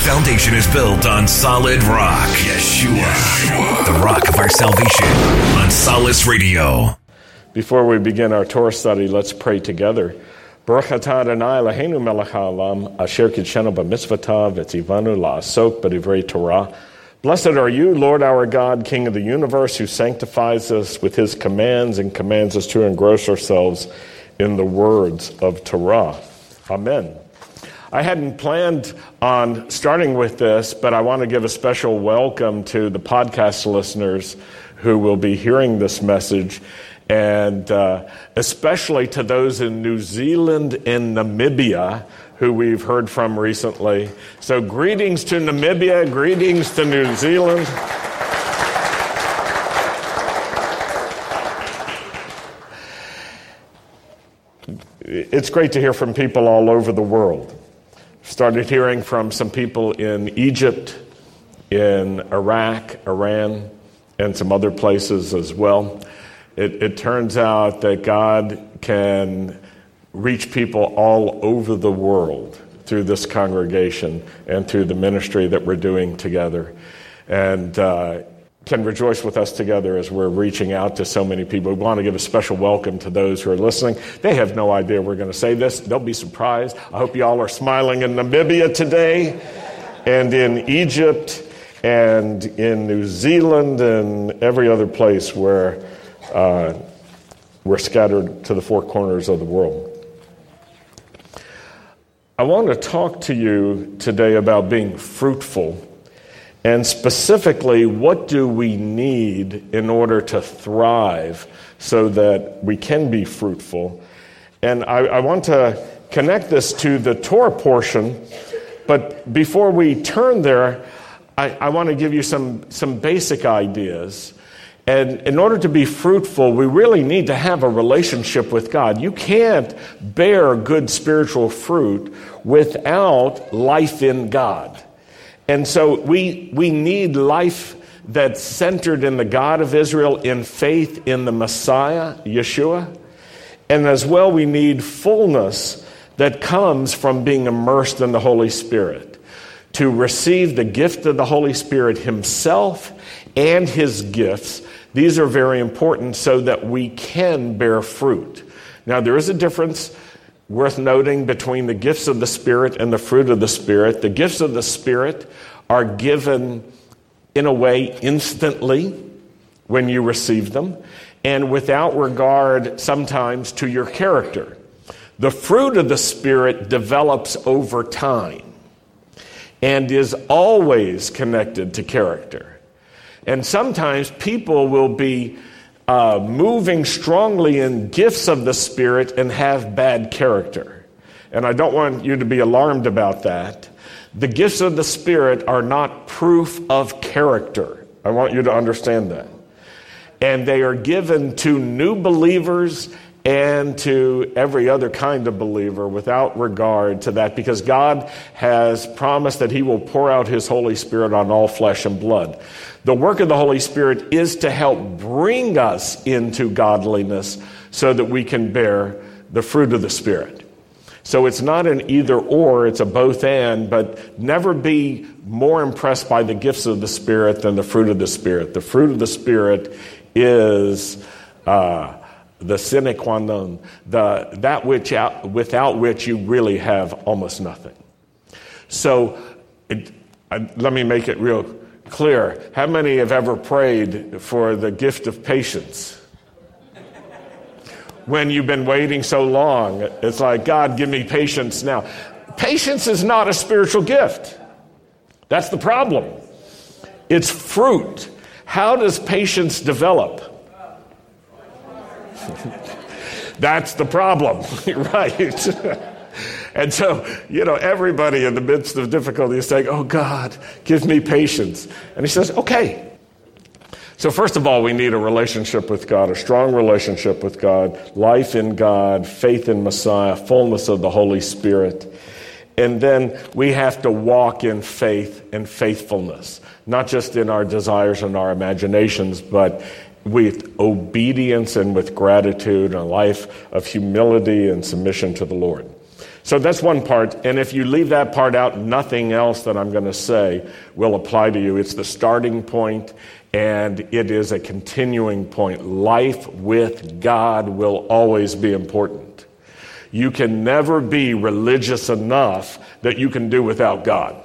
Foundation is built on solid rock. Yeshua. The rock of our salvation. On Solace Radio. Before we begin our Torah study, let's pray together. Asher Torah. Blessed are you, Lord our God, King of the universe, who sanctifies us with his commands and commands us to engross ourselves in the words of Torah. Amen. I hadn't planned on starting with this, but I want to give a special welcome to the podcast listeners who will be hearing this message, and uh, especially to those in New Zealand and Namibia who we've heard from recently. So, greetings to Namibia, greetings to New Zealand. It's great to hear from people all over the world. Started hearing from some people in Egypt, in Iraq, Iran, and some other places as well. It, it turns out that God can reach people all over the world through this congregation and through the ministry that we're doing together. And uh, can rejoice with us together as we're reaching out to so many people. We want to give a special welcome to those who are listening. They have no idea we're going to say this. They'll be surprised. I hope you all are smiling in Namibia today and in Egypt and in New Zealand and every other place where uh, we're scattered to the four corners of the world. I want to talk to you today about being fruitful and specifically, what do we need in order to thrive so that we can be fruitful? And I, I want to connect this to the Torah portion, but before we turn there, I, I want to give you some, some basic ideas. And in order to be fruitful, we really need to have a relationship with God. You can't bear good spiritual fruit without life in God. And so we, we need life that's centered in the God of Israel, in faith in the Messiah, Yeshua. And as well, we need fullness that comes from being immersed in the Holy Spirit. To receive the gift of the Holy Spirit Himself and His gifts, these are very important so that we can bear fruit. Now, there is a difference worth noting between the gifts of the Spirit and the fruit of the Spirit. The gifts of the Spirit are given in a way instantly when you receive them and without regard sometimes to your character. The fruit of the Spirit develops over time and is always connected to character. And sometimes people will be uh, moving strongly in gifts of the Spirit and have bad character. And I don't want you to be alarmed about that. The gifts of the Spirit are not proof of character. I want you to understand that. And they are given to new believers and to every other kind of believer without regard to that because God has promised that He will pour out His Holy Spirit on all flesh and blood. The work of the Holy Spirit is to help bring us into godliness so that we can bear the fruit of the Spirit. So it's not an either or, it's a both and, but never be more impressed by the gifts of the Spirit than the fruit of the Spirit. The fruit of the Spirit is uh, the sine qua non, the, that which out, without which you really have almost nothing. So it, uh, let me make it real clear. How many have ever prayed for the gift of patience? When you've been waiting so long, it's like, God, give me patience now. Patience is not a spiritual gift. That's the problem. It's fruit. How does patience develop? That's the problem, right? and so, you know, everybody in the midst of difficulty is saying, Oh God, give me patience. And he says, Okay. So, first of all, we need a relationship with God, a strong relationship with God, life in God, faith in Messiah, fullness of the Holy Spirit. And then we have to walk in faith and faithfulness, not just in our desires and our imaginations, but with obedience and with gratitude, a life of humility and submission to the Lord. So that's one part. And if you leave that part out, nothing else that I'm going to say will apply to you. It's the starting point and it is a continuing point. Life with God will always be important. You can never be religious enough that you can do without God.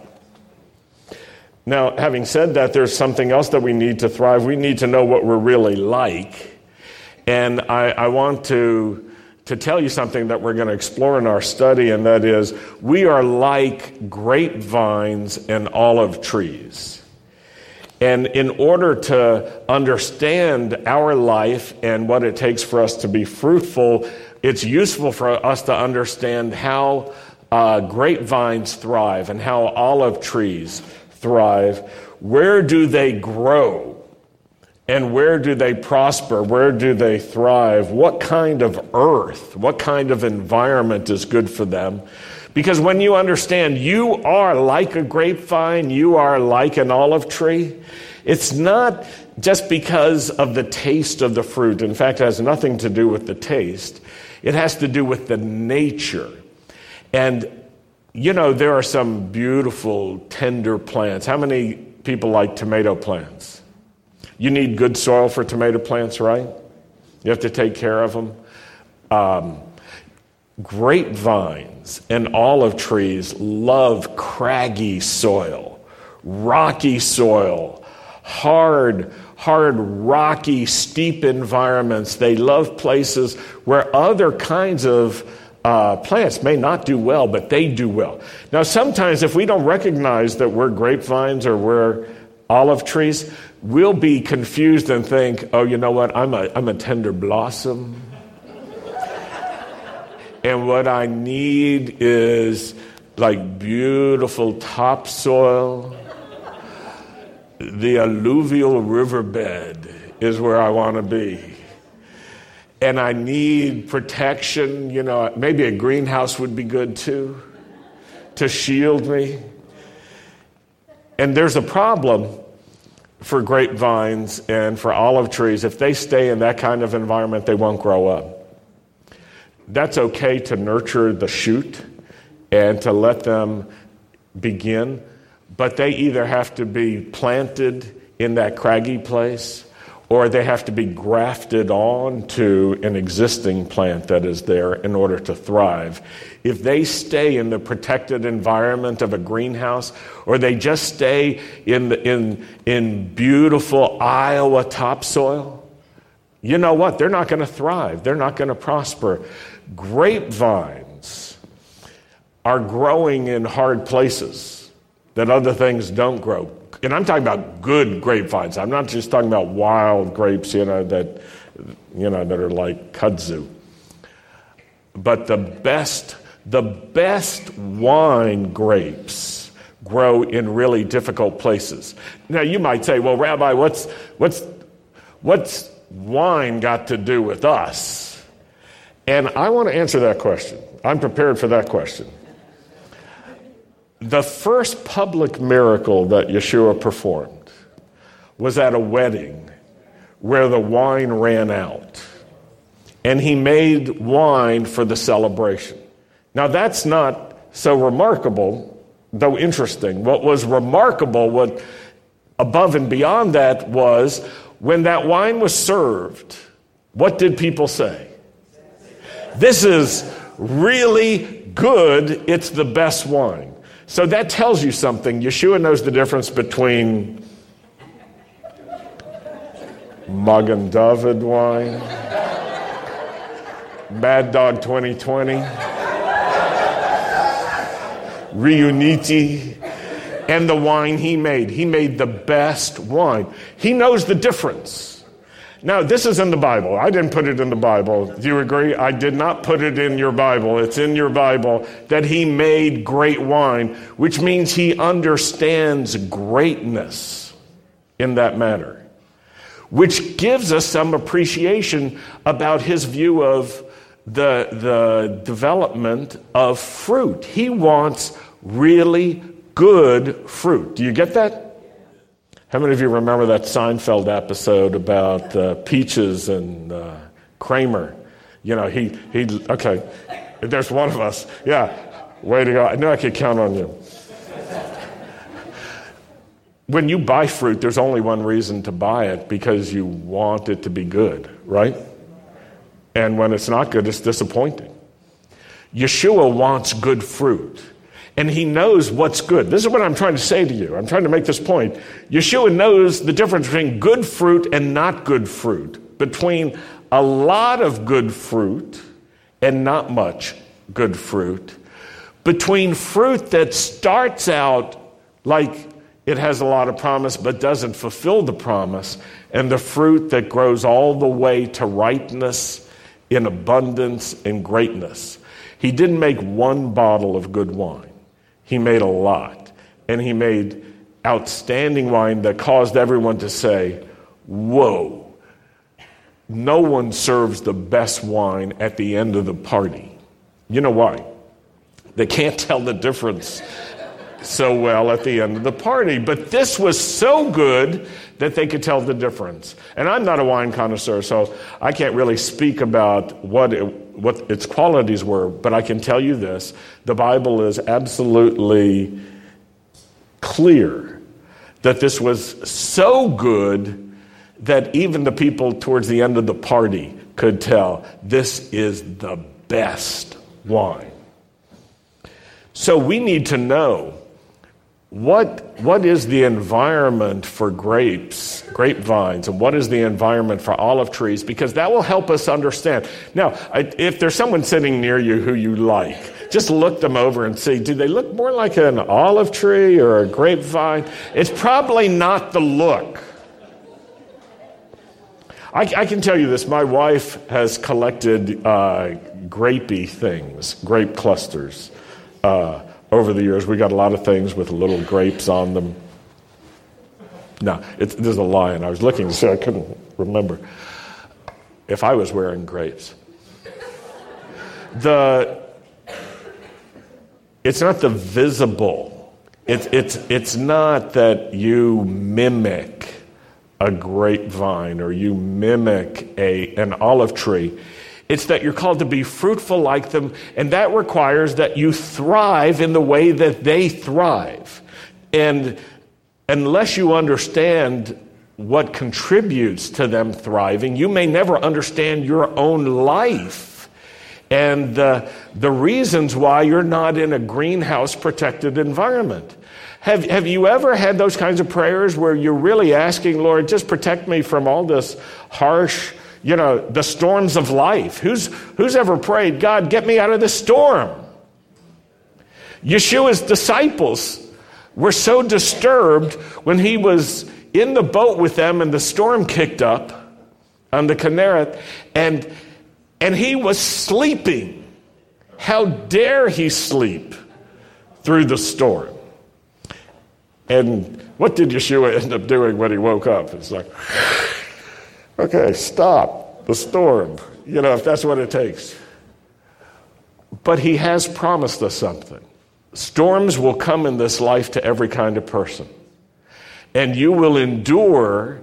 Now, having said that, there's something else that we need to thrive. We need to know what we're really like. And I, I want to to tell you something that we're going to explore in our study, and that is we are like grapevines and olive trees. And in order to understand our life and what it takes for us to be fruitful, it's useful for us to understand how uh, grapevines thrive and how olive trees thrive. Where do they grow? And where do they prosper? Where do they thrive? What kind of earth, what kind of environment is good for them? Because when you understand you are like a grapevine, you are like an olive tree, it's not just because of the taste of the fruit. In fact, it has nothing to do with the taste, it has to do with the nature. And, you know, there are some beautiful, tender plants. How many people like tomato plants? You need good soil for tomato plants, right? You have to take care of them. Um, grapevines and olive trees love craggy soil, rocky soil, hard, hard, rocky, steep environments. They love places where other kinds of uh, plants may not do well, but they do well. Now, sometimes if we don't recognize that we're grapevines or we're olive trees, we'll be confused and think, oh, you know what, I'm a, I'm a tender blossom. and what I need is like beautiful topsoil. The alluvial riverbed is where I want to be. And I need protection. You know, maybe a greenhouse would be good too to shield me. And there's a problem for grapevines and for olive trees, if they stay in that kind of environment, they won't grow up. That's okay to nurture the shoot and to let them begin, but they either have to be planted in that craggy place or they have to be grafted on to an existing plant that is there in order to thrive. If they stay in the protected environment of a greenhouse, or they just stay in, the, in, in beautiful Iowa topsoil, you know what? They're not going to thrive. They're not going to prosper. Grapevines are growing in hard places that other things don't grow and I'm talking about good grapevines. I'm not just talking about wild grapes, you know, that, you know, that are like kudzu. But the best, the best wine grapes grow in really difficult places. Now you might say, well, Rabbi, what's, what's, what's wine got to do with us? And I want to answer that question. I'm prepared for that question. The first public miracle that Yeshua performed was at a wedding where the wine ran out. And he made wine for the celebration. Now, that's not so remarkable, though interesting. What was remarkable, what above and beyond that, was when that wine was served, what did people say? This is really good. It's the best wine. So that tells you something. Yeshua knows the difference between Magen David wine, Mad Dog 2020, Riunite, and the wine he made. He made the best wine. He knows the difference. Now, this is in the Bible. I didn't put it in the Bible. Do you agree? I did not put it in your Bible. It's in your Bible that he made great wine, which means he understands greatness in that matter, which gives us some appreciation about his view of the, the development of fruit. He wants really good fruit. Do you get that? How many of you remember that Seinfeld episode about uh, peaches and uh, Kramer? You know, he, he, okay. There's one of us. Yeah. Way to go. I knew I could count on you. when you buy fruit, there's only one reason to buy it because you want it to be good, right? And when it's not good, it's disappointing. Yeshua wants good fruit. And he knows what's good. This is what I'm trying to say to you. I'm trying to make this point. Yeshua knows the difference between good fruit and not good fruit, between a lot of good fruit and not much good fruit, between fruit that starts out like it has a lot of promise but doesn't fulfill the promise, and the fruit that grows all the way to ripeness in abundance and greatness. He didn't make one bottle of good wine, he made a lot. And he made outstanding wine that caused everyone to say, Whoa, no one serves the best wine at the end of the party. You know why? They can't tell the difference so well at the end of the party. But this was so good that they could tell the difference. And I'm not a wine connoisseur, so I can't really speak about what, it, what its qualities were, but I can tell you this the Bible is absolutely clear that this was so good that even the people towards the end of the party could tell this is the best wine. So we need to know what, what is the environment for grapes, grapevines, and what is the environment for olive trees? Because that will help us understand. Now, if there's someone sitting near you who you like, just look them over and see do they look more like an olive tree or a grapevine? It's probably not the look. I, I can tell you this my wife has collected uh, grapey things, grape clusters. Uh, over the years. We got a lot of things with little grapes on them. No, there's a lion. I was looking to see, I couldn't remember if I was wearing grapes. The, it's not the visible. It's, it's, it's not that you mimic a grapevine or you mimic a, an olive tree. It's that you're called to be fruitful like them, and that requires that you thrive in the way that they thrive. And unless you understand what contributes to them thriving, you may never understand your own life and the, the reasons why you're not in a greenhouse protected environment. Have, have you ever had those kinds of prayers where you're really asking, Lord, just protect me from all this harsh, you know, the storms of life. Who's, who's ever prayed, God, get me out of this storm? Yeshua's disciples were so disturbed when he was in the boat with them and the storm kicked up on the Kinneret and, and he was sleeping. How dare he sleep through the storm? And what did Yeshua end up doing when he woke up? It's like, Okay, stop the storm, you know, if that's what it takes. But he has promised us something. Storms will come in this life to every kind of person. And you will endure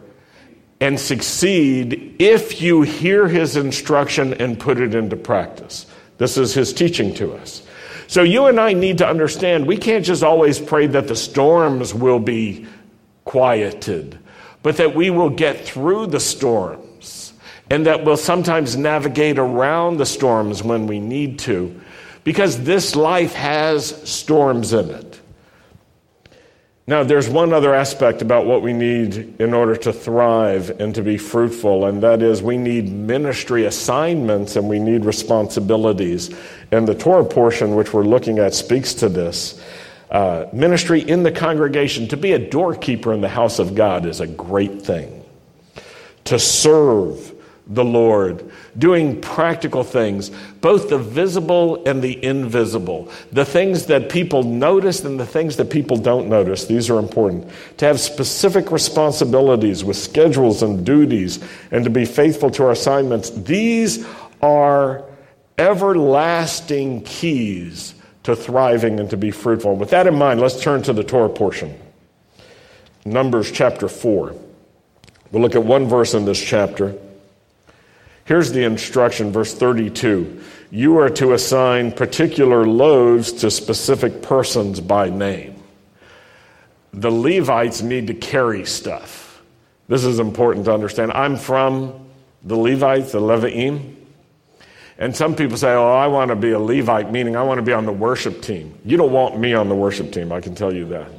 and succeed if you hear his instruction and put it into practice. This is his teaching to us. So you and I need to understand we can't just always pray that the storms will be quieted but that we will get through the storms and that we'll sometimes navigate around the storms when we need to, because this life has storms in it. Now, there's one other aspect about what we need in order to thrive and to be fruitful, and that is we need ministry assignments and we need responsibilities. And the Torah portion, which we're looking at, speaks to this. Uh, ministry in the congregation, to be a doorkeeper in the house of God is a great thing. To serve the Lord, doing practical things, both the visible and the invisible, the things that people notice and the things that people don't notice. These are important. To have specific responsibilities with schedules and duties and to be faithful to our assignments. These are everlasting keys to thriving and to be fruitful. With that in mind, let's turn to the Torah portion. Numbers chapter 4. We'll look at one verse in this chapter. Here's the instruction, verse 32. you are to assign particular loads to specific persons by name. The Levites need to carry stuff. This is important to understand. I'm from the Levites, the Leviim. And some people say, Oh, I want to be a Levite, meaning I want to be on the worship team. You don't want me on the worship team, I can tell you that.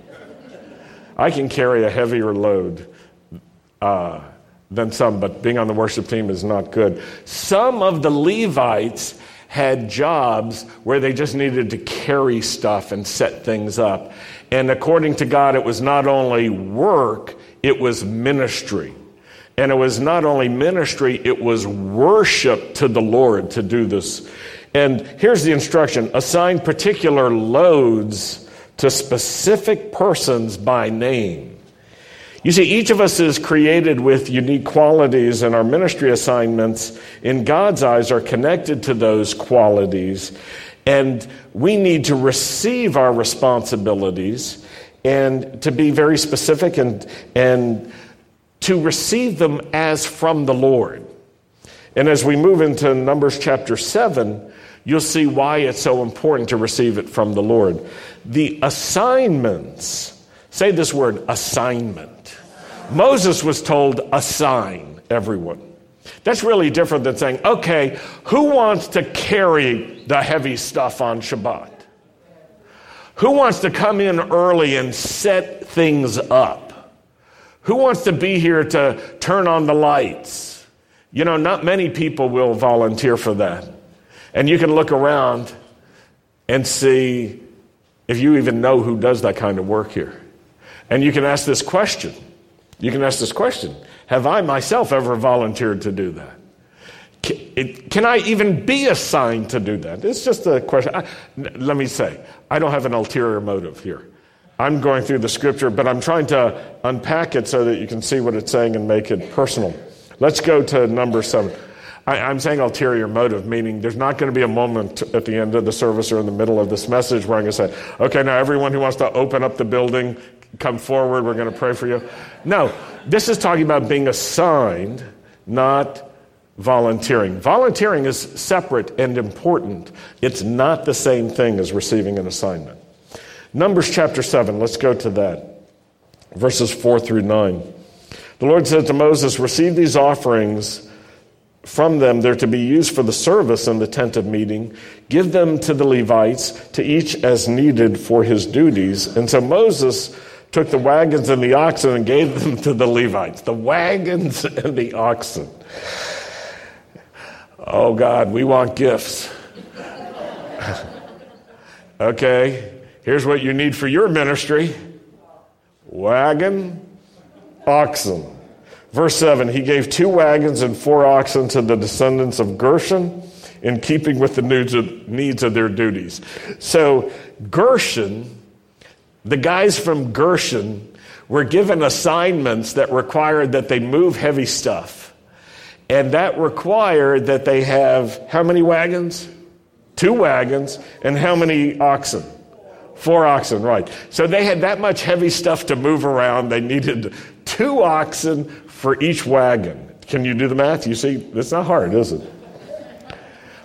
I can carry a heavier load uh, than some, but being on the worship team is not good. Some of the Levites had jobs where they just needed to carry stuff and set things up. And according to God, it was not only work, it was ministry. And it was not only ministry, it was worship to the Lord to do this. And here's the instruction assign particular loads to specific persons by name. You see, each of us is created with unique qualities, and our ministry assignments, in God's eyes, are connected to those qualities. And we need to receive our responsibilities and to be very specific and, and to receive them as from the Lord. And as we move into Numbers chapter 7, you'll see why it's so important to receive it from the Lord. The assignments, say this word assignment. Moses was told, assign everyone. That's really different than saying, okay, who wants to carry the heavy stuff on Shabbat? Who wants to come in early and set things up? Who wants to be here to turn on the lights? You know, not many people will volunteer for that. And you can look around and see if you even know who does that kind of work here. And you can ask this question. You can ask this question Have I myself ever volunteered to do that? Can I even be assigned to do that? It's just a question. I, let me say, I don't have an ulterior motive here. I'm going through the scripture, but I'm trying to unpack it so that you can see what it's saying and make it personal. Let's go to number seven. I, am saying ulterior motive, meaning there's not going to be a moment at the end of the service or in the middle of this message where I'm going to say, okay, now everyone who wants to open up the building, come forward, we're going to pray for you. No, this is talking about being assigned, not volunteering. Volunteering is separate and important, it's not the same thing as receiving an assignment. Numbers chapter 7, let's go to that. Verses 4 through 9. The Lord said to Moses, Receive these offerings from them. They're to be used for the service in the tent of meeting. Give them to the Levites, to each as needed for his duties. And so Moses took the wagons and the oxen and gave them to the Levites. The wagons and the oxen. Oh God, we want gifts. okay, here's what you need for your ministry wagon, oxen. Verse 7 He gave two wagons and four oxen to the descendants of Gershon in keeping with the needs of, their duties. So, Gershon, the guys from Gershon, were given assignments that required that they move heavy stuff. And that required that they have how many wagons? Two wagons. And how many oxen? Four oxen, right. So they had that much heavy stuff to move around. They needed two oxen for each wagon. Can you do the math? You see, it's not hard, is it?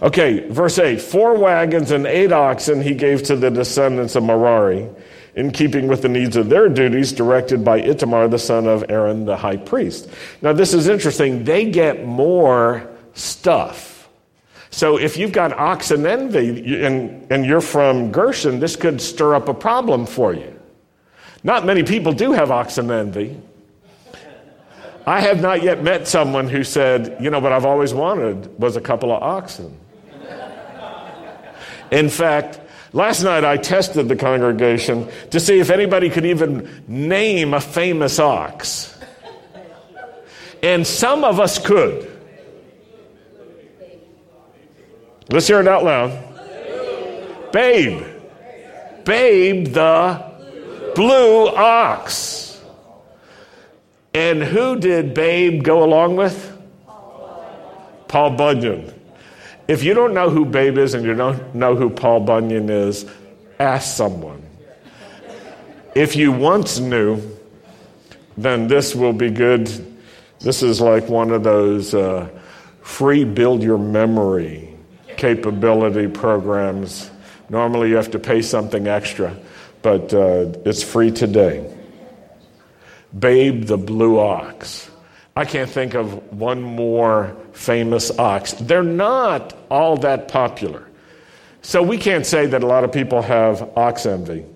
Okay, verse 8 Four wagons and eight oxen he gave to the descendants of Merari in keeping with the needs of their duties directed by Itamar, the son of Aaron, the high priest. Now, this is interesting. They get more stuff. So, if you've got oxen envy and, and you're from Gershon, this could stir up a problem for you. Not many people do have oxen envy. I have not yet met someone who said, you know, what I've always wanted was a couple of oxen. In fact, Last night I tested the congregation to see if anybody could even name a famous ox. And some of us could. Let's hear it out loud. Babe. Babe the blue ox. And who did Babe go along with? Paul Bunyan. If you don't know who Babe is and you don't know who Paul Bunyan is, ask someone. If you once knew, then this will be good. This is like one of those uh, free build your memory capability programs. Normally, you have to pay something extra, but uh, it's free today. Babe the Blue Ox. I can't think of one more famous ox. They're not all that popular. So we can't say that a lot of people have ox envy.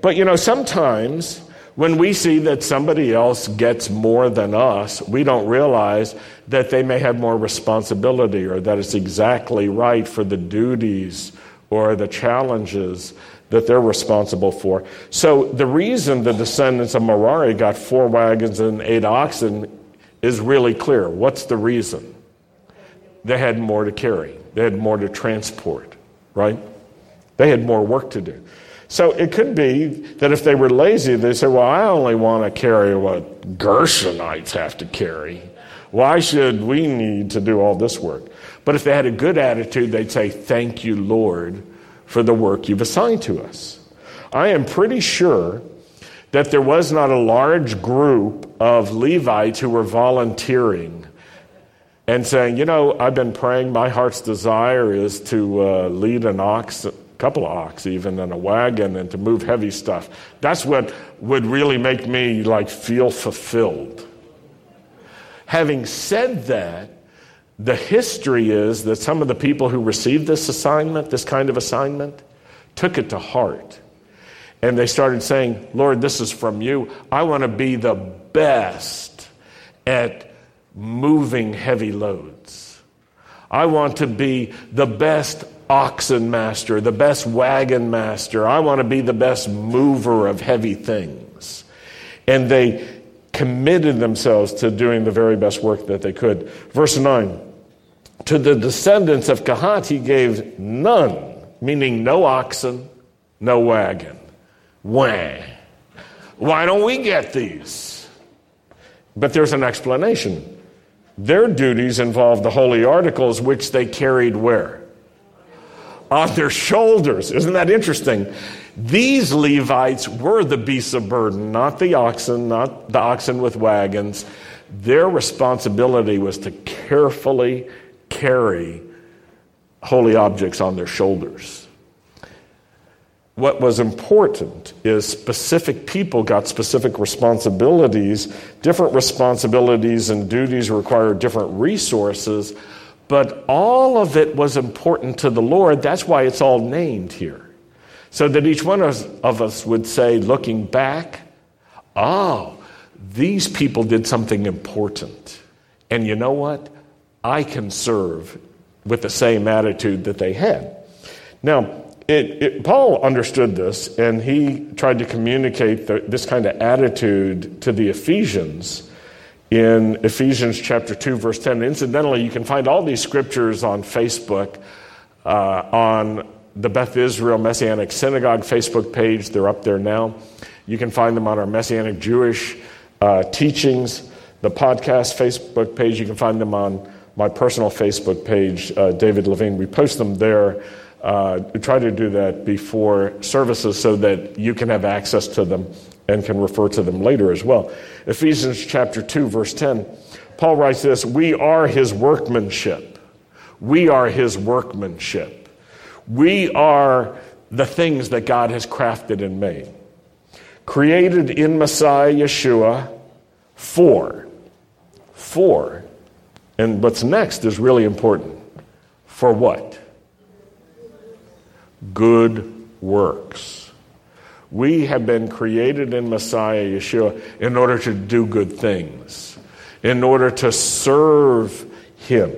But you know, sometimes when we see that somebody else gets more than us, we don't realize that they may have more responsibility or that it's exactly right for the duties or the challenges that they're responsible for. So the reason the descendants of Merari got four wagons and eight oxen is really clear. What's the reason? They had more to carry, they had more to transport, right? They had more work to do. So it could be that if they were lazy, they say, Well, I only want to carry what Gershonites have to carry. Why should we need to do all this work? But if they had a good attitude, they'd say, Thank you, Lord, for the work you've assigned to us. I am pretty sure that there was not a large group of Levites who were volunteering and saying, You know, I've been praying, my heart's desire is to uh, lead an ox, couple of ox even, and a wagon and to move heavy stuff. That's what would really make me like feel fulfilled. Having said that, the history is that some of the people who received this assignment, this kind of assignment, took it to heart and they started saying, Lord, this is from you. I want to be the best at moving heavy loads. I want to be the best oxen master, the best wagon master. I want to be the best mover of heavy things. And they committed themselves to doing the very best work that they could. Verse 9 To the descendants of Kahat, he gave none, meaning no oxen, no wagon. Wah. Why don't we get these? But there's an explanation. Their duties involved the holy articles, which they carried where? On their shoulders. Isn't that interesting? These Levites were the beasts of burden, not the oxen, not the oxen with wagons. Their responsibility was to carefully carry holy objects on their shoulders what was important is specific people got specific responsibilities. Different responsibilities and duties require different resources, but all of it was important to the Lord. That's why it's all named here. So that each one of us would say, looking back, oh, these people did something important. And you know what? I can serve with the same attitude that they had. Now, it, it, Paul understood this, and he tried to communicate the, this kind of attitude to the Ephesians in Ephesians chapter 2, verse 10. Incidentally, you can find all these scriptures on Facebook, uh, on the Beth Israel Messianic Synagogue Facebook page. They're up there now. You can find them on our Messianic Jewish uh, teachings, the podcast Facebook page. You can find them on my personal Facebook page, uh, David Levine. We post them there uh, we try to do that before services so that you can have access to them and can refer to them later as well. Ephesians chapter 2, verse 10, Paul writes this We are his workmanship. We are his workmanship. We are the things that God has crafted and made. Created in Messiah Yeshua for. For. And what's next is really important. For what? good works. We have been created in Messiah Yeshua in order to do good things, in order to serve Him,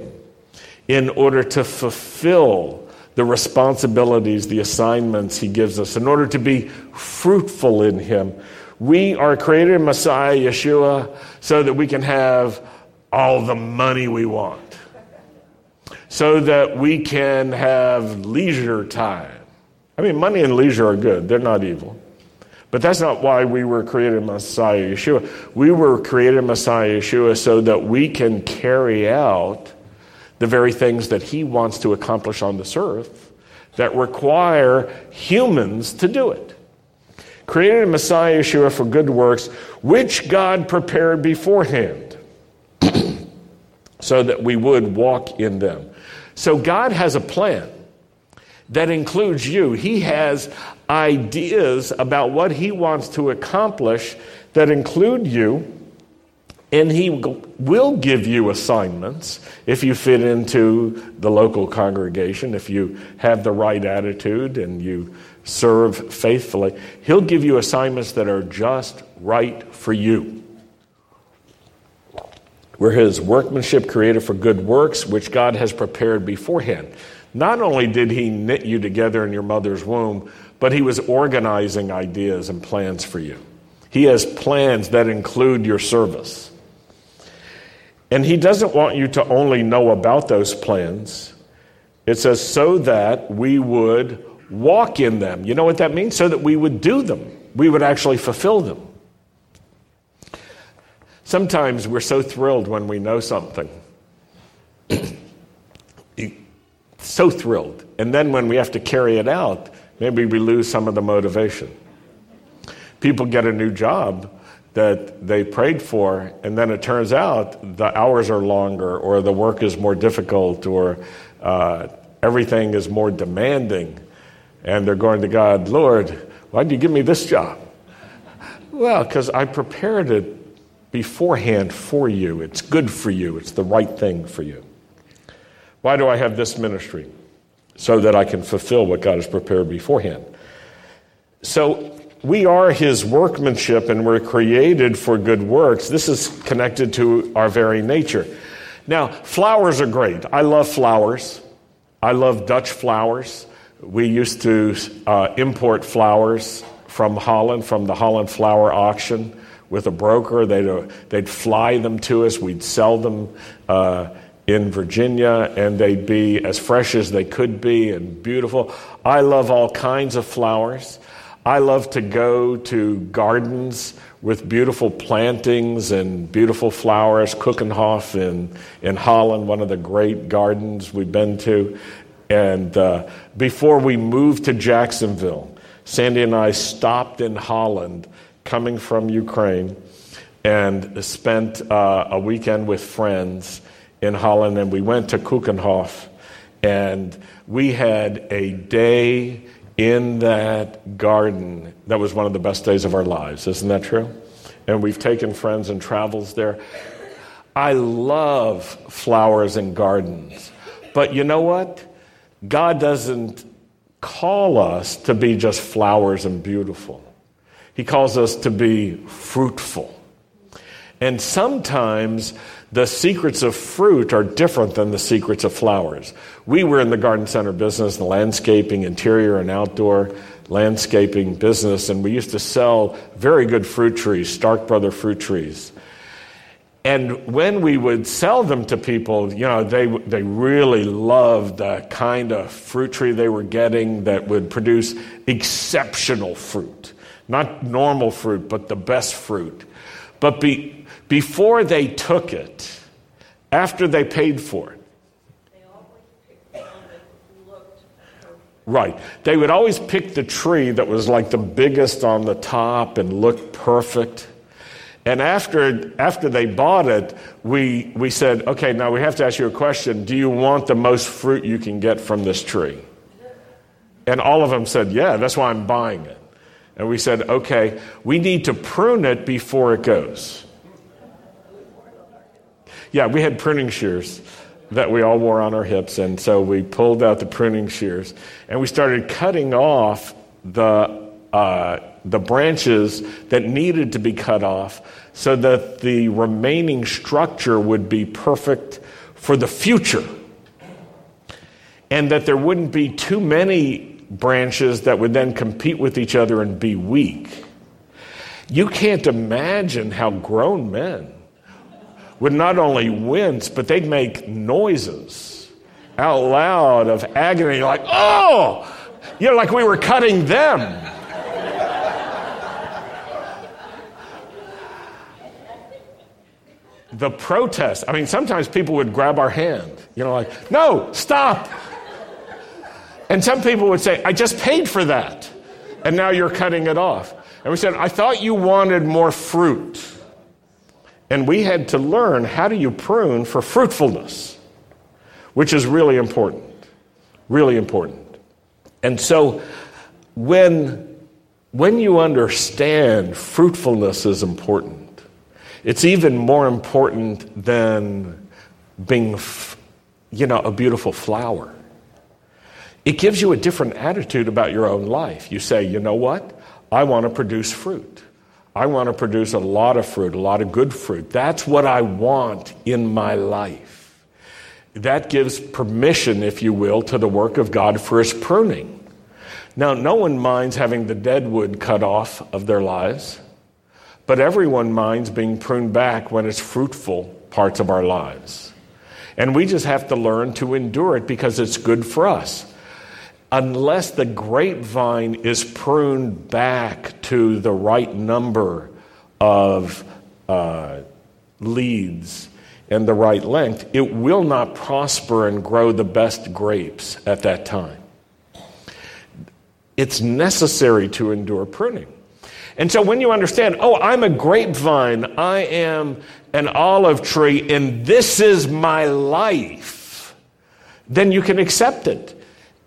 in order to fulfill the responsibilities, the assignments He gives us, in order to be fruitful in Him. We are created in Messiah Yeshua so that we can have all the money we want so that we can have leisure time. I mean, money and leisure are good, they're not evil. But that's not why we were created Messiah Yeshua. We were created Messiah Yeshua so that we can carry out the very things that He wants to accomplish on this earth that require humans to do it. Created Messiah Yeshua for good works, which God prepared beforehand so that we would walk in them. So God has a plan that includes you. He has ideas about what He wants to accomplish that include you. And he will give you assignments if you fit into the local congregation, if you have the right attitude and you serve faithfully. He'll give you assignments that are just right for you. We're his workmanship created for good works, which God has prepared beforehand. Not only did he knit you together in your mother's womb, but he was organizing ideas and plans for you. He has plans that include your service. And he doesn't want you to only know about those plans. It says, so that we would walk in them. You know what that means? So that we would do them, we would actually fulfill them. Sometimes we're so thrilled when we know something. so thrilled. And then when we have to carry it out, maybe we lose some of the motivation. People get a new job that they prayed for, and then it turns out the hours are longer, or the work is more difficult, or uh, everything is more demanding. And they're going to God, Lord, why did you give me this job? Well, because I prepared it beforehand for you. It's good for you, it's the right thing for you. Why do I have this ministry? So that I can fulfill what God has prepared beforehand. So we are his workmanship and we're created for good works. This is connected to our very nature. Now, flowers are great. I love flowers. I love Dutch flowers. We used to uh, import flowers from Holland, from the Holland Flower Auction with a broker. They'd, uh, they'd fly them to us. We'd sell them uh, in Virginia, and they'd be as fresh as they could be and beautiful. I love all kinds of flowers. I love to go to gardens with beautiful plantings and beautiful flowers. Keukenhof in, in Holland, one of the great gardens we've been to. And uh, before we moved to Jacksonville, Sandy and I stopped in Holland, coming from Ukraine, and spent uh, a weekend with friends in Holland. And we went to Keukenhof, and we had a day in that garden that was one of the best days of our lives. Isn't that true? And we've taken friends and travels there. I love flowers and gardens. But you know what? God doesn't call us to be just flowers and beautiful. He calls us to be fruitful. And sometimes the secrets of fruit are different than the secrets of flowers. We were in the garden center business, the landscaping, interior and outdoor landscaping business, and we used to sell very good fruit trees, Stark Brother fruit trees. And when we would sell them to people, you know, they, they really loved the kind of fruit tree they were getting that would produce exceptional fruit. Not normal fruit, but the best fruit. But be, before they took it, after they paid for it. Right. They would always pick the tree that was like the biggest on the top and looked perfect. And after, after they bought it, we, we said, okay, now we have to ask you a question. Do you want the most fruit you can get from this tree? And all of them said, yeah, that's why I'm buying it. And we said, okay, we need to prune it before it goes. Yeah, we had pruning shears that we all wore on our hips, and so we pulled out the pruning shears and we started cutting off the uh, the branches that needed to be cut off so that the remaining structure would be perfect for the future. And that there wouldn't be too many branches that would then compete with each other and be weak. You can't imagine how grown men would not only wince, but they'd make noises out loud of agony, like, oh, you know, like we were cutting them. the protest. I mean, sometimes people would grab our hand, you know, like, no, stop. And some people would say, I just paid for that. And now you're cutting it off. And we said, I thought you wanted more fruit. And we had to learn how do you prune for fruitfulness? which is really important. Really important. And so when, when you understand fruitfulness is important, it's even more important than being, you know, a beautiful flower. It gives you a different attitude about your own life. You say, you know what? I want to produce fruit. I want to produce a lot of fruit, a lot of good fruit. That's what I want in my life. That gives permission, if you will, to the work of God for his pruning. Now, no one minds having the dead wood cut off of their lives, but everyone minds being pruned back when it's fruitful parts of our lives. And we just have to learn to endure it because it's good for us. Unless the grapevine is pruned back to the right number of uh, leads and the right length, it will not prosper and grow the best grapes at that time it's necessary to endure pruning. And so when you understand, oh, I'm a grapevine, I am an olive tree, and this is my life, then you can accept it.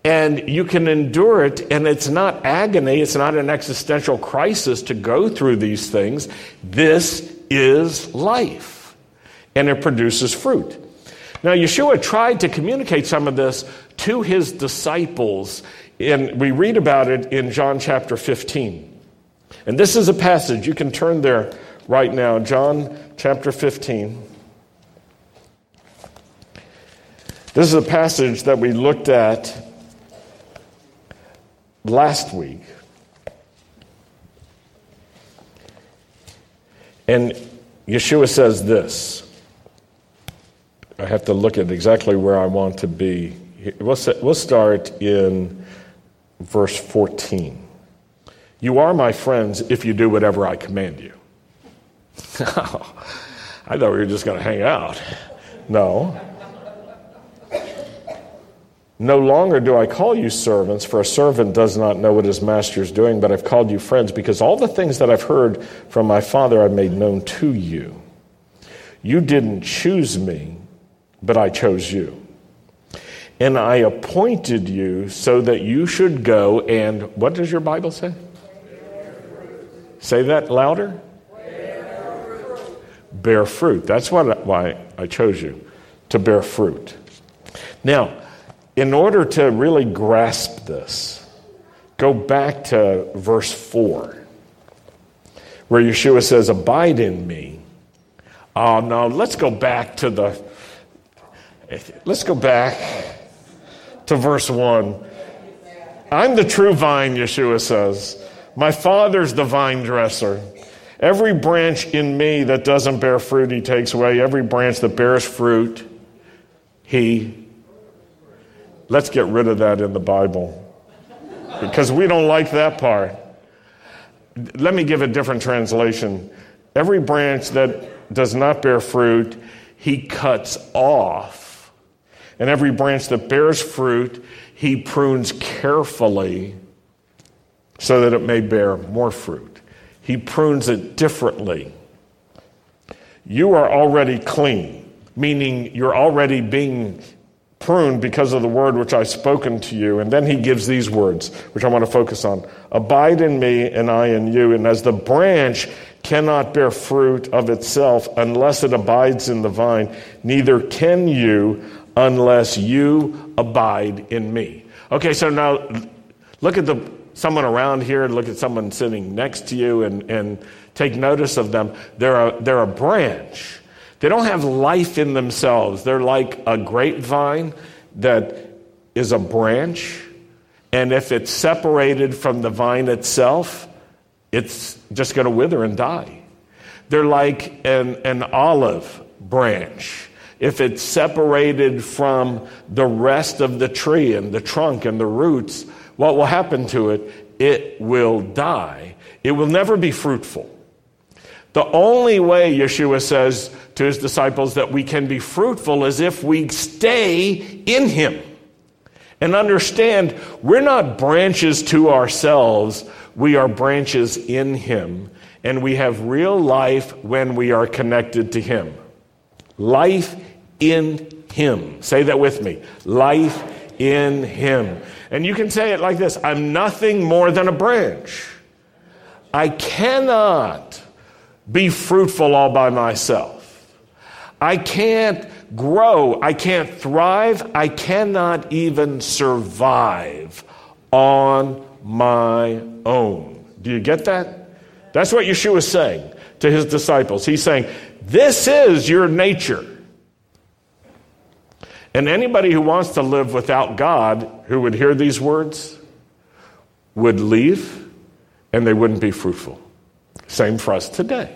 And you can endure it, and it's not agony, it's not an existential crisis to go through these things. This is life, and it produces fruit. Now, Yeshua tried to communicate some of this to his disciples and we read about it in John chapter 15. And this is a passage, you can turn there right now, John chapter 15. This is a passage that we looked at last week. And Yeshua says this. I have to look at exactly where I want to be. We'll, start in verse 14. You are my friends if you do whatever I command you. I thought we were just going to hang out. No. No longer do I call you servants, for a servant does not know what his master is doing, but I've called you friends because all the things that I've heard from my Father I've made known to you. You didn't choose me, but I chose you and I appointed you so that you should go and what does your Bible say? Say that louder. Bear fruit. Bear fruit. That's what, why I chose you to bear fruit. Now, in order to really grasp this, go back to verse 4, where Yeshua says, Abide in me. Uh, oh, no, let's go back to the. Let's go back to verse 1. I'm the true vine, Yeshua says. My Father's the vine dresser. Every branch in me that doesn't bear fruit, he takes away. Every branch that bears fruit, he. Let's get rid of that in the Bible because we don't like that part. Let me give a different translation. Every branch that does not bear fruit, he cuts off and every branch that bears fruit, he prunes carefully so that it may bear more fruit. He prunes it differently. You are already clean, meaning you're already being pruned because of the word which I've spoken to you. And then he gives these words, which I want to focus on Abide in me, and I in you. And as the branch cannot bear fruit of itself unless it abides in the vine, neither can you unless you abide in me. Okay, so now look at the someone around here, look at someone sitting next to you and, and take notice of them. They're a, they're a branch. They don't have life in themselves. They're like a grapevine that is a branch. And if it's separated from the vine itself, it's just going to wither and die. They're like an, an olive branch if it's separated from the rest of the tree and the trunk and the roots, what will happen to it? It will die. It will never be fruitful. The only way, Yeshua says to his disciples, that we can be fruitful is if we stay in him and understand we're not branches to ourselves, we are branches in him, and we have real life when we are connected to him. Life in Him. Say that with me life in Him. And you can say it like this I'm nothing more than a branch. I cannot be fruitful all by myself. I can't grow. I can't thrive. I cannot even survive on my own. Do you get that? That's what Yeshua is saying to his disciples. He's saying, This is your nature. And anybody who wants to live without God, who would hear these words, would leave and they wouldn't be fruitful. Same for us today.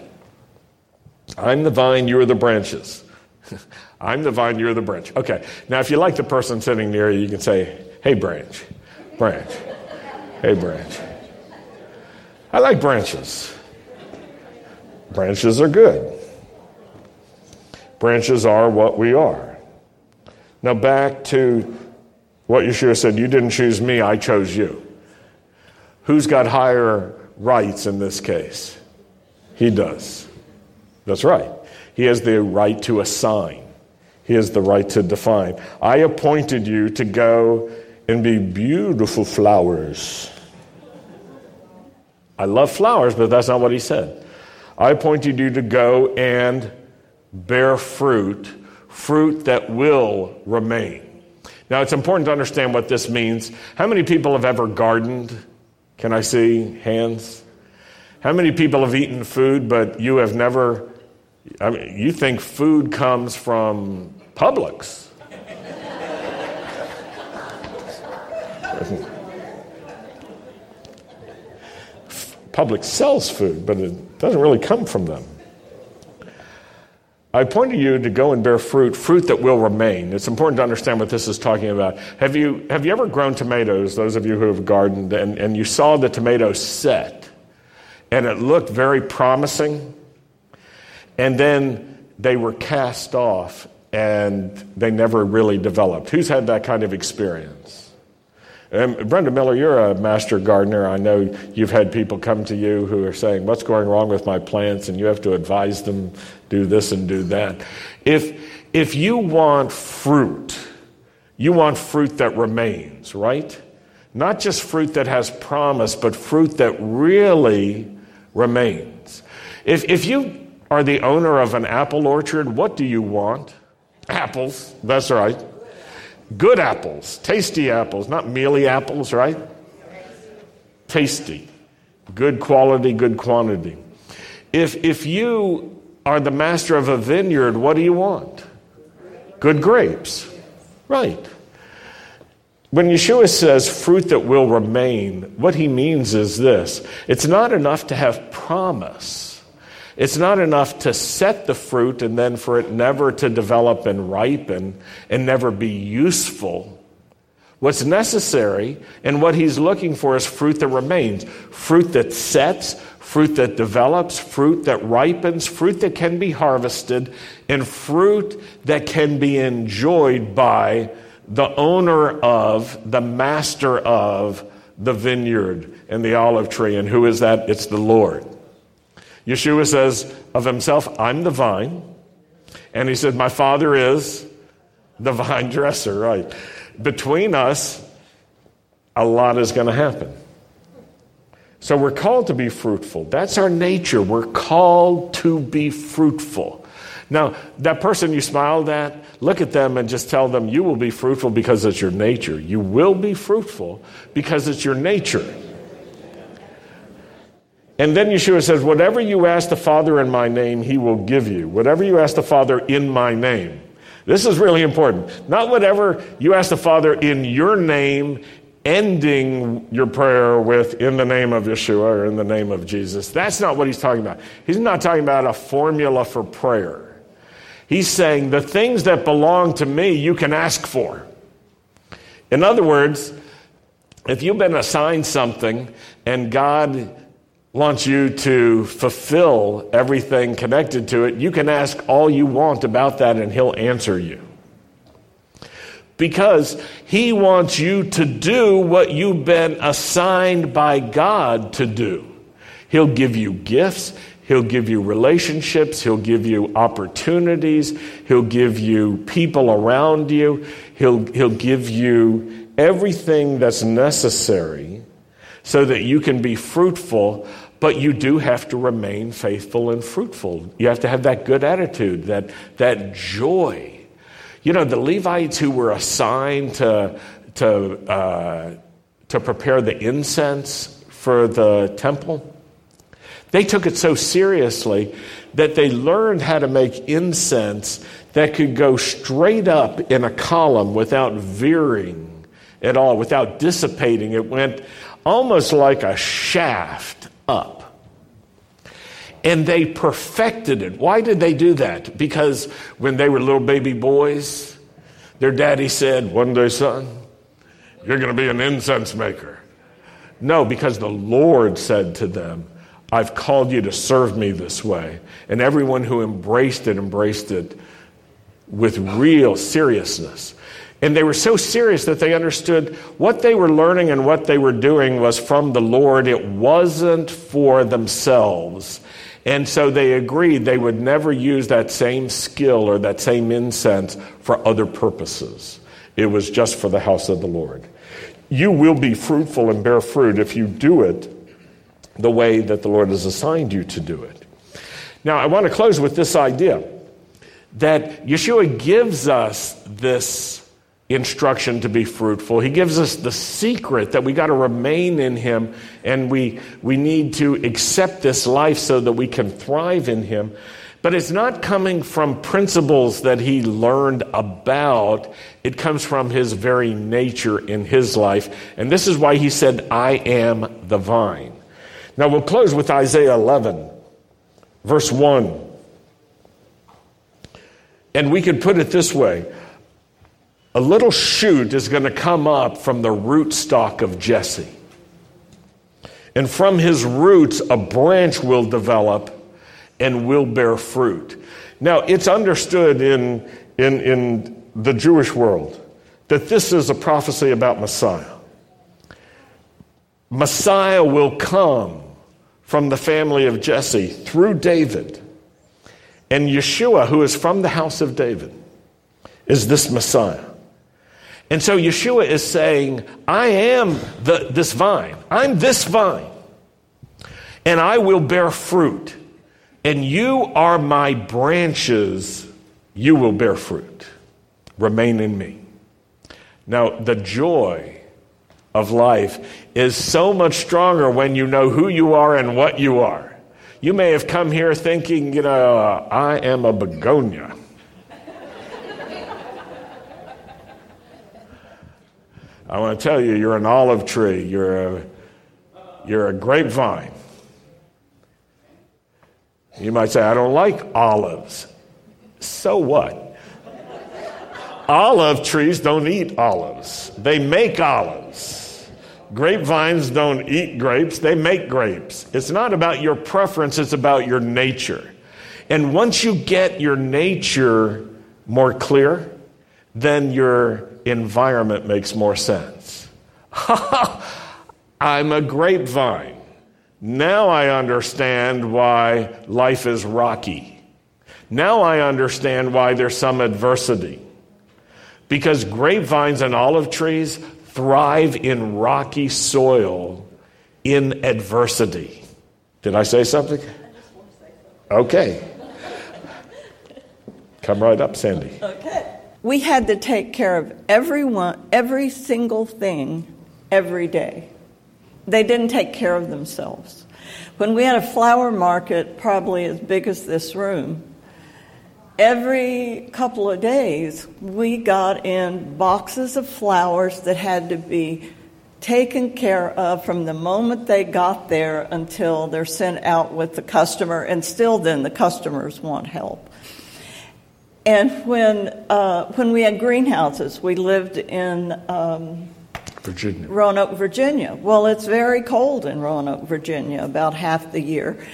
I'm the vine, you're the branches. I'm the vine, you're the branch. Okay, now if you like the person sitting near you, you can say, Hey, branch, branch, hey, branch. I like branches. Branches are good. Branches are what we are. Now, back to what Yeshua said you didn't choose me, I chose you. Who's got higher rights in this case? He does. That's right. He has the right to assign, He has the right to define. I appointed you to go and be beautiful flowers. I love flowers, but that's not what He said. I appointed you to go and bear fruit, fruit that will remain. Now, it's important to understand what this means. How many people have ever gardened? Can I see hands? How many people have eaten food, but you have never I mean, you think food comes from Publix. Publix sells food, but it doesn't really come from them. I pointed you to go and bear fruit, fruit that will remain. It's important to understand what this is talking about. Have you, have you ever grown tomatoes, those of you who have gardened, and, and you saw the tomatoes set, and it looked very promising? And then they were cast off and they never really developed. Who's had that kind of experience? And Brenda Miller, you're a master gardener. I know you've had people come to you who are saying, What's going wrong with my plants? And you have to advise them, do this and do that. If, if you want fruit, you want fruit that remains, right? Not just fruit that has promise, but fruit that really remains. If, if you are the owner of an apple orchard, what do you want? Apples, that's right. Good apples, tasty apples, not mealy apples, right? Tasty. Good quality, good quantity. If, if you are the master of a vineyard, what do you want? Good grapes. Right. When Yeshua says fruit that will remain, what he means is this it's not enough to have promise. It's not enough to set the fruit and then for it never to develop and ripen and never be useful. What's necessary and what he's looking for is fruit that remains, fruit that sets, fruit that develops, fruit that ripens, fruit that can be harvested, and fruit that can be enjoyed by the owner of, the master of the vineyard and the olive tree. And who is that? It's the Lord. Yeshua says of himself, I'm the vine. And he said, My father is the vine dresser, right? Between us, a lot is going to happen. So we're called to be fruitful. That's our nature. We're called to be fruitful. Now, that person you smiled at, look at them and just tell them, You will be fruitful because it's your nature. You will be fruitful because it's your nature. And then Yeshua says, Whatever you ask the Father in my name, he will give you. Whatever you ask the Father in my name. This is really important. Not whatever you ask the Father in your name, ending your prayer with in the name of Yeshua or in the name of Jesus. That's not what he's talking about. He's not talking about a formula for prayer. He's saying the things that belong to me, you can ask for. In other words, if you've been assigned something and God wants you to fulfill everything connected to it, you can ask all you want about that and he'll answer you. Because he wants you to do what you've been assigned by God to do. He'll give you gifts, He'll give you relationships. He'll give you opportunities. He'll give you people around you. He'll, he'll give you everything that's necessary so that you can be fruitful, but you do have to remain faithful and fruitful. You have to have that good attitude, that, that joy. You know, the Levites who were assigned to, to, uh, to prepare the incense for the temple, they took it so seriously that they learned how to make incense that could go straight up in a column without veering at all, without dissipating. It went almost like a shaft up. And they perfected it. Why did they do that? Because when they were little baby boys, their daddy said, One day, son, you're going to be an incense maker. No, because the Lord said to them, I've called you to serve me this way. And everyone who embraced it, embraced it with real seriousness. And they were so serious that they understood what they were learning and what they were doing was from the Lord. It wasn't for themselves. And so they agreed they would never use that same skill or that same incense for other purposes. It was just for the house of the Lord. You will be fruitful and bear fruit if you do it the way that the Lord has assigned you to do it. Now, I want to close with this idea that Yeshua gives us this instruction to be fruitful. He gives us the secret that we got to remain in Him and we, we need to accept this life so that we can thrive in Him. But it's not coming from principles that He learned about, it comes from His very nature in His life. And this is why He said, I am the vine. Now we'll close with Isaiah 11, verse 1. And we can put it this way a little shoot is going to come up from the root stock of Jesse. And from his roots, a branch will develop and will bear fruit. Now, it's understood in, in, in the Jewish world that this is a prophecy about Messiah. Messiah will come from the family of Jesse through David. And Yeshua, who is from the house of David, is this Messiah. And so Yeshua is saying, I am the, this vine. I'm this vine. And I will bear fruit. And you are my branches. You will bear fruit. Remain in me. Now, the joy of life is so much stronger when you know who you are and what you are. You may have come here thinking, you know, I am a begonia. I want to tell you, you're an olive tree, you're a, you're a grapevine. You might say, I don't like olives. So what? Olive trees don't eat olives, they make olives. Grapevines don't eat grapes, they make grapes. It's not about your preference, it's about your nature. And once you get your nature more clear, then your environment makes more sense. I'm a grapevine. Now I understand why life is rocky. Now I understand why there's some adversity. Because grapevines and olive trees thrive in rocky soil in adversity. Did I say something? Okay. Come right up, Sandy. Okay we had to take care of everyone, every single thing every day. They didn't take care of themselves. When we had a flower market, probably as big as this room, every couple of days we got in boxes of flowers that had to be taken care of from the moment they got there until they're sent out with the customer, and still then the customers want help. And when, uh, when we had greenhouses, we lived in um, Virginia. Roanoke, Virginia. Well, it's very cold in Roanoke, Virginia, about half the year.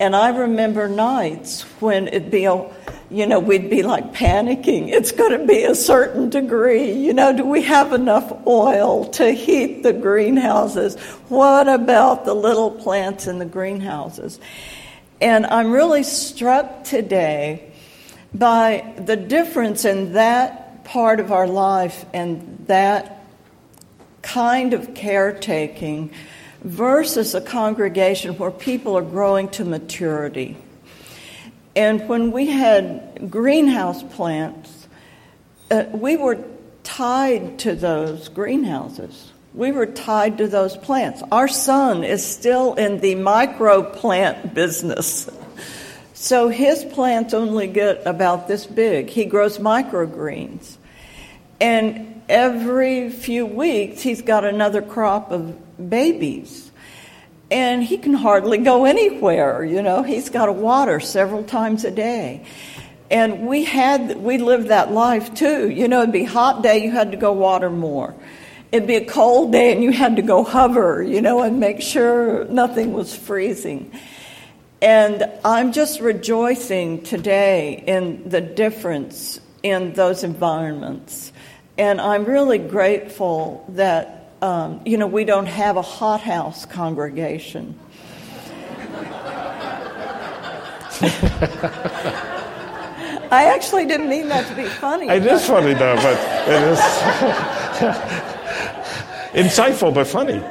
And I remember nights when it'd be, a, you know, we'd be like panicking. It's going to be a certain degree. You know, do we have enough oil to heat the greenhouses? What about the little plants in the greenhouses? And I'm really struck today by the difference in that part of our life and that kind of caretaking versus a congregation where people are growing to maturity. And when we had greenhouse plants, uh, we were tied to those greenhouses. We were tied to those plants. Our son is still in the micro plant business. So his plants only get about this big. He grows microgreens. And every few weeks, he's got another crop of babies. And he can hardly go anywhere, you know. He's got to water several times a day. And we had we lived that life too. You know, it'd be a hot day, you had to go water more. It'd be a cold day and you had to go hover, you know, and make sure nothing was freezing. And I'm just rejoicing today in the difference in those environments. And I'm really grateful that um, you know, we don't have a hothouse congregation. I actually didn't mean that to be funny. It is funny though, but it is insightful but funny.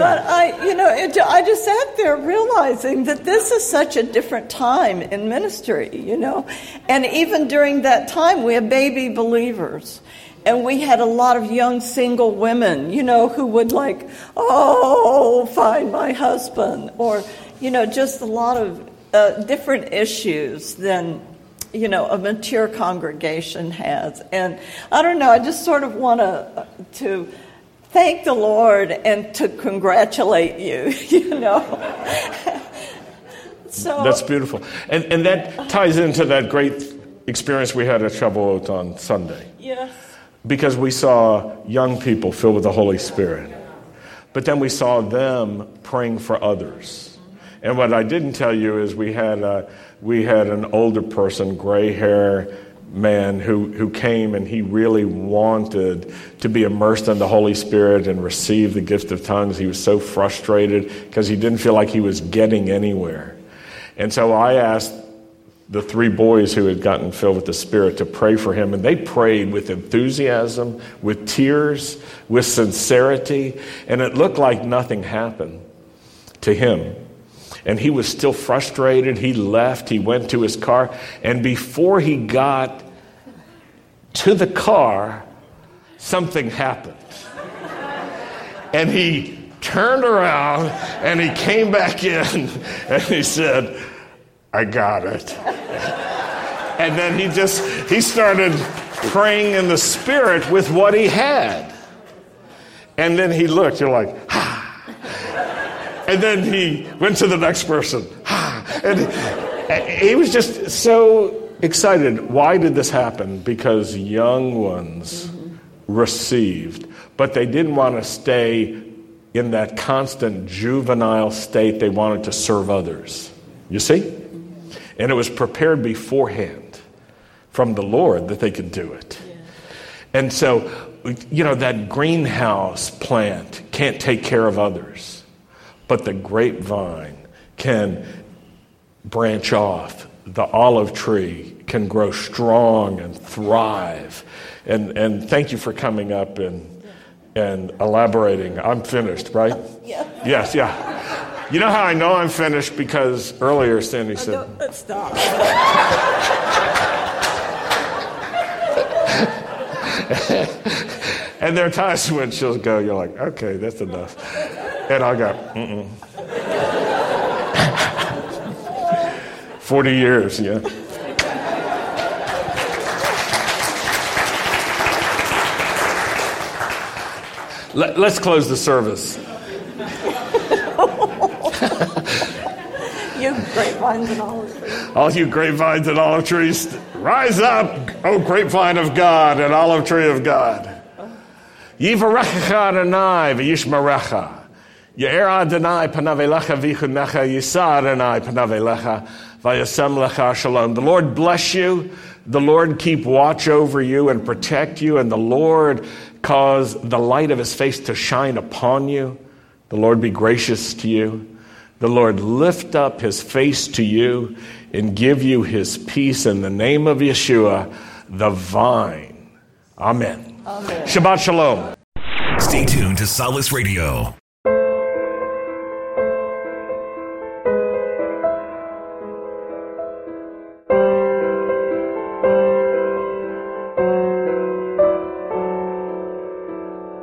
But I, you know, it, I just sat there realizing that this is such a different time in ministry, you know, and even during that time we had baby believers, and we had a lot of young single women, you know, who would like, oh, find my husband, or, you know, just a lot of uh, different issues than, you know, a mature congregation has. And I don't know, I just sort of want to, uh, to thank the Lord and to congratulate you, you know. so That's beautiful. And, and that ties into that great experience we had at Shavuot on Sunday. Yes because we saw young people filled with the Holy Spirit. But then we saw them praying for others. And what I didn't tell you is we had, a, we had an older person, gray hair man, who, who came and he really wanted to be immersed in the Holy Spirit and receive the gift of tongues. He was so frustrated because he didn't feel like he was getting anywhere. And so I asked the three boys who had gotten filled with the Spirit to pray for him. And they prayed with enthusiasm, with tears, with sincerity. And it looked like nothing happened to him. And he was still frustrated. He left, he went to his car. And before he got to the car, something happened. And he turned around and he came back in and he said, I got it. and then he just he started praying in the spirit with what he had. And then he looked, you're like. And then he went to the next person. And he was just so excited. Why did this happen? Because young ones mm-hmm. received, but they didn't want to stay in that constant juvenile state. They wanted to serve others. You see? And it was prepared beforehand from the Lord that they could do it. And so, you know, that greenhouse plant can't take care of others, but the grapevine can branch off. The olive tree can grow strong and thrive. And, and thank you for coming up and, and elaborating. I'm finished, right? Yeah. Yes, yeah. You know how I know I'm finished? Because earlier Sandy oh, said. let's stop. and there are times when she'll go, you're like, okay, that's enough. And I'll go, mm 40 years, yeah. Let, us close the service. you grapevines and olive trees. All you grapevines and olive trees, rise up, O grapevine of God and olive tree of God. Yivarecha Adonai v'yishmarecha. Ye'er Adonai panavelecha v'chunecha yisa Adonai panavelecha v'yasem lecha shalom. The Lord bless you. The Lord keep watch over you and protect you. And the Lord cause the light of his face to shine upon you. The Lord be gracious to you. The Lord lift up his face to you and give you his peace in the name of Yeshua, the vine. Amen. Amen. Shabbat Shalom. Stay tuned to Solace Radio.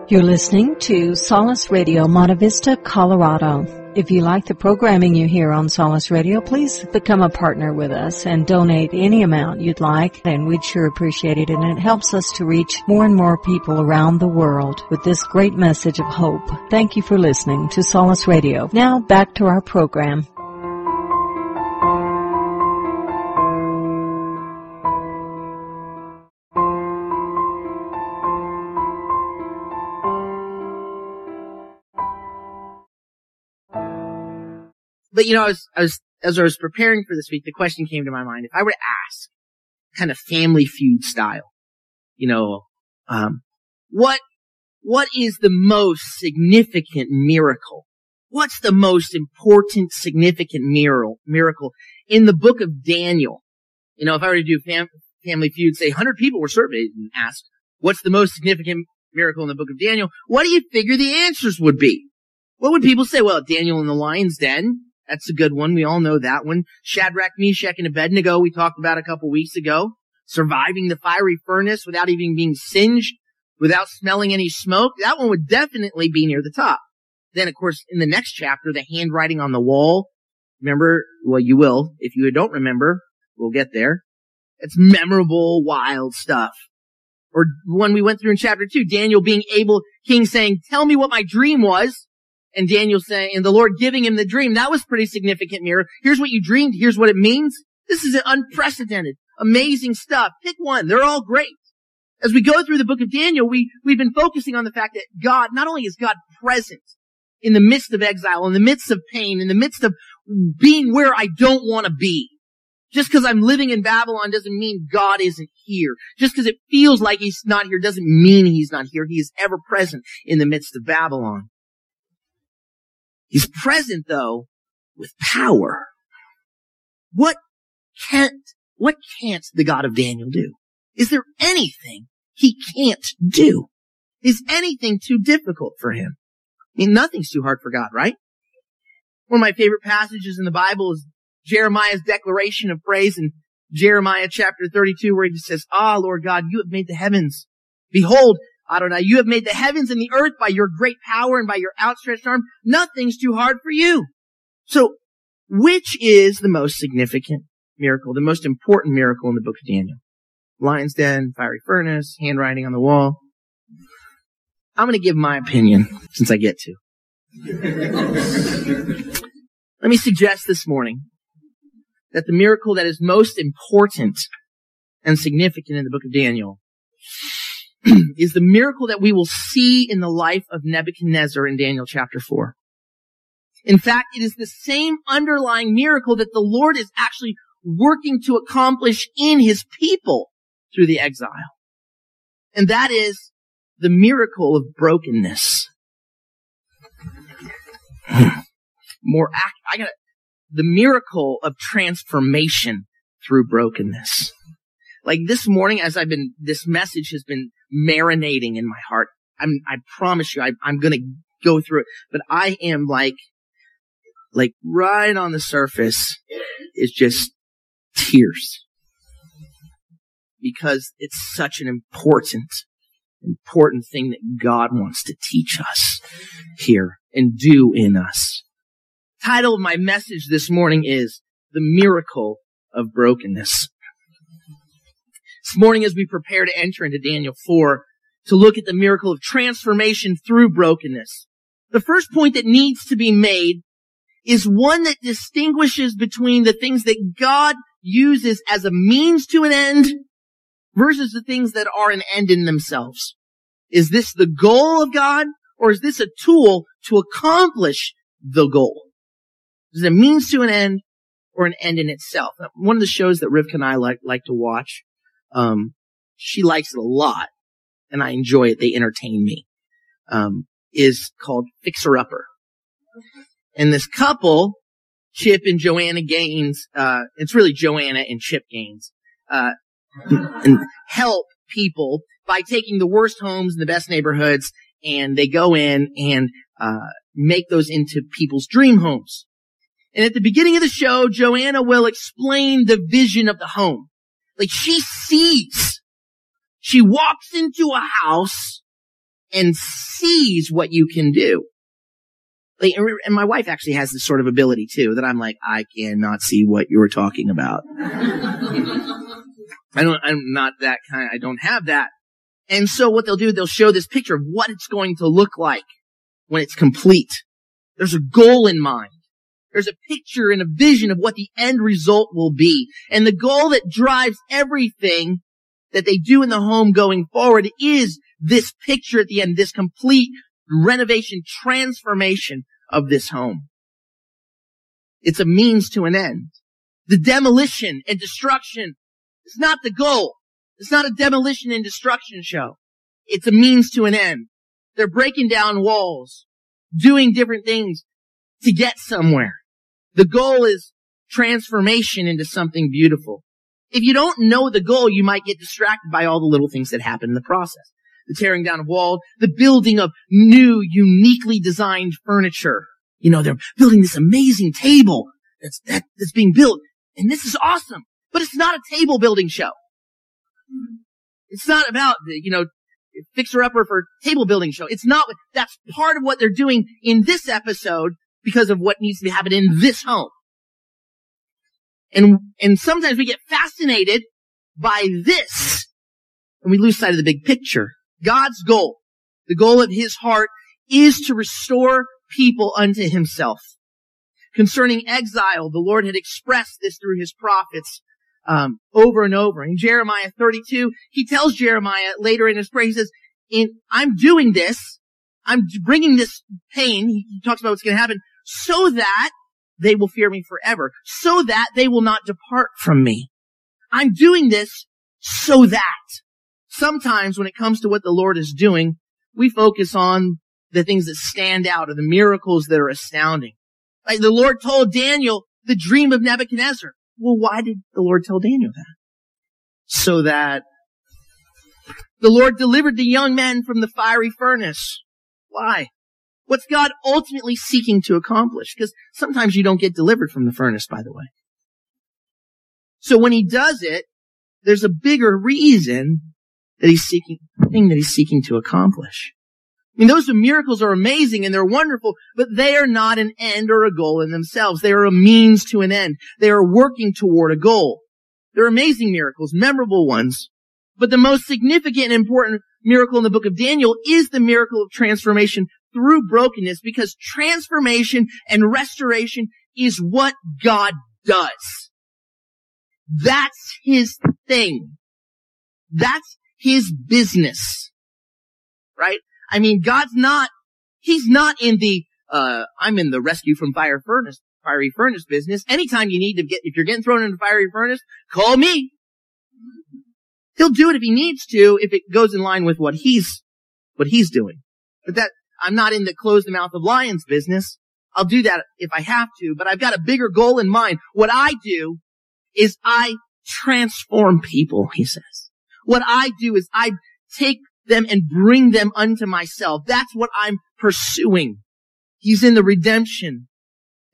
You're listening to Solace Radio, Monte Vista, Colorado. If you like the programming you hear on Solace Radio, please become a partner with us and donate any amount you'd like, and we'd sure appreciate it. And it helps us to reach more and more people around the world with this great message of hope. Thank you for listening to Solace Radio. Now back to our program. But you know, I was, I was, as I was preparing for this week, the question came to my mind. If I were to ask, kind of family feud style, you know, um, what, what is the most significant miracle? What's the most important, significant miracle, miracle in the book of Daniel? You know, if I were to do fam- family feud, say 100 people were surveyed and asked, what's the most significant miracle in the book of Daniel? What do you figure the answers would be? What would people say? Well, Daniel in the lion's den, that's a good one. We all know that one. Shadrach, Meshach, and Abednego we talked about a couple weeks ago. Surviving the fiery furnace without even being singed, without smelling any smoke. That one would definitely be near the top. Then, of course, in the next chapter, the handwriting on the wall. Remember, well, you will. If you don't remember, we'll get there. It's memorable, wild stuff. Or one we went through in chapter two, Daniel being able, king saying, tell me what my dream was and Daniel saying, and the Lord giving him the dream. That was pretty significant mirror. Here's what you dreamed. Here's what it means. This is unprecedented, amazing stuff. Pick one. They're all great. As we go through the book of Daniel, we, we've been focusing on the fact that God, not only is God present in the midst of exile, in the midst of pain, in the midst of being where I don't want to be. Just because I'm living in Babylon doesn't mean God isn't here. Just because it feels like He's not here doesn't mean He's not here. He is ever present in the midst of Babylon. He's present though with power. What can't, what can't the God of Daniel do? Is there anything he can't do? Is anything too difficult for him? I mean, nothing's too hard for God, right? One of my favorite passages in the Bible is Jeremiah's declaration of praise in Jeremiah chapter 32 where he says, Ah, Lord God, you have made the heavens. Behold, Adonai, you have made the heavens and the earth by your great power and by your outstretched arm. Nothing's too hard for you. So, which is the most significant miracle, the most important miracle in the book of Daniel? Lion's den, fiery furnace, handwriting on the wall. I'm going to give my opinion since I get to. Let me suggest this morning that the miracle that is most important and significant in the book of Daniel is the miracle that we will see in the life of Nebuchadnezzar in Daniel chapter 4. In fact, it is the same underlying miracle that the Lord is actually working to accomplish in his people through the exile. And that is the miracle of brokenness. More, I got the miracle of transformation through brokenness. Like this morning, as I've been, this message has been marinating in my heart. I'm, I promise you, I, I'm going to go through it, but I am like, like right on the surface is just tears because it's such an important, important thing that God wants to teach us here and do in us. Title of my message this morning is The Miracle of Brokenness. This morning, as we prepare to enter into Daniel 4, to look at the miracle of transformation through brokenness. The first point that needs to be made is one that distinguishes between the things that God uses as a means to an end versus the things that are an end in themselves. Is this the goal of God or is this a tool to accomplish the goal? Is it a means to an end or an end in itself? One of the shows that Rivka and I like, like to watch um, she likes it a lot, and I enjoy it. They entertain me. Um, is called Fixer Upper, and this couple Chip and Joanna Gaines, uh, it's really Joanna and Chip Gaines, uh, and help people by taking the worst homes in the best neighborhoods and they go in and, uh, make those into people's dream homes. And at the beginning of the show, Joanna will explain the vision of the home. Like she sees, she walks into a house and sees what you can do. Like, and my wife actually has this sort of ability too, that I'm like, I cannot see what you're talking about. I don't, I'm not that kind, I don't have that. And so what they'll do, they'll show this picture of what it's going to look like when it's complete. There's a goal in mind. There's a picture and a vision of what the end result will be. And the goal that drives everything that they do in the home going forward is this picture at the end, this complete renovation, transformation of this home. It's a means to an end. The demolition and destruction is not the goal. It's not a demolition and destruction show. It's a means to an end. They're breaking down walls, doing different things to get somewhere. The goal is transformation into something beautiful. If you don't know the goal, you might get distracted by all the little things that happen in the process. The tearing down of walls, the building of new, uniquely designed furniture. You know, they're building this amazing table that's, that, that's being built. And this is awesome. But it's not a table building show. It's not about, the, you know, fixer upper for table building show. It's not, that's part of what they're doing in this episode because of what needs to be happening in this home. And, and sometimes we get fascinated by this and we lose sight of the big picture. God's goal, the goal of his heart is to restore people unto himself. Concerning exile, the Lord had expressed this through his prophets um, over and over. In Jeremiah 32, he tells Jeremiah later in his prayer, he says, in, I'm doing this, I'm bringing this pain, he talks about what's going to happen, so that they will fear me forever, so that they will not depart from me. I'm doing this so that. Sometimes when it comes to what the Lord is doing, we focus on the things that stand out or the miracles that are astounding. Like the Lord told Daniel the dream of Nebuchadnezzar. Well, why did the Lord tell Daniel that? So that the Lord delivered the young men from the fiery furnace. Why? What's God ultimately seeking to accomplish? Because sometimes you don't get delivered from the furnace, by the way. So when he does it, there's a bigger reason that he's seeking, thing that he's seeking to accomplish. I mean, those miracles are amazing and they're wonderful, but they are not an end or a goal in themselves. They are a means to an end. They are working toward a goal. They're amazing miracles, memorable ones. But the most significant and important miracle in the book of Daniel is the miracle of transformation through brokenness because transformation and restoration is what God does. That's his thing. That's his business. Right? I mean, God's not, He's not in the, uh, I'm in the rescue from fire furnace, fiery furnace business. Anytime you need to get, if you're getting thrown in a fiery furnace, call me. He'll do it if he needs to, if it goes in line with what he's, what he's doing. But that, I'm not in the close the mouth of lions business. I'll do that if I have to, but I've got a bigger goal in mind. What I do is I transform people, he says. What I do is I take them and bring them unto myself. That's what I'm pursuing. He's in the redemption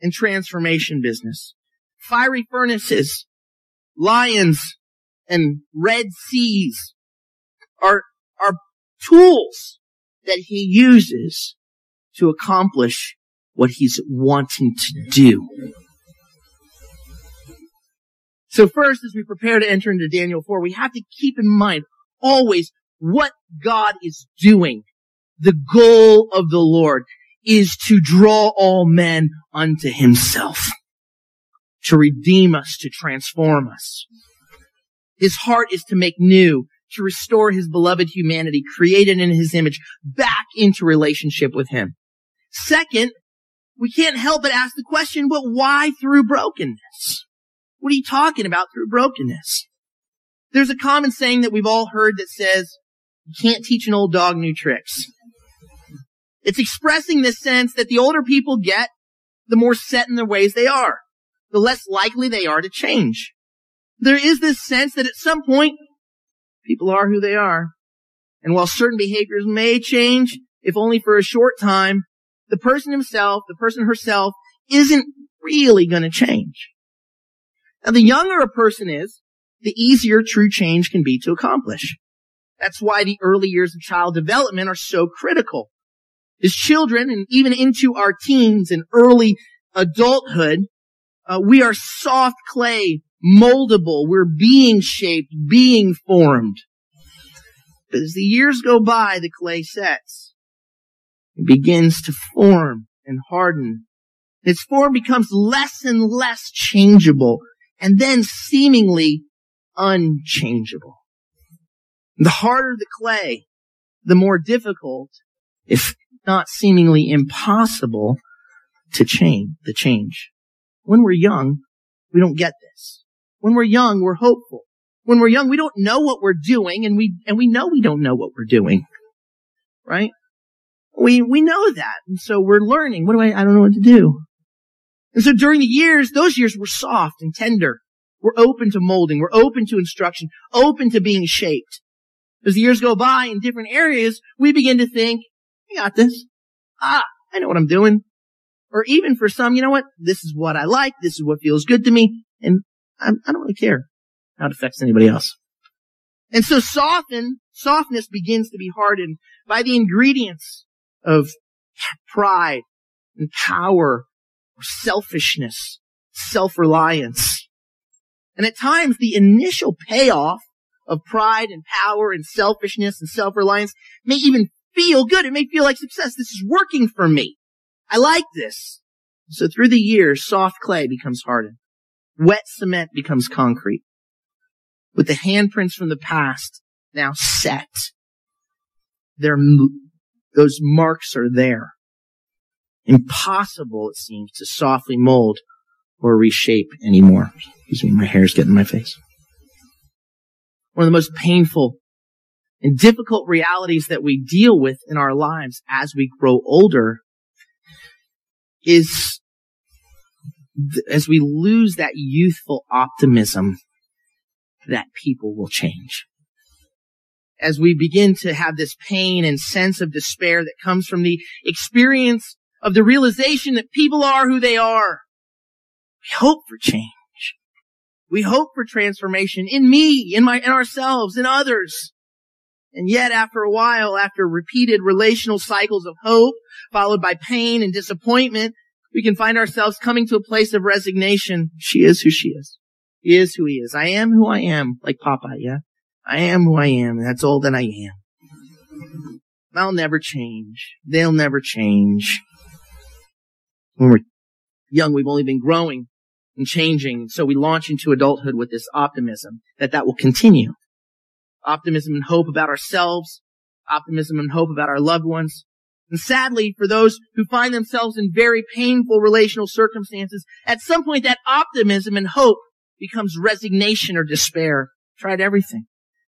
and transformation business. Fiery furnaces, lions, and red seas are, are tools that he uses to accomplish what he's wanting to do. So first, as we prepare to enter into Daniel 4, we have to keep in mind always what God is doing. The goal of the Lord is to draw all men unto himself, to redeem us, to transform us. His heart is to make new, to restore his beloved humanity created in his image back into relationship with him. Second, we can't help but ask the question, but why through brokenness? What are you talking about through brokenness? There's a common saying that we've all heard that says, you can't teach an old dog new tricks. It's expressing this sense that the older people get, the more set in their ways they are. the less likely they are to change. There is this sense that at some point, people are who they are. And while certain behaviors may change, if only for a short time, the person himself, the person herself, isn't really going to change. Now, the younger a person is, the easier true change can be to accomplish. That's why the early years of child development are so critical. As children and even into our teens and early adulthood, uh, we are soft clay, moldable. We're being shaped, being formed. But as the years go by, the clay sets. It begins to form and harden. Its form becomes less and less changeable and then seemingly unchangeable. The harder the clay, the more difficult, if not seemingly impossible, to change, the change. When we're young, we don't get this. When we're young, we're hopeful. When we're young, we don't know what we're doing and we, and we know we don't know what we're doing. Right? We, we know that. And so we're learning. What do I, I don't know what to do. And so during the years, those years were soft and tender. We're open to molding. We're open to instruction, open to being shaped. As the years go by in different areas, we begin to think, I got this. Ah, I know what I'm doing. Or even for some, you know what? This is what I like. This is what feels good to me. And I do not really care how it affects anybody else. And so soften, softness begins to be hardened by the ingredients of pride and power or selfishness, self-reliance. And at times the initial payoff of pride and power and selfishness and self-reliance may even feel good. It may feel like success. This is working for me. I like this. So through the years, soft clay becomes hardened. Wet cement becomes concrete. With the handprints from the past now set, there, those marks are there. Impossible, it seems, to softly mold or reshape anymore. Excuse me, my hair's getting in my face. One of the most painful and difficult realities that we deal with in our lives as we grow older is as we lose that youthful optimism that people will change. As we begin to have this pain and sense of despair that comes from the experience of the realization that people are who they are, we hope for change. We hope for transformation in me, in my, in ourselves, in others. And yet after a while, after repeated relational cycles of hope, followed by pain and disappointment, we can find ourselves coming to a place of resignation. She is who she is. He is who he is. I am who I am, like Popeye, yeah? I am who I am, and that's all that I am. I'll never change. They'll never change. When we're young, we've only been growing and changing, so we launch into adulthood with this optimism that that will continue optimism and hope about ourselves, optimism and hope about our loved ones. And sadly, for those who find themselves in very painful relational circumstances, at some point that optimism and hope becomes resignation or despair. Tried everything.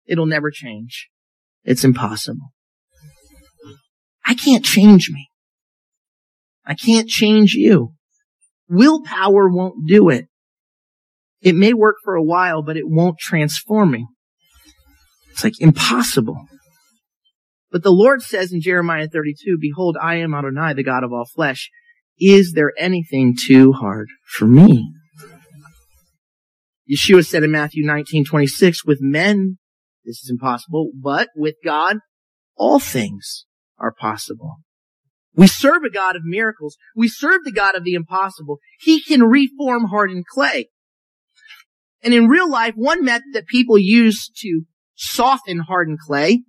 It'll never change. It's impossible. I can't change me. I can't change you. Willpower won't do it. It may work for a while, but it won't transform me. It's like impossible. But the Lord says in Jeremiah 32, Behold, I am Adonai, the God of all flesh. Is there anything too hard for me? Yeshua said in Matthew 19, 26, with men, this is impossible, but with God, all things are possible. We serve a God of miracles. We serve the God of the impossible. He can reform hardened clay. And in real life, one method that people use to soften hardened clay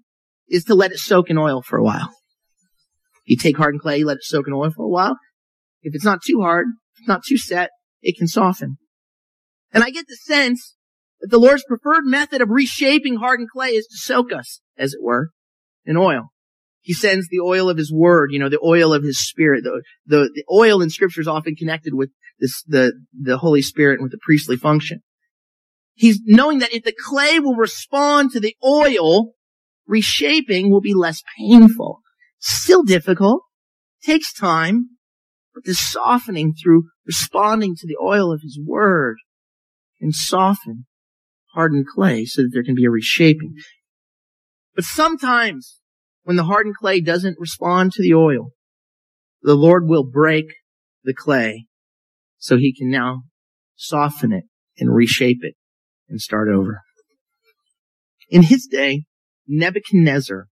is to let it soak in oil for a while. You take hardened clay, you let it soak in oil for a while. If it's not too hard, it's not too set, it can soften. And I get the sense that the Lord's preferred method of reshaping hardened clay is to soak us, as it were, in oil. He sends the oil of His Word, you know, the oil of His Spirit. The, the, the oil in Scripture is often connected with this, the, the Holy Spirit and with the priestly function. He's knowing that if the clay will respond to the oil, reshaping will be less painful. Still difficult, takes time, but this softening through responding to the oil of his word and soften hardened clay so that there can be a reshaping. But sometimes when the hardened clay doesn't respond to the oil, the Lord will break the clay so he can now soften it and reshape it and start over. In his day, Nebuchadnezzar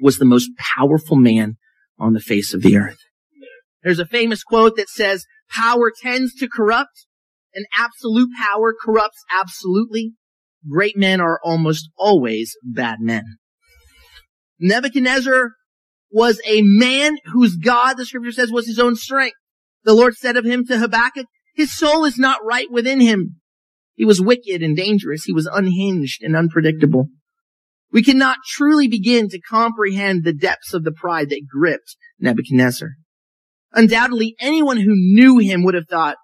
was the most powerful man on the face of the earth. There's a famous quote that says, power tends to corrupt and absolute power corrupts absolutely. Great men are almost always bad men. Nebuchadnezzar was a man whose God, the scripture says, was his own strength. The Lord said of him to Habakkuk, his soul is not right within him. He was wicked and dangerous. He was unhinged and unpredictable. We cannot truly begin to comprehend the depths of the pride that gripped Nebuchadnezzar. Undoubtedly, anyone who knew him would have thought,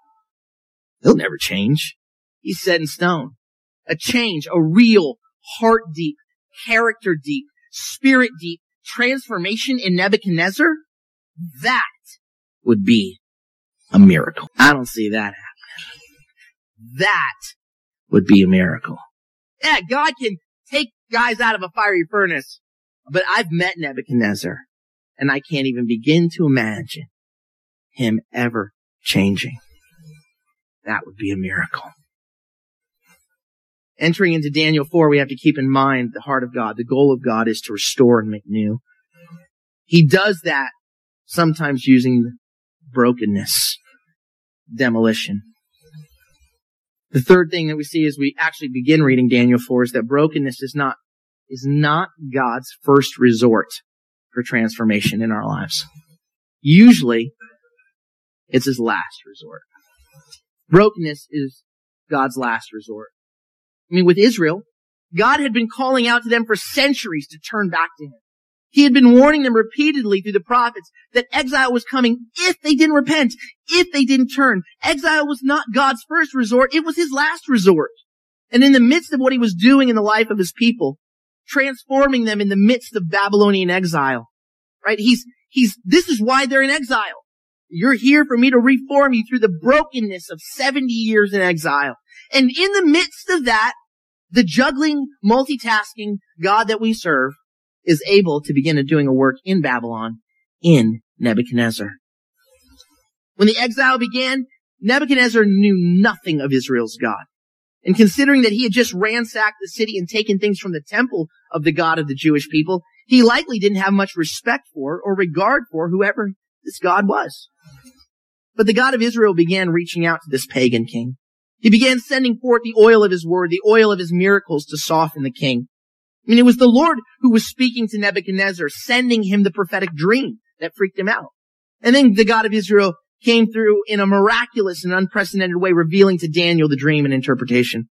he'll never change. He's set in stone. A change, a real, heart deep, character deep, spirit deep transformation in Nebuchadnezzar, that would be a miracle. I don't see that happening. That would be a miracle. Yeah, God can take guys out of a fiery furnace, but I've met Nebuchadnezzar and I can't even begin to imagine him ever changing. That would be a miracle. Entering into Daniel 4, we have to keep in mind the heart of God. The goal of God is to restore and make new. He does that sometimes using brokenness, demolition. The third thing that we see as we actually begin reading Daniel 4 is that brokenness is not, is not God's first resort for transformation in our lives. Usually, it's his last resort. Brokenness is God's last resort. I mean, with Israel, God had been calling out to them for centuries to turn back to Him. He had been warning them repeatedly through the prophets that exile was coming if they didn't repent, if they didn't turn. Exile was not God's first resort, it was His last resort. And in the midst of what He was doing in the life of His people, transforming them in the midst of Babylonian exile, right? He's, he's, this is why they're in exile. You're here for me to reform you through the brokenness of 70 years in exile. And in the midst of that, the juggling, multitasking God that we serve is able to begin doing a work in Babylon in Nebuchadnezzar. When the exile began, Nebuchadnezzar knew nothing of Israel's God. And considering that he had just ransacked the city and taken things from the temple of the God of the Jewish people, he likely didn't have much respect for or regard for whoever this God was. But the God of Israel began reaching out to this pagan king. He began sending forth the oil of his word, the oil of his miracles to soften the king. I mean, it was the Lord who was speaking to Nebuchadnezzar, sending him the prophetic dream that freaked him out. And then the God of Israel came through in a miraculous and unprecedented way, revealing to Daniel the dream and interpretation.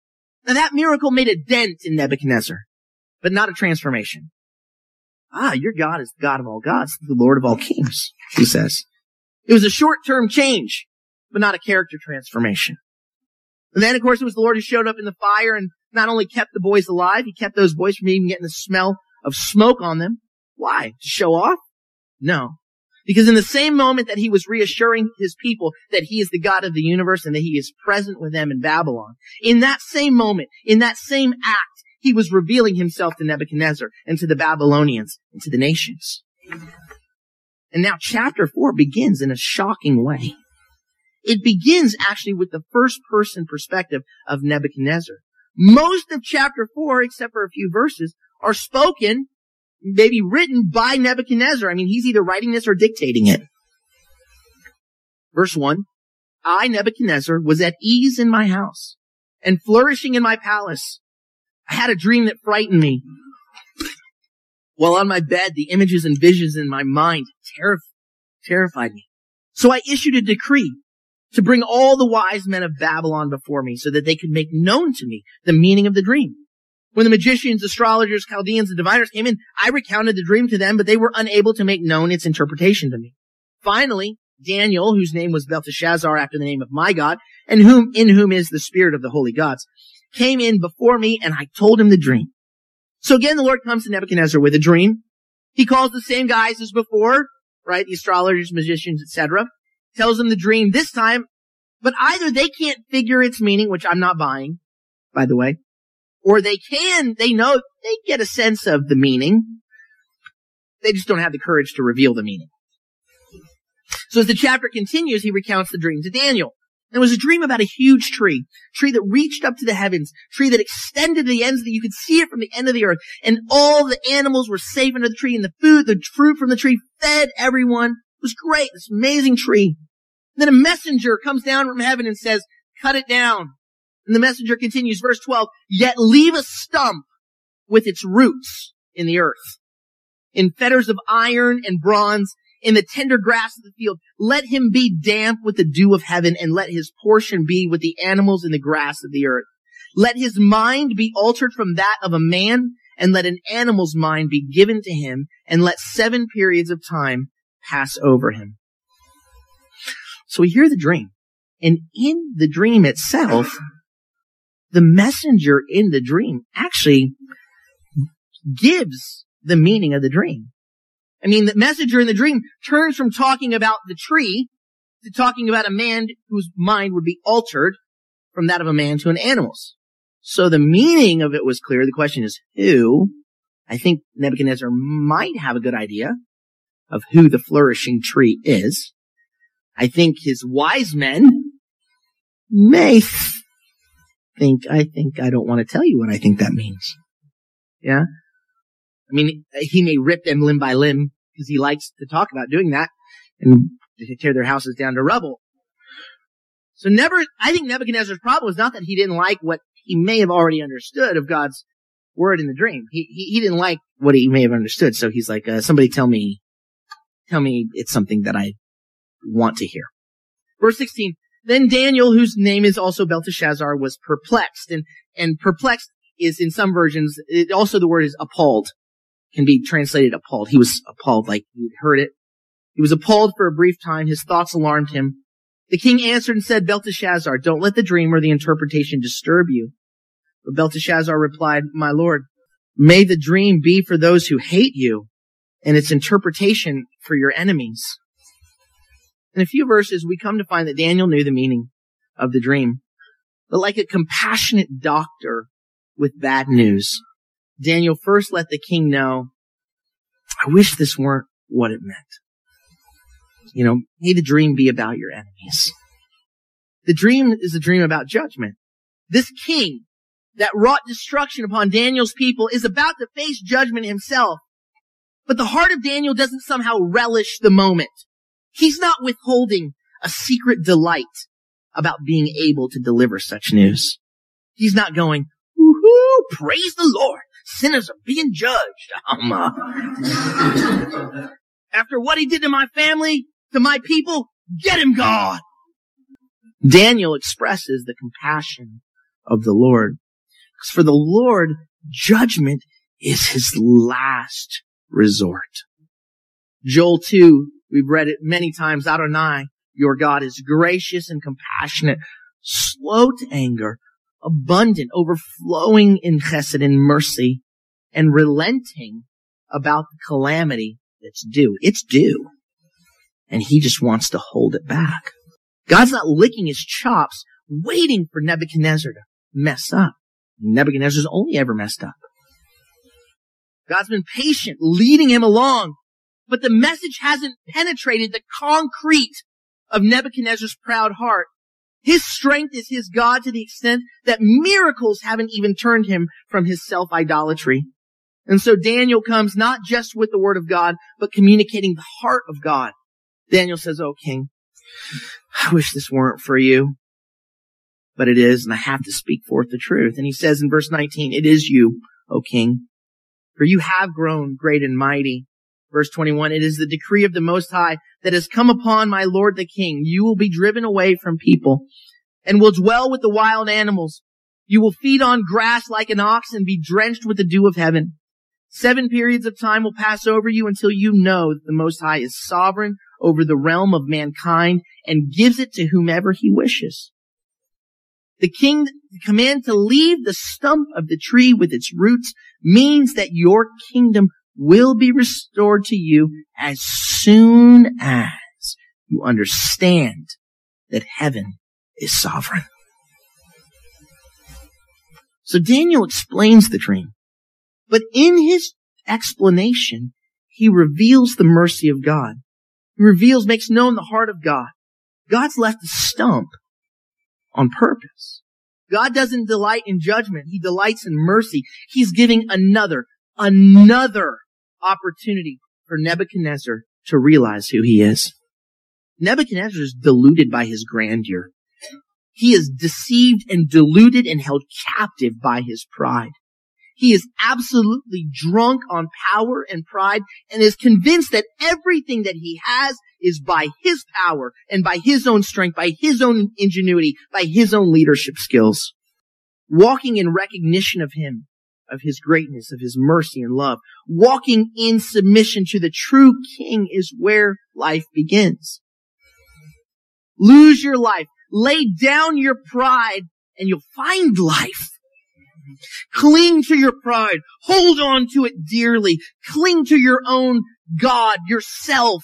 Now that miracle made a dent in Nebuchadnezzar, but not a transformation. Ah, your God is the God of all gods, the Lord of all kings, he says. It was a short-term change, but not a character transformation. And then, of course, it was the Lord who showed up in the fire and not only kept the boys alive, he kept those boys from even getting the smell of smoke on them. Why? To show off? No. Because in the same moment that he was reassuring his people that he is the God of the universe and that he is present with them in Babylon, in that same moment, in that same act, he was revealing himself to Nebuchadnezzar and to the Babylonians and to the nations. And now chapter four begins in a shocking way. It begins actually with the first person perspective of Nebuchadnezzar. Most of chapter four, except for a few verses, are spoken, maybe written by Nebuchadnezzar. I mean, he's either writing this or dictating it. Verse one, I, Nebuchadnezzar, was at ease in my house and flourishing in my palace. I had a dream that frightened me. While on my bed, the images and visions in my mind terrif- terrified me. So I issued a decree to bring all the wise men of Babylon before me so that they could make known to me the meaning of the dream. When the magicians, astrologers, Chaldeans, and diviners came in, I recounted the dream to them, but they were unable to make known its interpretation to me. Finally, Daniel, whose name was Belteshazzar after the name of my God, and whom, in whom is the spirit of the holy gods, came in before me and I told him the dream. So again, the Lord comes to Nebuchadnezzar with a dream. He calls the same guys as before, right? The astrologers, magicians, etc. Tells them the dream this time, but either they can't figure its meaning, which I'm not buying, by the way, or they can, they know, they get a sense of the meaning. They just don't have the courage to reveal the meaning. So as the chapter continues, he recounts the dream to Daniel. It was a dream about a huge tree, tree that reached up to the heavens, tree that extended to the ends that you could see it from the end of the earth. And all the animals were safe under the tree and the food, the fruit from the tree fed everyone. Was great. This amazing tree. Then a messenger comes down from heaven and says, cut it down. And the messenger continues, verse 12, yet leave a stump with its roots in the earth, in fetters of iron and bronze, in the tender grass of the field. Let him be damp with the dew of heaven and let his portion be with the animals in the grass of the earth. Let his mind be altered from that of a man and let an animal's mind be given to him and let seven periods of time pass over him. So we hear the dream and in the dream itself, the messenger in the dream actually gives the meaning of the dream. I mean, the messenger in the dream turns from talking about the tree to talking about a man whose mind would be altered from that of a man to an animal's. So the meaning of it was clear. The question is who? I think Nebuchadnezzar might have a good idea of who the flourishing tree is. I think his wise men may think, I think I don't want to tell you what I think that means. Yeah. I mean, he may rip them limb by limb because he likes to talk about doing that and tear their houses down to rubble. So never, I think Nebuchadnezzar's problem was not that he didn't like what he may have already understood of God's word in the dream. He, he, he didn't like what he may have understood. So he's like, uh, somebody tell me, tell me it's something that I want to hear. Verse 16. Then Daniel, whose name is also Belteshazzar, was perplexed and, and perplexed is in some versions, it, also the word is appalled can be translated appalled. He was appalled, like he'd heard it. He was appalled for a brief time. His thoughts alarmed him. The king answered and said, Belteshazzar, don't let the dream or the interpretation disturb you. But Belteshazzar replied, My lord, may the dream be for those who hate you and its interpretation for your enemies. In a few verses, we come to find that Daniel knew the meaning of the dream. But like a compassionate doctor with bad news, Daniel first let the king know, I wish this weren't what it meant. You know, may the dream be about your enemies. The dream is a dream about judgment. This king that wrought destruction upon Daniel's people is about to face judgment himself. But the heart of Daniel doesn't somehow relish the moment. He's not withholding a secret delight about being able to deliver such news. He's not going, woohoo, praise the Lord sinners are being judged. Um, uh, after what he did to my family, to my people, get him, God. Daniel expresses the compassion of the Lord. Because for the Lord, judgment is his last resort. Joel 2, we've read it many times. Adonai, your God is gracious and compassionate, slow to anger, abundant, overflowing in chesed and mercy, and relenting about the calamity that's due. It's due. And he just wants to hold it back. God's not licking his chops, waiting for Nebuchadnezzar to mess up. Nebuchadnezzar's only ever messed up. God's been patient, leading him along, but the message hasn't penetrated the concrete of Nebuchadnezzar's proud heart. His strength is his God to the extent that miracles haven't even turned him from his self-idolatry. And so Daniel comes not just with the word of God, but communicating the heart of God. Daniel says, Oh, king, I wish this weren't for you, but it is, and I have to speak forth the truth. And he says in verse 19, it is you, O king, for you have grown great and mighty. Verse 21, it is the decree of the Most High that has come upon my Lord the King. You will be driven away from people and will dwell with the wild animals. You will feed on grass like an ox and be drenched with the dew of heaven. Seven periods of time will pass over you until you know that the Most High is sovereign over the realm of mankind and gives it to whomever he wishes. The king, command to leave the stump of the tree with its roots means that your kingdom will be restored to you as soon as you understand that heaven is sovereign. So Daniel explains the dream. But in his explanation, he reveals the mercy of God. He reveals, makes known the heart of God. God's left a stump on purpose. God doesn't delight in judgment. He delights in mercy. He's giving another, another opportunity for Nebuchadnezzar to realize who he is. Nebuchadnezzar is deluded by his grandeur. He is deceived and deluded and held captive by his pride. He is absolutely drunk on power and pride and is convinced that everything that he has is by his power and by his own strength, by his own ingenuity, by his own leadership skills. Walking in recognition of him, of his greatness, of his mercy and love, walking in submission to the true king is where life begins. Lose your life. Lay down your pride and you'll find life. Cling to your pride. Hold on to it dearly. Cling to your own God, yourself,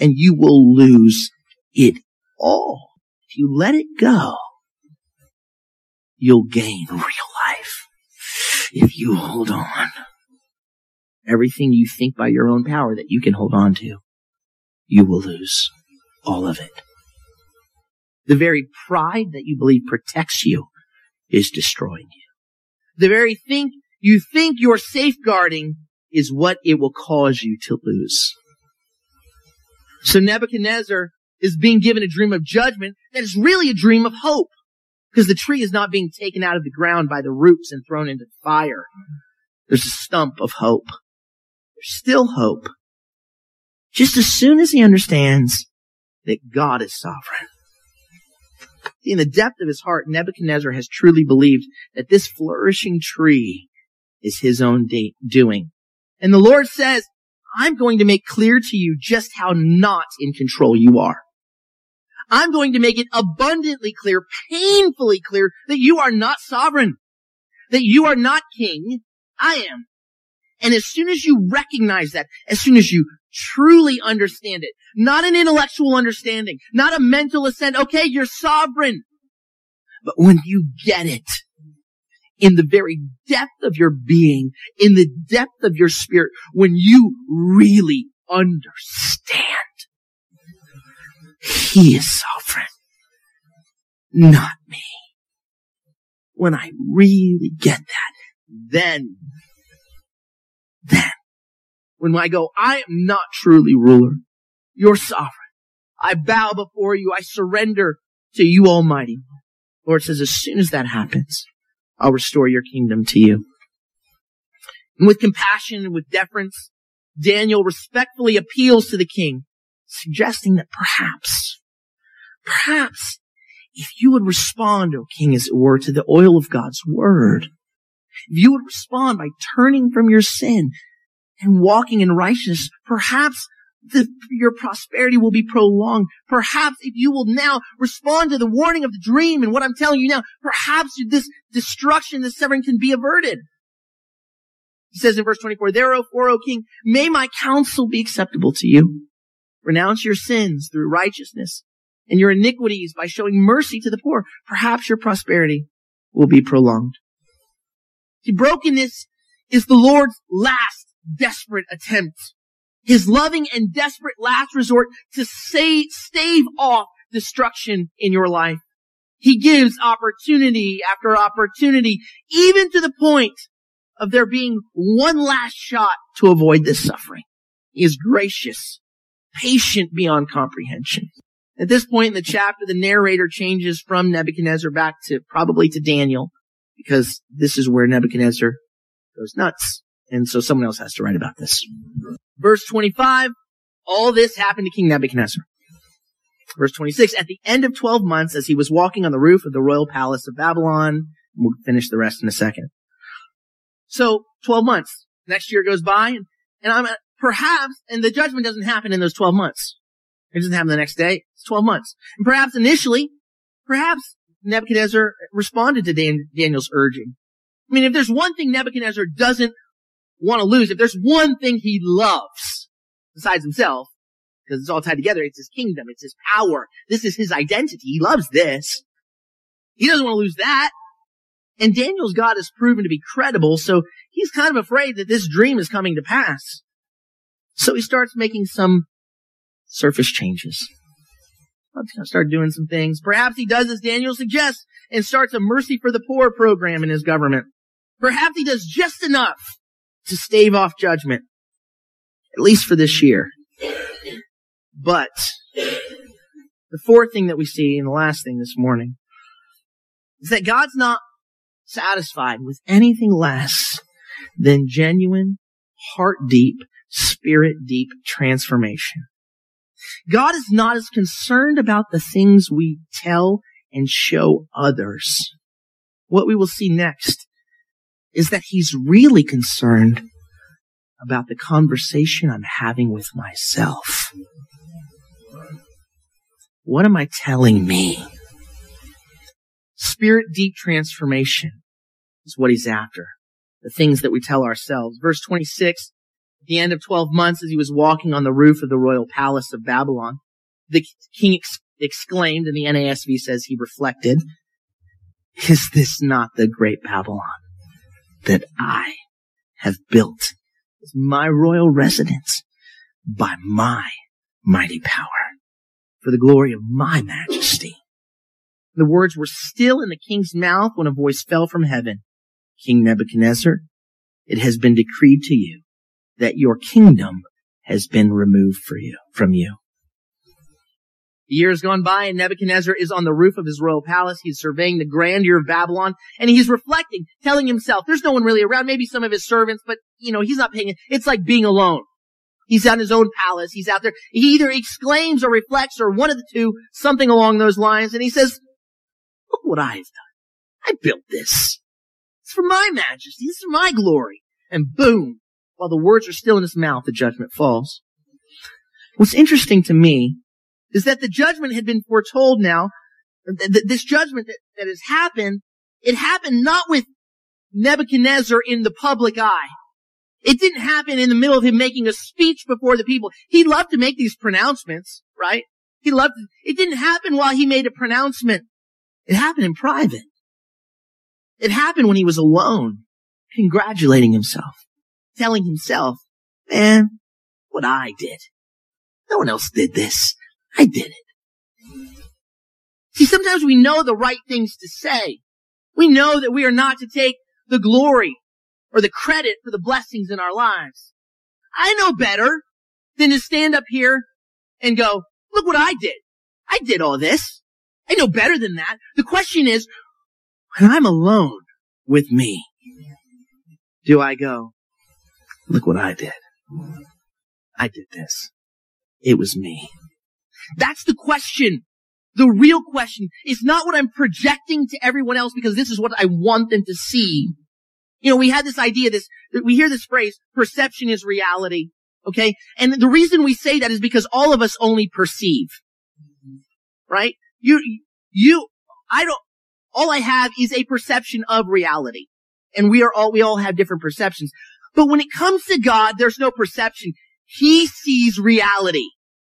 and you will lose it all. If you let it go, you'll gain real life. If you hold on, everything you think by your own power that you can hold on to, you will lose all of it. The very pride that you believe protects you is destroying you. The very thing you think you're safeguarding is what it will cause you to lose. So Nebuchadnezzar is being given a dream of judgment that is really a dream of hope because the tree is not being taken out of the ground by the roots and thrown into fire. There's a stump of hope. There's still hope. Just as soon as he understands that God is sovereign. In the depth of his heart, Nebuchadnezzar has truly believed that this flourishing tree is his own de- doing. And the Lord says, I'm going to make clear to you just how not in control you are. I'm going to make it abundantly clear, painfully clear that you are not sovereign, that you are not king. I am. And as soon as you recognize that, as soon as you truly understand it, not an intellectual understanding, not a mental assent. okay, you're sovereign. But when you get it, in the very depth of your being, in the depth of your spirit, when you really understand He is sovereign, not me. When I really get that, then, then, when I go, I am not truly ruler, you're sovereign. I bow before you, I surrender to you, Almighty. Lord says, as soon as that happens, I'll restore your kingdom to you. And with compassion and with deference, Daniel respectfully appeals to the king, suggesting that perhaps, perhaps, if you would respond, O king, as it were, to the oil of God's word, if you would respond by turning from your sin and walking in righteousness, perhaps the, your prosperity will be prolonged. Perhaps if you will now respond to the warning of the dream and what I'm telling you now, perhaps this destruction, this severing can be averted. He says in verse 24, Therefore, O king, may my counsel be acceptable to you. Renounce your sins through righteousness and your iniquities by showing mercy to the poor. Perhaps your prosperity will be prolonged. See, brokenness is the Lord's last desperate attempt his loving and desperate last resort to save, stave off destruction in your life. He gives opportunity after opportunity, even to the point of there being one last shot to avoid this suffering. He is gracious, patient beyond comprehension. At this point in the chapter, the narrator changes from Nebuchadnezzar back to probably to Daniel because this is where Nebuchadnezzar goes nuts. And so someone else has to write about this. Verse 25, all this happened to King Nebuchadnezzar. Verse 26, at the end of 12 months, as he was walking on the roof of the royal palace of Babylon, we'll finish the rest in a second. So, 12 months. Next year goes by, and, and I'm perhaps, and the judgment doesn't happen in those 12 months. It doesn't happen the next day. It's 12 months. And perhaps initially, perhaps Nebuchadnezzar responded to Dan, Daniel's urging. I mean, if there's one thing Nebuchadnezzar doesn't want to lose, if there's one thing he loves, besides himself, because it's all tied together. It's his kingdom. It's his power. This is his identity. He loves this. He doesn't want to lose that. And Daniel's God has proven to be credible, so he's kind of afraid that this dream is coming to pass. So he starts making some surface changes. I'm to start doing some things. Perhaps he does as Daniel suggests and starts a mercy for the poor program in his government. Perhaps he does just enough to stave off judgment, at least for this year. But the fourth thing that we see and the last thing this morning is that God's not satisfied with anything less than genuine, heart deep, spirit deep transformation. God is not as concerned about the things we tell and show others. What we will see next is that he's really concerned about the conversation I'm having with myself. What am I telling me? Spirit deep transformation is what he's after. The things that we tell ourselves. Verse 26, at the end of 12 months as he was walking on the roof of the royal palace of Babylon, the king ex- exclaimed, and the NASB says he reflected, is this not the great Babylon that I have built as my royal residence by my mighty power for the glory of my majesty? The words were still in the king's mouth when a voice fell from heaven. King Nebuchadnezzar, it has been decreed to you that your kingdom has been removed for you, from you. Years gone by and Nebuchadnezzar is on the roof of his royal palace. He's surveying the grandeur of Babylon and he's reflecting, telling himself, there's no one really around, maybe some of his servants, but you know, he's not paying it. It's like being alone. He's on his own palace. He's out there. He either exclaims or reflects or one of the two, something along those lines. And he says, look what I've done. I built this. It's for my majesty. It's for my glory. And boom, while the words are still in his mouth, the judgment falls. What's interesting to me is that the judgment had been foretold now. This judgment that, that has happened, it happened not with Nebuchadnezzar in the public eye. It didn't happen in the middle of him making a speech before the people. He loved to make these pronouncements, right? He loved, it didn't happen while he made a pronouncement. It happened in private. It happened when he was alone, congratulating himself, telling himself, man, what I did. No one else did this. I did it. See, sometimes we know the right things to say. We know that we are not to take the glory or the credit for the blessings in our lives. I know better than to stand up here and go, look what I did. I did all this. I know better than that. The question is, when I'm alone with me, do I go, look what I did. I did this. It was me. That's the question. The real question is not what I'm projecting to everyone else because this is what I want them to see. You know, we had this idea, this, we hear this phrase, perception is reality. Okay? And the reason we say that is because all of us only perceive. Right? You, you, I don't, all I have is a perception of reality. And we are all, we all have different perceptions. But when it comes to God, there's no perception. He sees reality.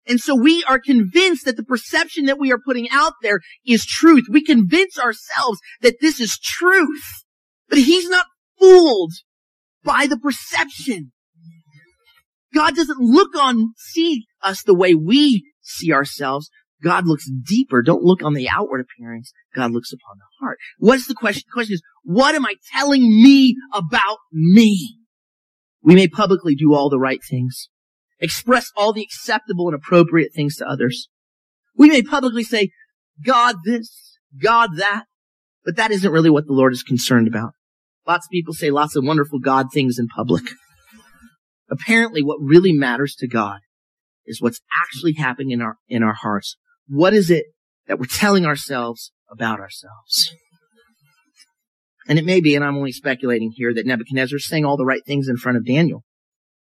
And so we are convinced that the perception that we are putting out there is truth. We convince ourselves that this is truth. But he's not fooled by the perception. God doesn't look on, see us the way we see ourselves. God looks deeper. Don't look on the outward appearance. God looks upon the heart. What's the question? The question is, what am I telling me about me? We may publicly do all the right things, express all the acceptable and appropriate things to others. We may publicly say, God this, God that, but that isn't really what the Lord is concerned about. Lots of people say lots of wonderful God things in public. Apparently what really matters to God is what's actually happening in our, in our hearts. What is it that we're telling ourselves about ourselves? And it may be, and I'm only speculating here, that Nebuchadnezzar is saying all the right things in front of Daniel,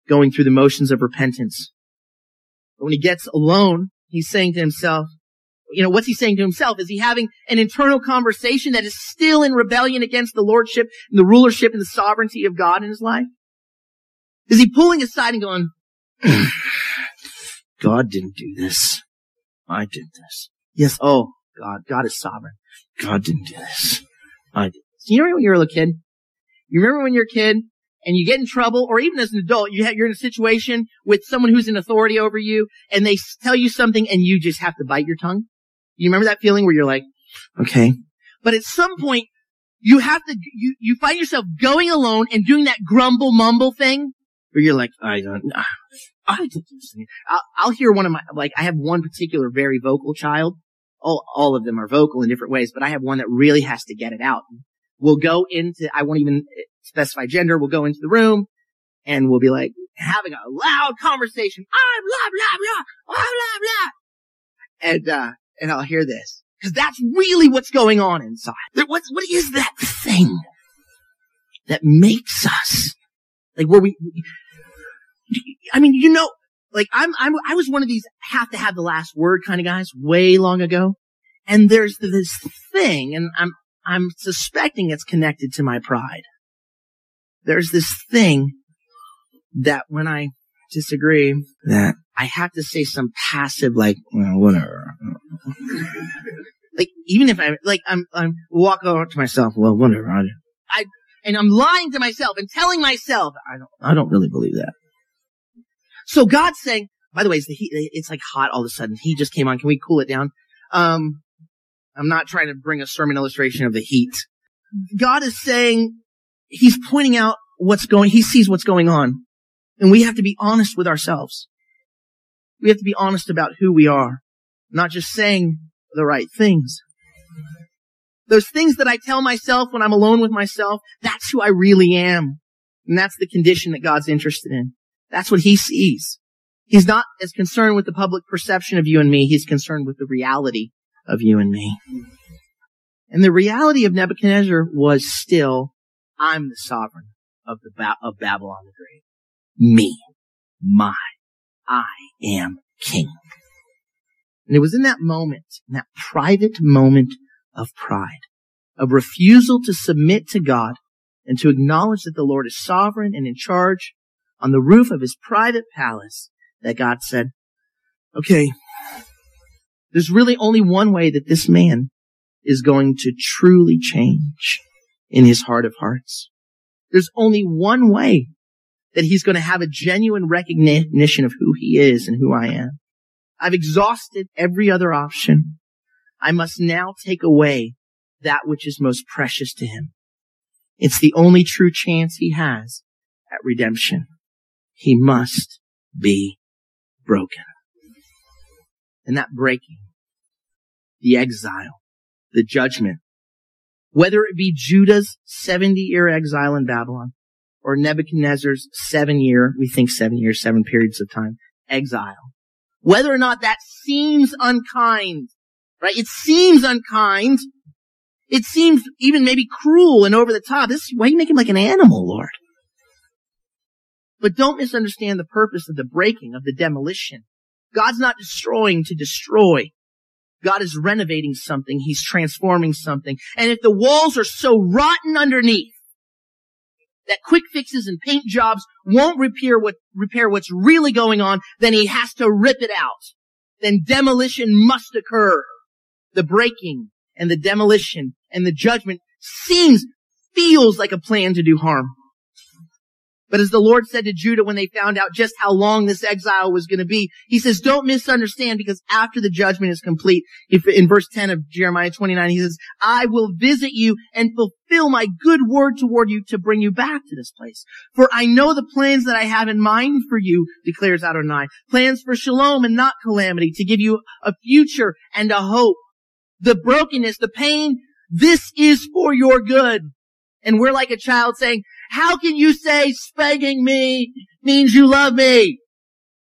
going through the motions of repentance. But when he gets alone, he's saying to himself, you know, what's he saying to himself? Is he having an internal conversation that is still in rebellion against the lordship and the rulership and the sovereignty of God in his life? Is he pulling aside and going, God didn't do this. I did this. Yes. Oh, God. God is sovereign. God didn't do this. I did this. You remember when you were a little kid? You remember when you're a kid and you get in trouble, or even as an adult, you you're in a situation with someone who's in authority over you, and they tell you something, and you just have to bite your tongue. You remember that feeling where you're like, okay. But at some point, you have to, you, you find yourself going alone and doing that grumble mumble thing, where you're like, I don't, I don't I'll, I'll hear one of my, like, I have one particular very vocal child. All, all of them are vocal in different ways, but I have one that really has to get it out. We'll go into, I won't even specify gender. We'll go into the room and we'll be like having a loud conversation. Ah, blah, blah, blah, blah, blah, blah. And, uh, and I'll hear this because that's really what's going on inside. What, what is that thing that makes us like where we, I mean, you know, like I'm, I'm, I was one of these have to have the last word kind of guys way long ago. And there's this thing and I'm, I'm suspecting it's connected to my pride there's this thing that when I disagree, that I have to say some passive, like, well, whatever. like, even if I, like, I'm, I'm walk over to myself, well, whatever. I, I, and I'm lying to myself and telling myself, I don't, I don't really believe that. So God's saying, by the way, it's the heat, it's like hot all of a sudden. He just came on. Can we cool it down? Um, I'm not trying to bring a sermon illustration of the heat. God is saying, he's pointing out what's going, he sees what's going on. And we have to be honest with ourselves. We have to be honest about who we are, not just saying the right things. Those things that I tell myself when I'm alone with myself, that's who I really am. And that's the condition that God's interested in. That's what he sees. He's not as concerned with the public perception of you and me. He's concerned with the reality of you and me. And the reality of Nebuchadnezzar was still I'm the sovereign of the ba- of Babylon the Great. Me, my, I am king. And it was in that moment, in that private moment of pride, of refusal to submit to God and to acknowledge that the Lord is sovereign and in charge on the roof of his private palace that God said, okay, there's really only one way that this man is going to truly change in his heart of hearts. There's only one way that he's going to have a genuine recognition of who he is and who I am. I've exhausted every other option. I must now take away that which is most precious to him. It's the only true chance he has at redemption. He must be broken. And that breaking, the exile, the judgment, whether it be Judah's 70 year exile in Babylon or Nebuchadnezzar's seven year, we think seven years, seven periods of time, exile. Whether or not that seems unkind, right? It seems unkind. It seems even maybe cruel and over the top. This, why you making him like an animal, Lord? But don't misunderstand the purpose of the breaking, of the demolition. God's not destroying to destroy. God is renovating something. He's transforming something. And if the walls are so rotten underneath that quick fixes and paint jobs won't repair what, repair what's really going on, then he has to rip it out. Then demolition must occur. The breaking and the demolition and the judgment seems, feels like a plan to do harm. But as the Lord said to Judah when they found out just how long this exile was going to be, he says, don't misunderstand because after the judgment is complete, if in verse 10 of Jeremiah 29, he says, I will visit you and fulfill my good word toward you to bring you back to this place. For I know the plans that I have in mind for you, declares Adonai, plans for shalom and not calamity, to give you a future and a hope. The brokenness, the pain, this is for your good. And we're like a child saying, how can you say spanking me means you love me?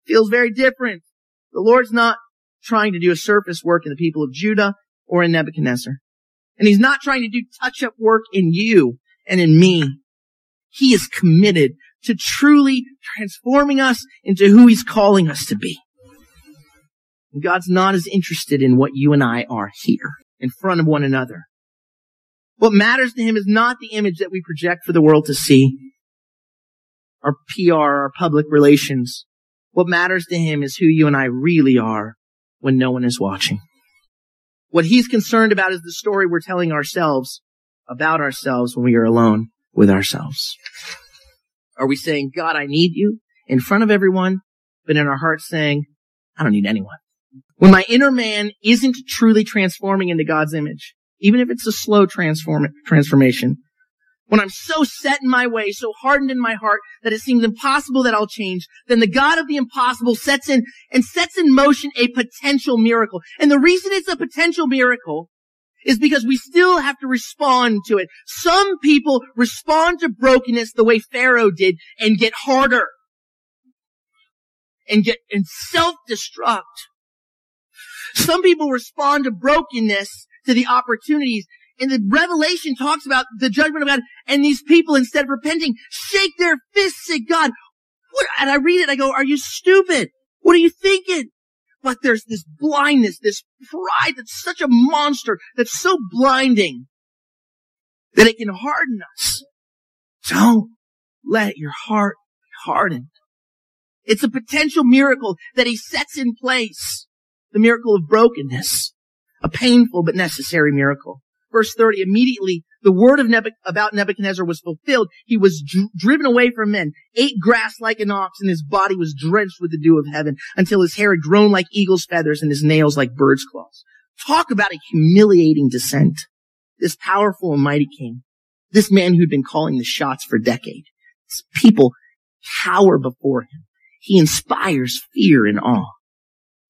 Feels very different. The Lord's not trying to do a surface work in the people of Judah or in Nebuchadnezzar. And he's not trying to do touch up work in you and in me. He is committed to truly transforming us into who he's calling us to be. And God's not as interested in what you and I are here in front of one another. What matters to him is not the image that we project for the world to see. Our PR, our public relations. What matters to him is who you and I really are when no one is watching. What he's concerned about is the story we're telling ourselves about ourselves when we are alone with ourselves. Are we saying, God, I need you in front of everyone, but in our hearts saying, I don't need anyone. When my inner man isn't truly transforming into God's image, even if it's a slow transform- transformation, when I'm so set in my way, so hardened in my heart that it seems impossible that I'll change, then the God of the impossible sets in and sets in motion a potential miracle. And the reason it's a potential miracle is because we still have to respond to it. Some people respond to brokenness the way Pharaoh did and get harder and get and self-destruct. Some people respond to brokenness to the opportunities and the revelation talks about the judgment of God and these people instead of repenting shake their fists at God. What? And I read it, I go, are you stupid? What are you thinking? But there's this blindness, this pride that's such a monster, that's so blinding that it can harden us. Don't let your heart be hardened. It's a potential miracle that he sets in place. The miracle of brokenness. A painful but necessary miracle. Verse 30, immediately the word of Nebuch- about Nebuchadnezzar was fulfilled. He was dr- driven away from men, ate grass like an ox, and his body was drenched with the dew of heaven until his hair had grown like eagle's feathers and his nails like bird's claws. Talk about a humiliating descent. This powerful and mighty king, this man who'd been calling the shots for decades, people cower before him. He inspires fear and awe.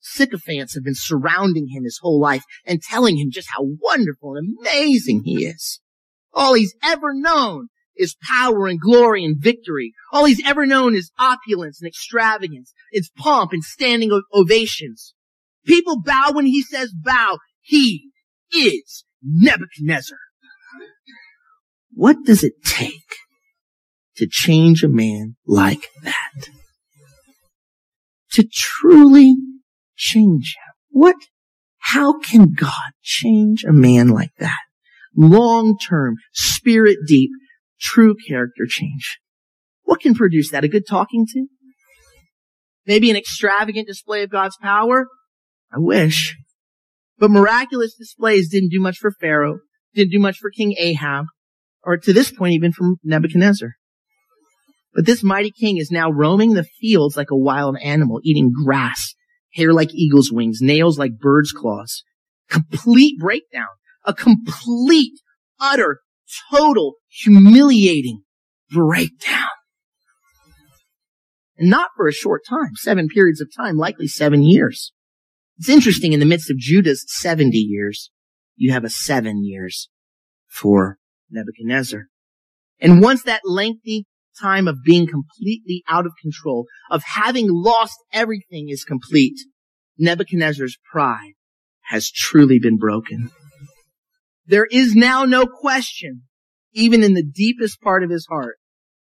Sycophants have been surrounding him his whole life and telling him just how wonderful and amazing he is. All he's ever known is power and glory and victory. All he's ever known is opulence and extravagance. It's pomp and standing ovations. People bow when he says bow. He is Nebuchadnezzar. What does it take to change a man like that? To truly change him? What? How can God change a man like that? Long term, spirit deep, true character change. What can produce that? A good talking to? Maybe an extravagant display of God's power? I wish. But miraculous displays didn't do much for Pharaoh, didn't do much for King Ahab, or to this point even for Nebuchadnezzar. But this mighty king is now roaming the fields like a wild animal, eating grass hair like eagle's wings, nails like bird's claws. Complete breakdown. A complete, utter, total, humiliating breakdown. And not for a short time, seven periods of time, likely seven years. It's interesting in the midst of Judah's 70 years, you have a seven years for Nebuchadnezzar. And once that lengthy time of being completely out of control, of having lost everything is complete, Nebuchadnezzar's pride has truly been broken. There is now no question, even in the deepest part of his heart,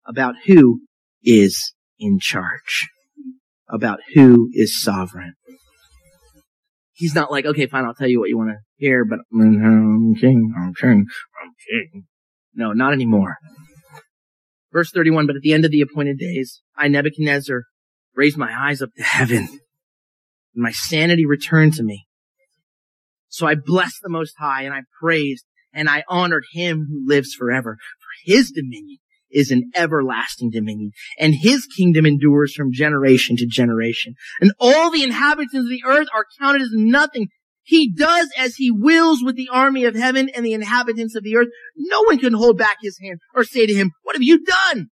about who is in charge, about who is sovereign. He's not like, okay, fine, I'll tell you what you want to hear, but mm-hmm, I'm king, I'm king, I'm king. No, not anymore. Verse 31, but at the end of the appointed days, I, Nebuchadnezzar, raised my eyes up to heaven, and my sanity returned to me. So I blessed the Most High, and I praised, and I honored him who lives forever, for his dominion is an everlasting dominion, and his kingdom endures from generation to generation. And all the inhabitants of the earth are counted as nothing he does as he wills with the army of heaven and the inhabitants of the earth. No one can hold back his hand or say to him, what have you done?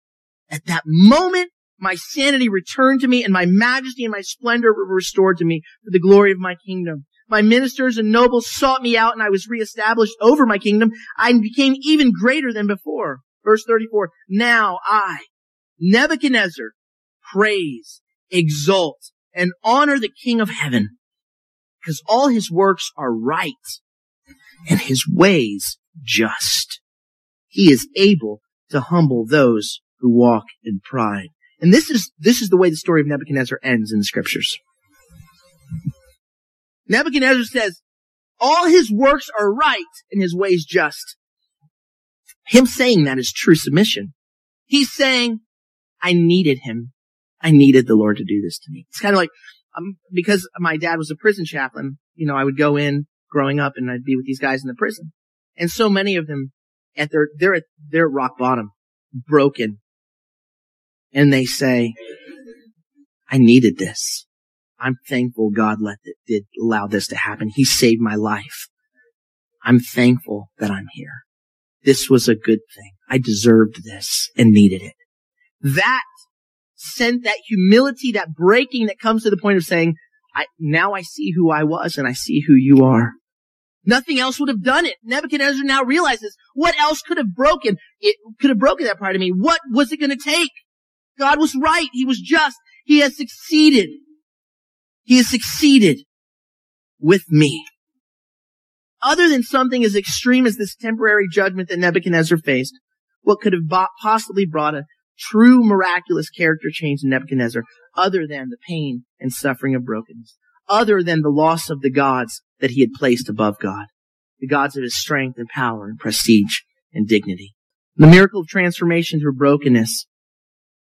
At that moment, my sanity returned to me and my majesty and my splendor were restored to me for the glory of my kingdom. My ministers and nobles sought me out and I was reestablished over my kingdom. I became even greater than before. Verse 34. Now I, Nebuchadnezzar, praise, exalt, and honor the King of heaven because all his works are right and his ways just. He is able to humble those who walk in pride. And this is, this is the way the story of Nebuchadnezzar ends in the scriptures. Nebuchadnezzar says, all his works are right and his ways just. Him saying that is true submission. He's saying, I needed him I needed the Lord to do this to me. It's kind of like, um, because my dad was a prison chaplain, you know, I would go in growing up and I'd be with these guys in the prison. And so many of them at their, they're at, they're rock bottom, broken. And they say, I needed this. I'm thankful God let it, did allow this to happen. He saved my life. I'm thankful that I'm here. This was a good thing. I deserved this and needed it. That sent that humility, that breaking that comes to the point of saying, I, now I see who I was and I see who you are. Nothing else would have done it. Nebuchadnezzar now realizes what else could have broken it, could have broken that part of me. What was it going to take? God was right. He was just. He has succeeded. He has succeeded with me. Other than something as extreme as this temporary judgment that Nebuchadnezzar faced, what could have possibly brought a true miraculous character change in Nebuchadnezzar other than the pain and suffering of brokenness, other than the loss of the gods that he had placed above God, the gods of his strength and power and prestige and dignity. The miracle of transformation through brokenness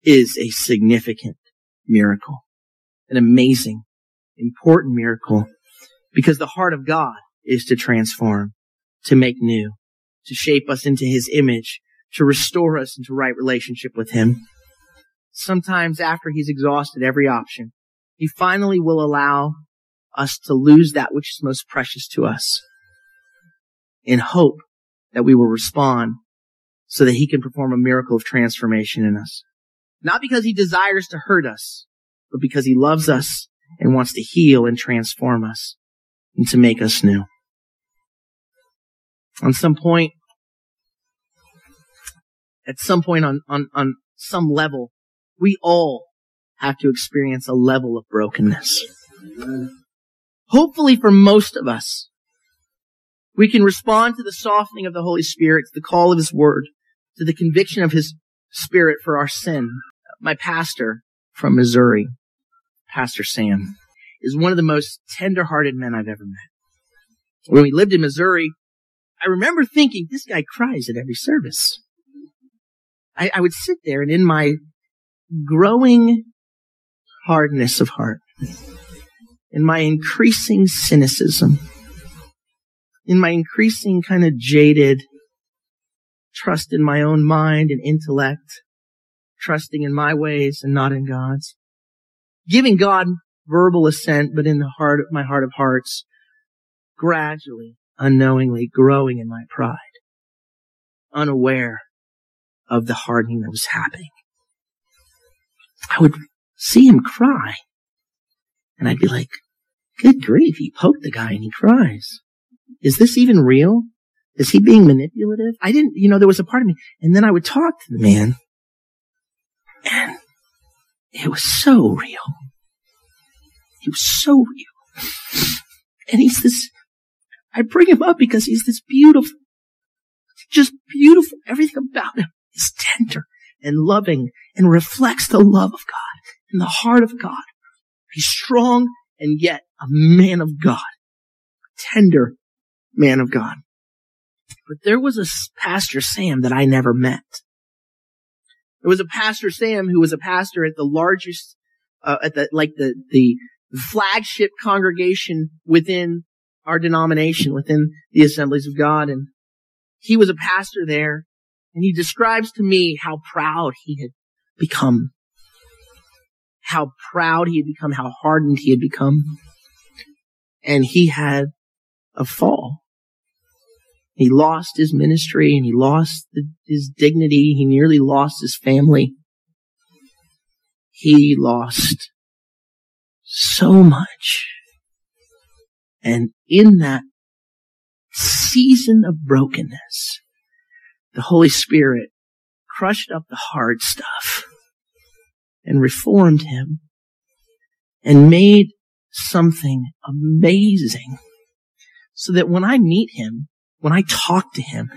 is a significant miracle, an amazing, important miracle because the heart of God is to transform, to make new, to shape us into his image, to restore us into right relationship with him. Sometimes after he's exhausted every option, he finally will allow us to lose that which is most precious to us in hope that we will respond so that he can perform a miracle of transformation in us. Not because he desires to hurt us, but because he loves us and wants to heal and transform us and to make us new. On some point, at some point on, on, on some level, we all have to experience a level of brokenness. Hopefully for most of us, we can respond to the softening of the Holy Spirit, to the call of His Word, to the conviction of His Spirit for our sin. My pastor from Missouri, Pastor Sam, is one of the most tender-hearted men I've ever met. When we lived in Missouri, I remember thinking, this guy cries at every service. I, I would sit there and in my growing hardness of heart, in my increasing cynicism, in my increasing kind of jaded trust in my own mind and intellect, trusting in my ways and not in God's, giving God verbal assent, but in the heart of my heart of hearts, gradually, unknowingly growing in my pride, unaware of the hardening that was happening. I would see him cry. And I'd be like, good grief, he poked the guy and he cries. Is this even real? Is he being manipulative? I didn't, you know, there was a part of me. And then I would talk to the man. And it was so real. He was so real. And he's this, I bring him up because he's this beautiful, just beautiful. Everything about him is tender and loving and reflects the love of God and the heart of God. He's strong and yet a man of God, tender man of God. But there was a Pastor Sam that I never met. There was a Pastor Sam who was a pastor at the largest, uh, at the, like the, the flagship congregation within our denomination, within the assemblies of God. And he was a pastor there and he describes to me how proud he had become. How proud he had become, how hardened he had become. And he had a fall. He lost his ministry and he lost the, his dignity. He nearly lost his family. He lost so much. And in that season of brokenness, the Holy Spirit crushed up the hard stuff and reformed him and made something amazing so that when I meet him, when I talk to him,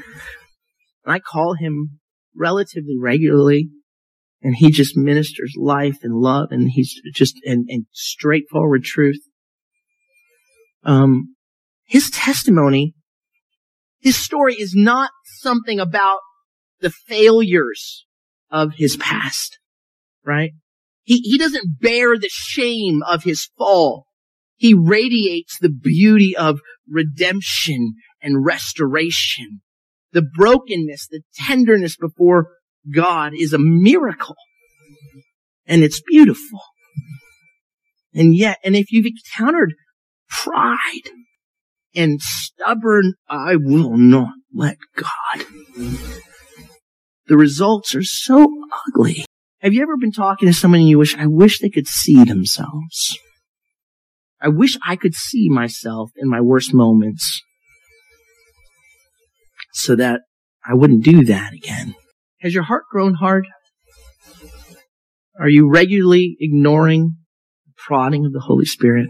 when I call him relatively regularly, and he just ministers life and love and he's just and, and straightforward truth. Um, his testimony, his story is not something about the failures of his past, right? He, he doesn't bear the shame of his fall. He radiates the beauty of redemption and restoration. The brokenness, the tenderness before God is a miracle. And it's beautiful. And yet, and if you've encountered pride and stubborn, I will not let God. The results are so ugly. Have you ever been talking to someone and you wish, I wish they could see themselves? I wish I could see myself in my worst moments so that I wouldn't do that again. Has your heart grown hard? Are you regularly ignoring the prodding of the Holy Spirit?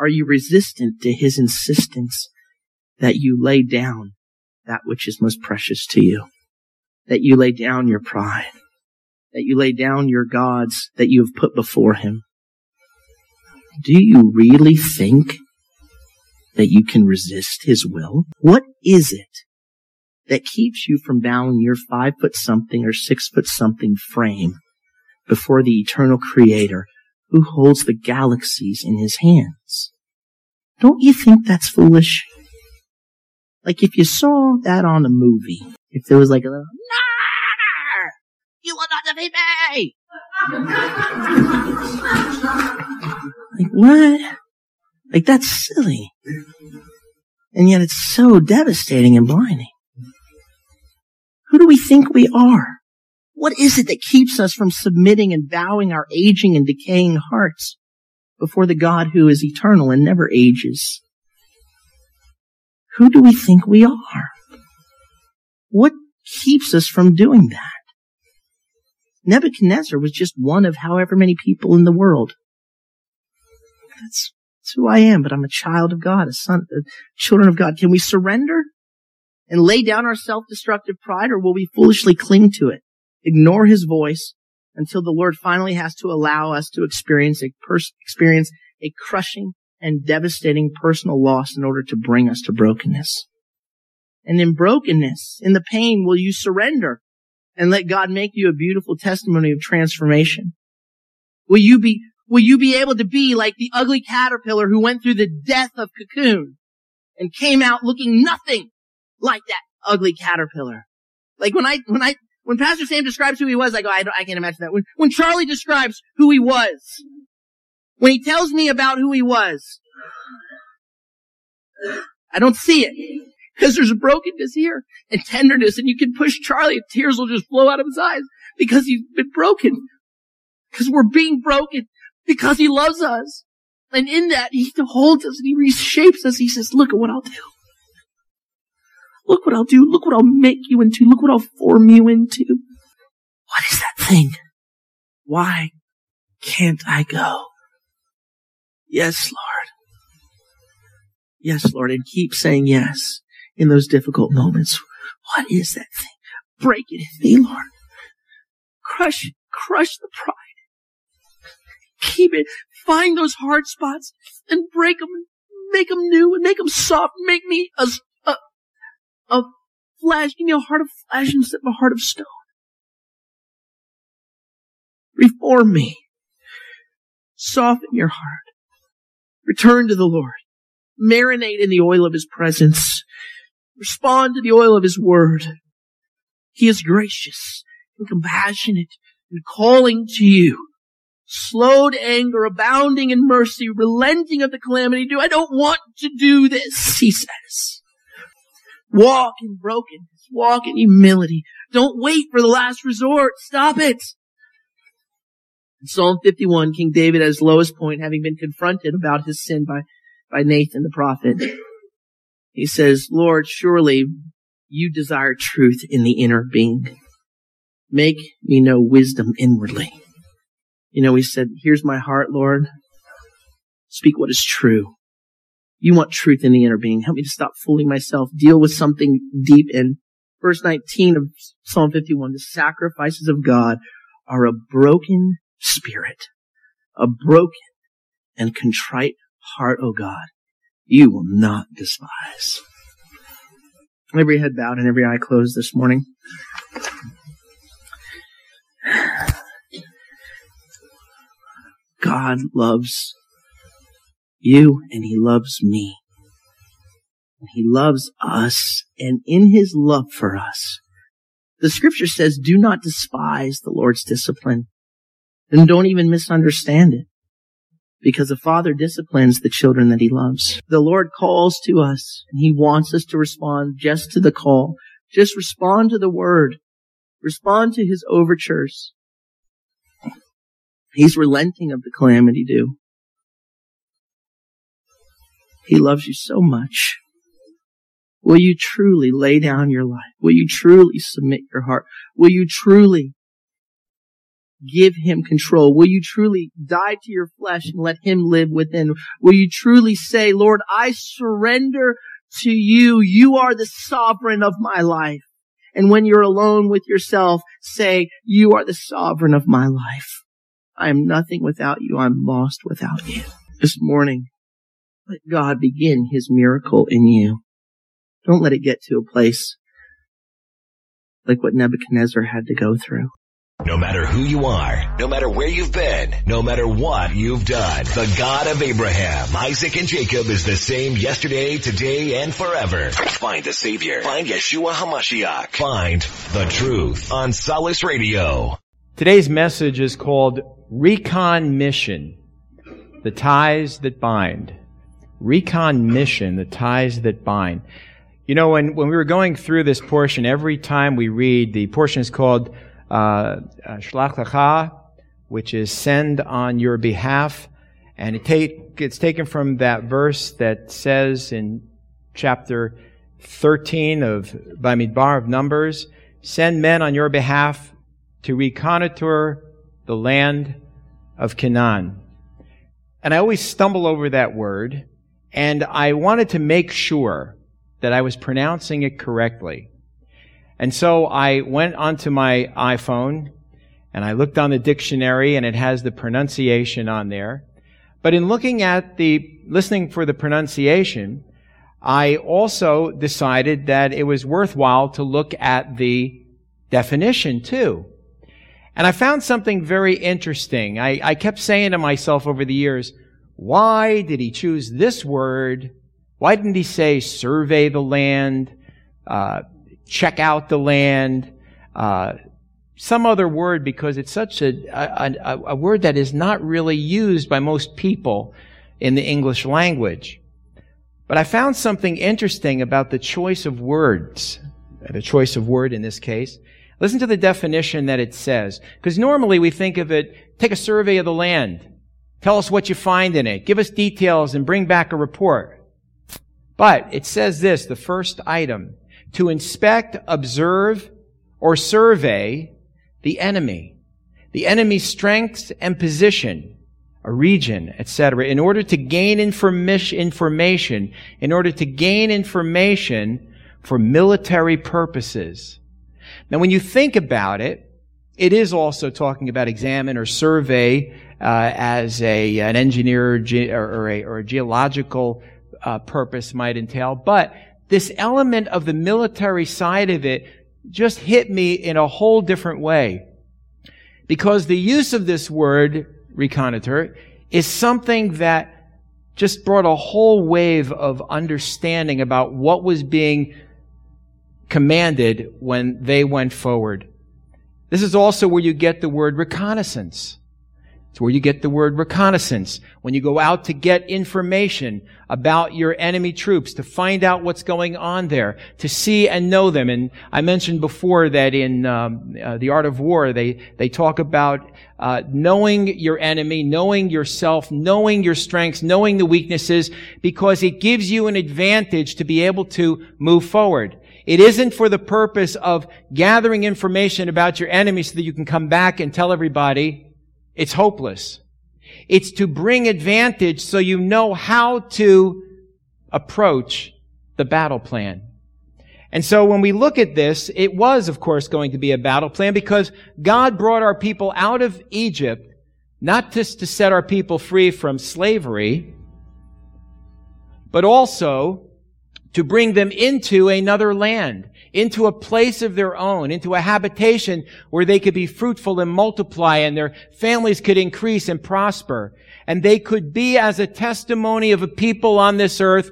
Are you resistant to His insistence that you lay down that which is most precious to you? That you lay down your pride? that you lay down your gods that you have put before him. Do you really think that you can resist his will? What is it that keeps you from bowing your five foot something or six foot something frame before the eternal creator who holds the galaxies in his hands? Don't you think that's foolish? Like if you saw that on a movie, if there was like a little, you will not defeat me! like, what? Like, that's silly. And yet it's so devastating and blinding. Who do we think we are? What is it that keeps us from submitting and bowing our aging and decaying hearts before the God who is eternal and never ages? Who do we think we are? What keeps us from doing that? Nebuchadnezzar was just one of however many people in the world. That's, that's who I am, but I'm a child of God, a son, a children of God. Can we surrender and lay down our self-destructive pride or will we foolishly cling to it? Ignore his voice until the Lord finally has to allow us to experience a pers- experience a crushing and devastating personal loss in order to bring us to brokenness. And in brokenness, in the pain, will you surrender and let God make you a beautiful testimony of transformation? Will you be, will you be able to be like the ugly caterpillar who went through the death of cocoon and came out looking nothing like that ugly caterpillar? Like when I, when I, when Pastor Sam describes who he was, I go, I, I can't imagine that. When, when Charlie describes who he was, when he tells me about who he was, I don't see it. Because there's a brokenness here and tenderness and you can push Charlie and tears will just flow out of his eyes because he's been broken. Because we're being broken because he loves us. And in that, he holds us and he reshapes us. He says, look at what I'll do. Look what I'll do. Look what I'll make you into. Look what I'll form you into. What is that thing? Why can't I go? Yes, Lord. Yes, Lord. And keep saying yes in those difficult moments. What is that thing? Break it in me, Lord. Crush, crush the pride. Keep it. Find those hard spots and break them, make them new and make them soft. Make me a, a flesh. Give me a heart of flesh instead of a heart of stone. Reform me. Soften your heart. Return to the Lord. Marinate in the oil of His presence. Respond to the oil of his word. He is gracious and compassionate and calling to you. Slow to anger, abounding in mercy, relenting of the calamity. Do I don't want to do this, he says. Walk in brokenness. Walk in humility. Don't wait for the last resort. Stop it. In Psalm 51, King David at his lowest point, having been confronted about his sin by, by Nathan the prophet, he says, Lord, surely you desire truth in the inner being. Make me know wisdom inwardly. You know, he said, here's my heart, Lord. Speak what is true. You want truth in the inner being. Help me to stop fooling myself. Deal with something deep in verse 19 of Psalm 51. The sacrifices of God are a broken spirit, a broken and contrite heart, O God you will not despise. Every head bowed and every eye closed this morning. God loves you and he loves me. And he loves us and in his love for us, the scripture says, do not despise the Lord's discipline and don't even misunderstand it because the father disciplines the children that he loves. The Lord calls to us and he wants us to respond just to the call. Just respond to the word. Respond to his overtures. He's relenting of the calamity due. He loves you so much. Will you truly lay down your life? Will you truly submit your heart? Will you truly give him control? Will you truly die to your flesh and let him live within? Will you truly say, Lord, I surrender to you. You are the sovereign of my life. And when you're alone with yourself, say, you are the sovereign of my life. I am nothing without you. I'm lost without you. This morning, let God begin his miracle in you. Don't let it get to a place like what Nebuchadnezzar had to go through. No matter who you are, no matter where you've been, no matter what you've done, the God of Abraham, Isaac, and Jacob is the same yesterday, today, and forever. Find the Savior. Find Yeshua HaMashiach. Find the truth on Solace Radio. Today's message is called Recon Mission, the ties that bind. Recon Mission, the ties that bind. You know, when, when we were going through this portion, every time we read, the portion is called uh, uh, Shlach Lecha, which is send on your behalf. And it take, it's taken from that verse that says in chapter 13 of Bamidbar of Numbers, send men on your behalf to reconnoiter the land of Canaan. And I always stumble over that word, and I wanted to make sure that I was pronouncing it correctly. And so I went onto my iPhone and I looked on the dictionary and it has the pronunciation on there. But in looking at the, listening for the pronunciation, I also decided that it was worthwhile to look at the definition too. And I found something very interesting. I, I kept saying to myself over the years, why did he choose this word? Why didn't he say survey the land? Uh, check out the land, uh, some other word because it's such a, a, a, word that is not really used by most people in the English language. But I found something interesting about the choice of words, the choice of word in this case. Listen to the definition that it says. Because normally we think of it, take a survey of the land. Tell us what you find in it. Give us details and bring back a report. But it says this, the first item to inspect, observe, or survey the enemy, the enemy's strengths and position, a region, etc., in order to gain information, information, in order to gain information for military purposes. Now, when you think about it, it is also talking about examine or survey as a an engineer or, a, or a geological uh, purpose might entail, but this element of the military side of it just hit me in a whole different way. Because the use of this word, reconnoiter, is something that just brought a whole wave of understanding about what was being commanded when they went forward. This is also where you get the word reconnaissance. It's where you get the word reconnaissance. When you go out to get information about your enemy troops, to find out what's going on there, to see and know them. And I mentioned before that in um, uh, the art of war, they they talk about uh, knowing your enemy, knowing yourself, knowing your strengths, knowing the weaknesses, because it gives you an advantage to be able to move forward. It isn't for the purpose of gathering information about your enemy so that you can come back and tell everybody it's hopeless. It's to bring advantage so you know how to approach the battle plan. And so when we look at this, it was, of course, going to be a battle plan because God brought our people out of Egypt not just to set our people free from slavery, but also to bring them into another land, into a place of their own, into a habitation where they could be fruitful and multiply and their families could increase and prosper. And they could be as a testimony of a people on this earth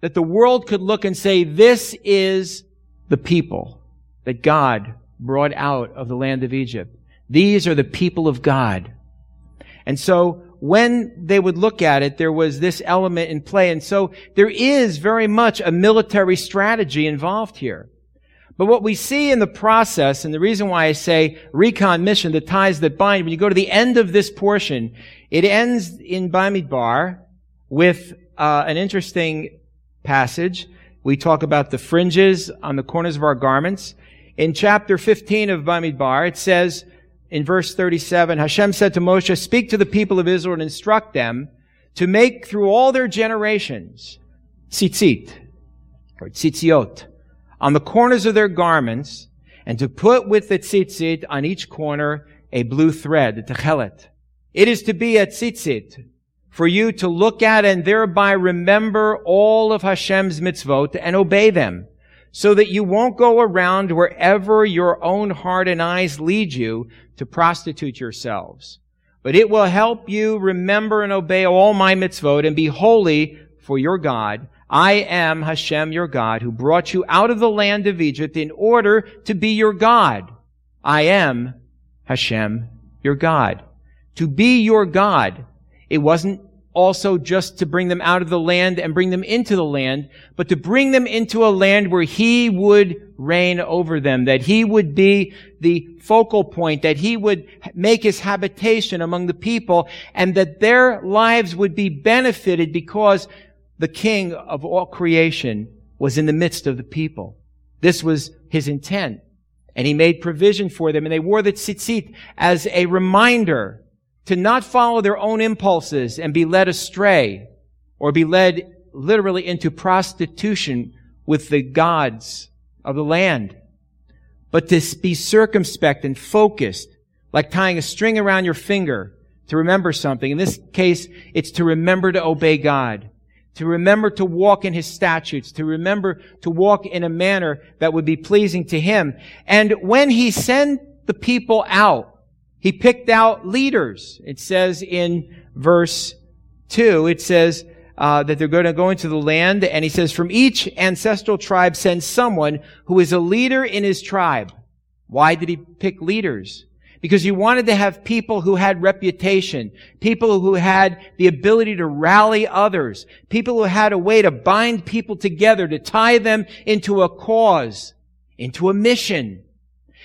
that the world could look and say, this is the people that God brought out of the land of Egypt. These are the people of God. And so when they would look at it, there was this element in play. And so there is very much a military strategy involved here. But what we see in the process, and the reason why I say recon mission, the ties that bind, when you go to the end of this portion, it ends in Bamidbar with uh, an interesting passage. We talk about the fringes on the corners of our garments. In chapter 15 of Bamidbar, it says, in verse 37, Hashem said to Moshe, speak to the people of Israel and instruct them to make through all their generations tzitzit, or tzitziot, on the corners of their garments, and to put with the tzitzit on each corner a blue thread, the techelet. It is to be a tzitzit, for you to look at and thereby remember all of Hashem's mitzvot and obey them so that you won't go around wherever your own heart and eyes lead you to prostitute yourselves. But it will help you remember and obey all my mitzvot and be holy for your God. I am Hashem your God who brought you out of the land of Egypt in order to be your God. I am Hashem your God. To be your God. It wasn't also just to bring them out of the land and bring them into the land, but to bring them into a land where he would reign over them, that he would be the focal point, that he would make his habitation among the people, and that their lives would be benefited because the king of all creation was in the midst of the people. This was his intent. And he made provision for them, and they wore the tzitzit as a reminder to not follow their own impulses and be led astray or be led literally into prostitution with the gods of the land, but to be circumspect and focused, like tying a string around your finger to remember something. In this case, it's to remember to obey God, to remember to walk in His statutes, to remember to walk in a manner that would be pleasing to Him. And when He sent the people out, he picked out leaders. It says in verse 2, it says uh, that they're going to go into the land, and he says, from each ancestral tribe send someone who is a leader in his tribe. Why did he pick leaders? Because he wanted to have people who had reputation, people who had the ability to rally others, people who had a way to bind people together, to tie them into a cause, into a mission.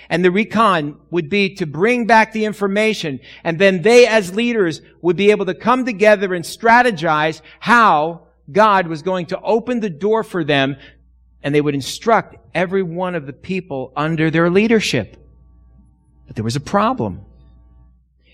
And the recon would be to bring back the information. And then they as leaders would be able to come together and strategize how God was going to open the door for them. And they would instruct every one of the people under their leadership. But there was a problem.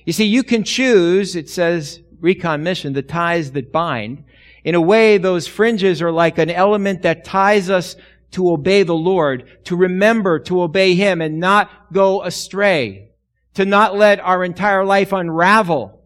You see, you can choose, it says, recon mission, the ties that bind. In a way, those fringes are like an element that ties us to obey the Lord, to remember to obey Him and not go astray, to not let our entire life unravel,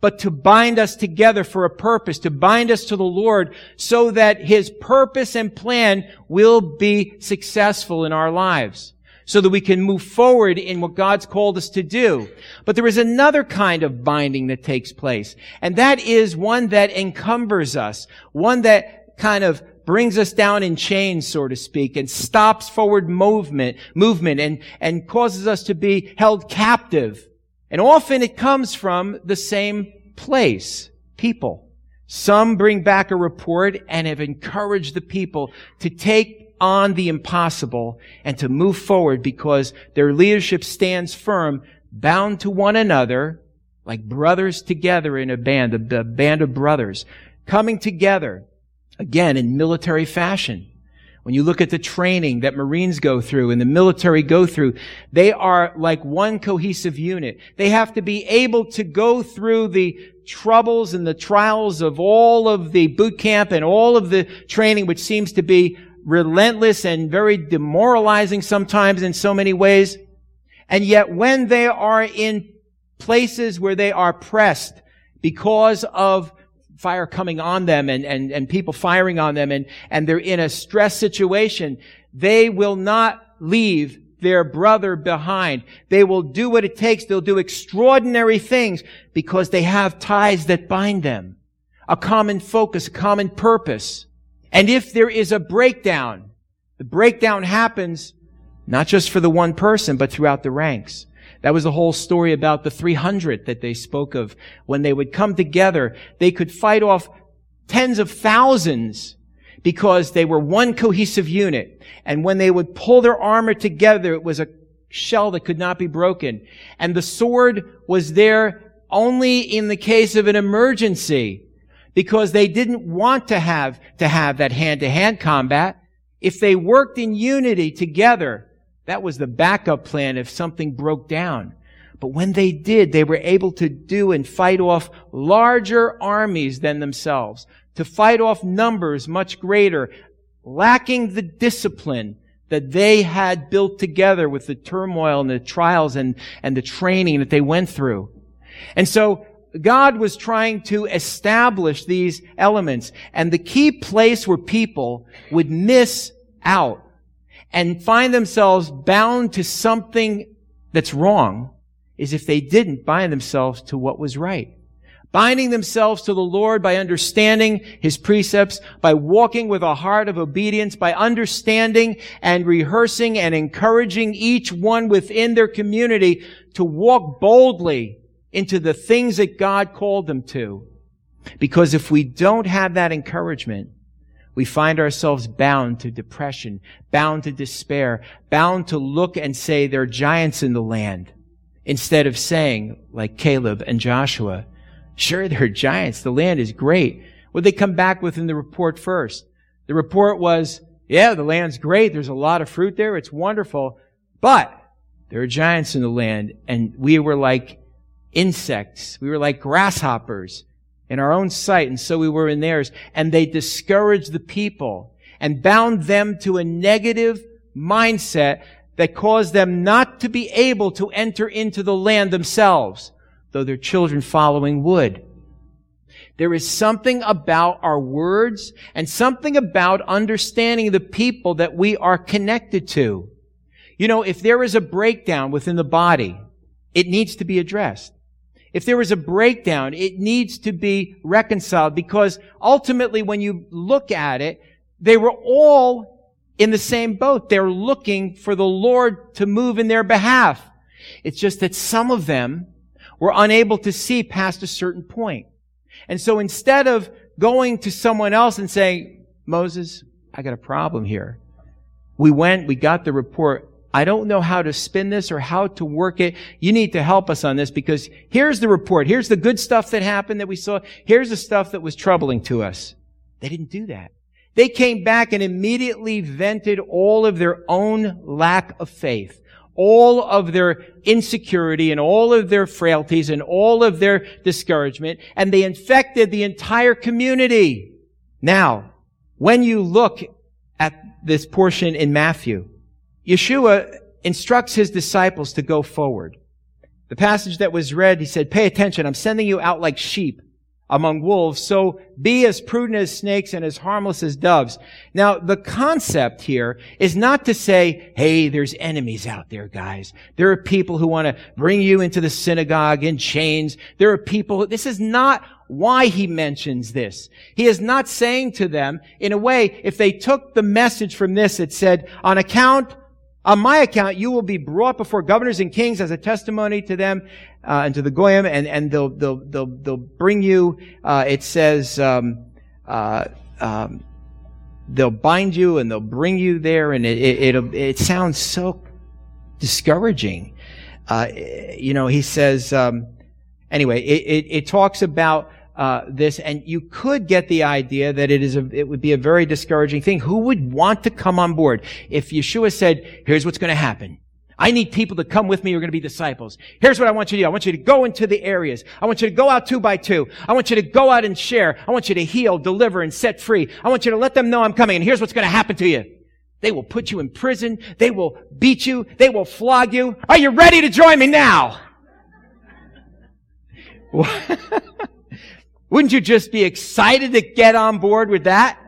but to bind us together for a purpose, to bind us to the Lord so that His purpose and plan will be successful in our lives. So that we can move forward in what God's called us to do. But there is another kind of binding that takes place. And that is one that encumbers us. One that kind of brings us down in chains, so to speak, and stops forward movement, movement and, and causes us to be held captive. And often it comes from the same place, people. Some bring back a report and have encouraged the people to take on the impossible and to move forward because their leadership stands firm, bound to one another, like brothers together in a band, a, a band of brothers, coming together Again, in military fashion. When you look at the training that Marines go through and the military go through, they are like one cohesive unit. They have to be able to go through the troubles and the trials of all of the boot camp and all of the training, which seems to be relentless and very demoralizing sometimes in so many ways. And yet when they are in places where they are pressed because of fire coming on them and, and, and people firing on them and, and they're in a stress situation, they will not leave their brother behind. They will do what it takes. They'll do extraordinary things because they have ties that bind them. A common focus, a common purpose. And if there is a breakdown, the breakdown happens not just for the one person, but throughout the ranks. That was the whole story about the 300 that they spoke of. When they would come together, they could fight off tens of thousands because they were one cohesive unit. And when they would pull their armor together, it was a shell that could not be broken. And the sword was there only in the case of an emergency because they didn't want to have to have that hand-to-hand combat. If they worked in unity together, that was the backup plan if something broke down. But when they did, they were able to do and fight off larger armies than themselves to fight off numbers much greater, lacking the discipline that they had built together with the turmoil and the trials and, and the training that they went through. And so God was trying to establish these elements. And the key place where people would miss out and find themselves bound to something that's wrong is if they didn't bind themselves to what was right binding themselves to the Lord by understanding His precepts, by walking with a heart of obedience, by understanding and rehearsing and encouraging each one within their community to walk boldly into the things that God called them to. Because if we don't have that encouragement, we find ourselves bound to depression, bound to despair, bound to look and say there are giants in the land, instead of saying, like Caleb and Joshua, Sure, they're giants. The land is great. What they come back with in the report first? The report was, yeah, the land's great. There's a lot of fruit there. It's wonderful. But there are giants in the land and we were like insects. We were like grasshoppers in our own sight. And so we were in theirs. And they discouraged the people and bound them to a negative mindset that caused them not to be able to enter into the land themselves though their children following would. There is something about our words and something about understanding the people that we are connected to. You know, if there is a breakdown within the body, it needs to be addressed. If there was a breakdown, it needs to be reconciled because ultimately when you look at it, they were all in the same boat. They're looking for the Lord to move in their behalf. It's just that some of them were unable to see past a certain point. And so instead of going to someone else and saying, Moses, I got a problem here. We went, we got the report. I don't know how to spin this or how to work it. You need to help us on this because here's the report. Here's the good stuff that happened that we saw. Here's the stuff that was troubling to us. They didn't do that. They came back and immediately vented all of their own lack of faith all of their insecurity and all of their frailties and all of their discouragement, and they infected the entire community. Now, when you look at this portion in Matthew, Yeshua instructs his disciples to go forward. The passage that was read, he said, pay attention, I'm sending you out like sheep among wolves, so be as prudent as snakes and as harmless as doves. Now, the concept here is not to say, hey, there's enemies out there, guys. There are people who want to bring you into the synagogue in chains. There are people, this is not why he mentions this. He is not saying to them, in a way, if they took the message from this, it said, on account on my account, you will be brought before governors and kings as a testimony to them uh, and to the goyim, and, and they'll, they'll, they'll, they'll bring you, uh, it says, um, uh, um, they'll bind you and they'll bring you there, and it, it, it, it sounds so discouraging. Uh, you know, he says, um, anyway, it, it, it talks about uh, this, and you could get the idea that it is a, it would be a very discouraging thing. Who would want to come on board if Yeshua said, "Here's what's going to happen." I need people to come with me who are going to be disciples. Here's what I want you to do. I want you to go into the areas. I want you to go out two by two. I want you to go out and share. I want you to heal, deliver, and set free. I want you to let them know I'm coming. And here's what's going to happen to you. They will put you in prison. They will beat you. They will flog you. Are you ready to join me now? Wouldn't you just be excited to get on board with that?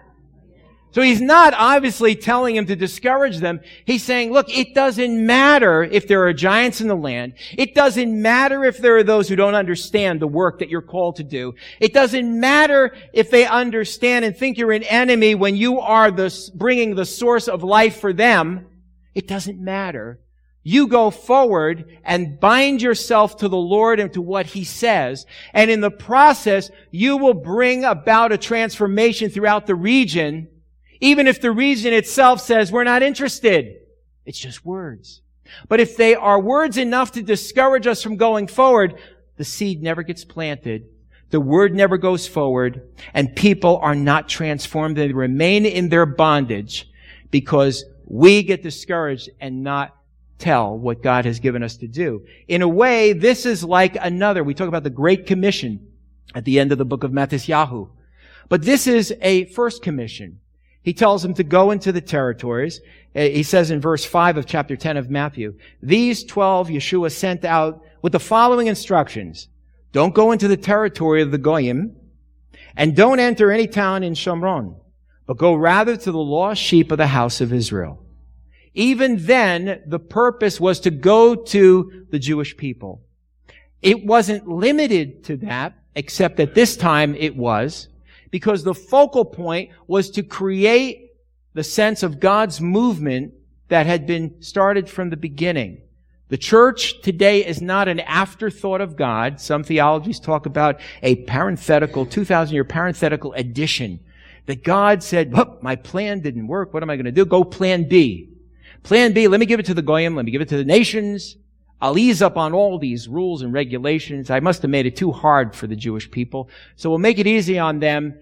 So he's not obviously telling him to discourage them. He's saying, look, it doesn't matter if there are giants in the land. It doesn't matter if there are those who don't understand the work that you're called to do. It doesn't matter if they understand and think you're an enemy when you are the, bringing the source of life for them. It doesn't matter. You go forward and bind yourself to the Lord and to what He says. And in the process, you will bring about a transformation throughout the region even if the region itself says we're not interested. It's just words. But if they are words enough to discourage us from going forward, the seed never gets planted. The word never goes forward and people are not transformed. They remain in their bondage because we get discouraged and not tell what God has given us to do. In a way, this is like another. We talk about the Great Commission at the end of the book of Mattityahu. But this is a first commission. He tells them to go into the territories. Uh, he says in verse 5 of chapter 10 of Matthew, these 12 Yeshua sent out with the following instructions. Don't go into the territory of the Goyim, and don't enter any town in Shomron, but go rather to the lost sheep of the house of Israel. Even then, the purpose was to go to the Jewish people. It wasn't limited to that, except at this time it was because the focal point was to create the sense of God's movement that had been started from the beginning. The church today is not an afterthought of God. Some theologies talk about a parenthetical, 2,000 year parenthetical addition. That God said, my plan didn't work. What am I going to do? Go plan B. Plan B, let me give it to the Goyim. Let me give it to the nations. I'll ease up on all these rules and regulations. I must have made it too hard for the Jewish people. So we'll make it easy on them.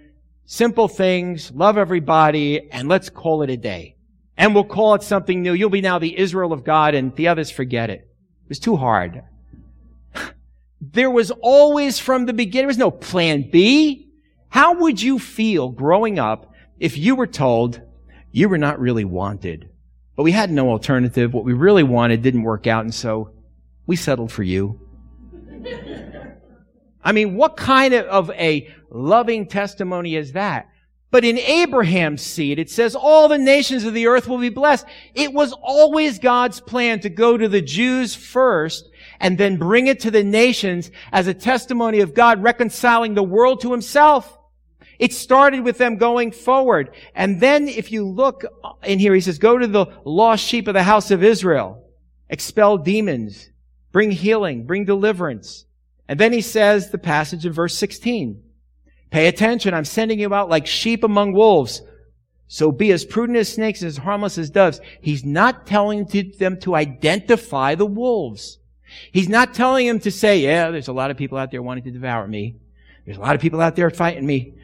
Simple things, love everybody, and let's call it a day. And we'll call it something new. You'll be now the Israel of God and the others forget it. It was too hard. There was always from the beginning, there was no plan B. How would you feel growing up if you were told you were not really wanted? But we had no alternative. What we really wanted didn't work out, and so we settled for you. I mean, what kind of, a loving testimony is that? But in Abraham's seed, it says all the nations of the earth will be blessed. It was always God's plan to go to the Jews first and then bring it to the nations as a testimony of God reconciling the world to himself. It started with them going forward. And then if you look in here, he says, go to the lost sheep of the house of Israel, expel demons, bring healing, bring deliverance. And then he says the passage in verse 16. Pay attention. I'm sending you out like sheep among wolves. So be as prudent as snakes and as harmless as doves. He's not telling them to identify the wolves. He's not telling them to say, yeah, there's a lot of people out there wanting to devour me. There's a lot of people out there fighting me.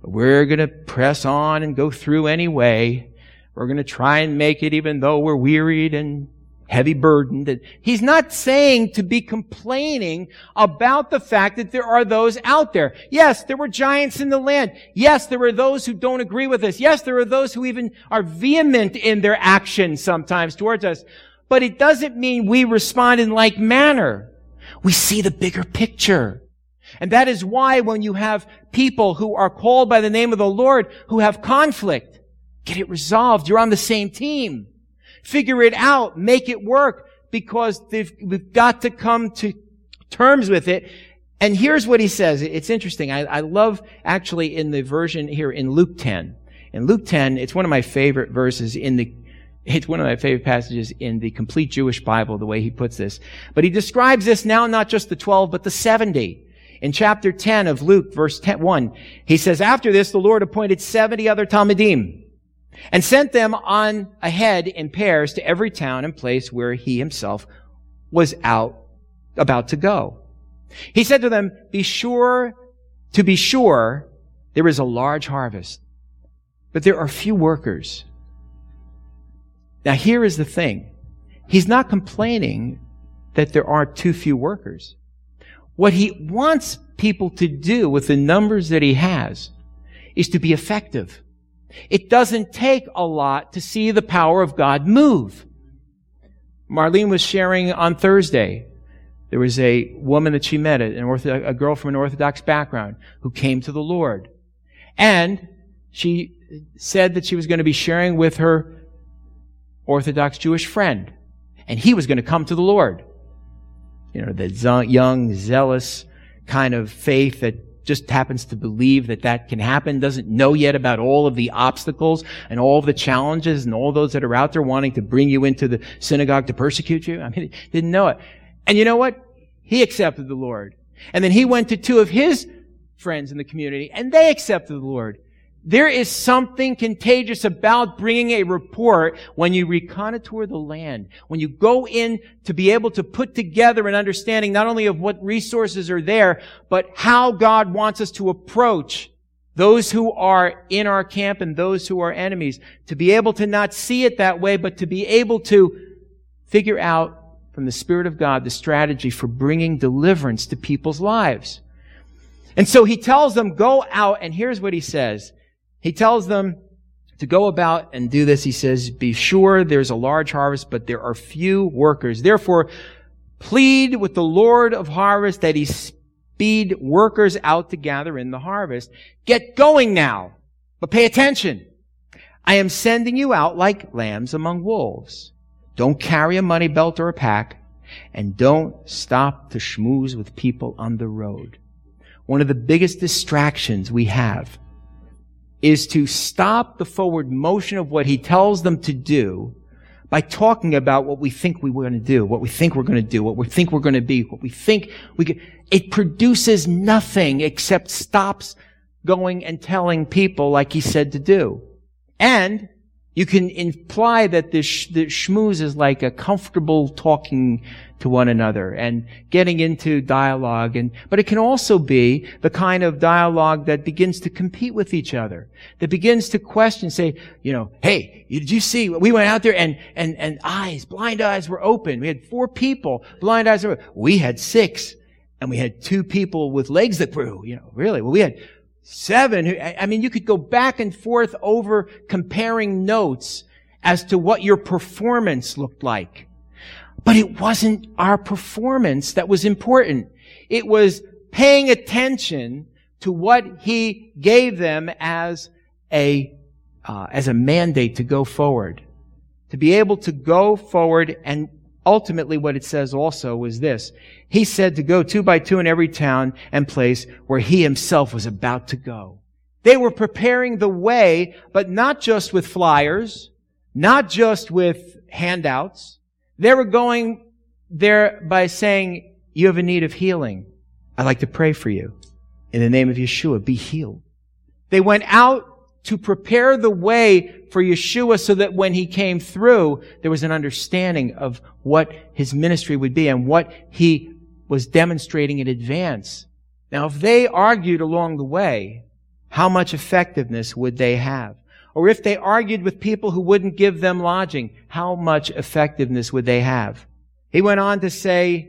But we're going to press on and go through anyway. We're going to try and make it even though we're wearied and heavy burdened. He's not saying to be complaining about the fact that there are those out there. Yes, there were giants in the land. Yes, there are those who don't agree with us. Yes, there are those who even are vehement in their actions sometimes towards us. But it doesn't mean we respond in like manner. We see the bigger picture. And that is why when you have people who are called by the name of the Lord who have conflict, get it resolved. You're on the same team. Figure it out. Make it work because we've got to come to terms with it. And here's what he says. It's interesting. I, I love actually in the version here in Luke 10. In Luke 10, it's one of my favorite verses in the it's one of my favorite passages in the complete Jewish Bible, the way he puts this. But he describes this now not just the 12, but the 70. In chapter 10 of Luke, verse 10, 1, he says, After this, the Lord appointed 70 other Talmidim and sent them on ahead in pairs to every town and place where he himself was out about to go. He said to them, be sure, to be sure, there is a large harvest, but there are few workers. Now here is the thing. He's not complaining that there are too few workers. What he wants people to do with the numbers that he has is to be effective. It doesn't take a lot to see the power of God move. Marlene was sharing on Thursday There was a woman that she met, an Orthodox, a girl from an Orthodox background, who came to the Lord. And she said that she was going to be sharing with her Orthodox Jewish friend. And he was going to come to the Lord. You know, the young, zealous kind of faith that just happens to believe that that can happen, doesn't know yet about all of the obstacles and all of the challenges and all those that are out there wanting to bring you into the synagogue to persecute you. I mean, didn't know it. And you know what? He accepted the Lord. And then he went to two of his friends in the community and they accepted the Lord. There is something contagious about bringing a report when you reconnoiter the land, when you go in to be able to put together an understanding not only of what resources are there, but how God wants us to approach those who are in our camp and those who are enemies. To be able to not see it that way, but to be able to figure out from the Spirit of God the strategy for bringing deliverance to people's lives. And so he tells them, go out, and here's what he says. He tells them to go about and do this. He says, be sure there's a large harvest, but there are few workers. Therefore, plead with the Lord of harvest that he speed workers out to gather in the harvest. Get going now, but pay attention. I am sending you out like lambs among wolves. Don't carry a money belt or a pack, and don't stop to schmooze with people on the road. One of the biggest distractions we have is to stop the forward motion of what he tells them to do by talking about what we think we are going to do, what we think we're going to do, what we think we're going to be, what we think we could. It produces nothing except stops going and telling people like he said to do. And you can imply that this, the schmooze is like a comfortable talking to one another and getting into dialogue and, but it can also be the kind of dialogue that begins to compete with each other, that begins to question, say, you know, hey, did you see, we went out there and, and, and eyes, blind eyes were open. We had four people, blind eyes were, we had six and we had two people with legs that grew, you know, really. Well, we had seven. I mean, you could go back and forth over comparing notes as to what your performance looked like. But it wasn't our performance that was important. It was paying attention to what he gave them as a, uh, as a mandate to go forward. To be able to go forward and ultimately what it says also was this. He said to go two by two in every town and place where he himself was about to go. They were preparing the way, but not just with flyers, not just with handouts, they were going there by saying, you have a need of healing. I'd like to pray for you. In the name of Yeshua, be healed. They went out to prepare the way for Yeshua so that when he came through, there was an understanding of what his ministry would be and what he was demonstrating in advance. Now, if they argued along the way, how much effectiveness would they have? Or if they argued with people who wouldn't give them lodging, how much effectiveness would they have? He went on to say,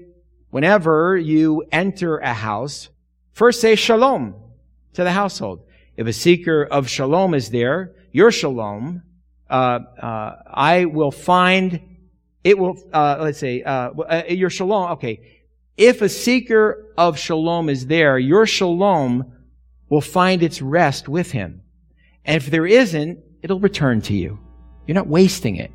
whenever you enter a house, first say shalom to the household. If a seeker of shalom is there, your shalom, uh, uh, I will find, it will, uh, let's say, uh, uh, your shalom, okay. If a seeker of shalom is there, your shalom will find its rest with him. And if there isn't, it'll return to you. You're not wasting it.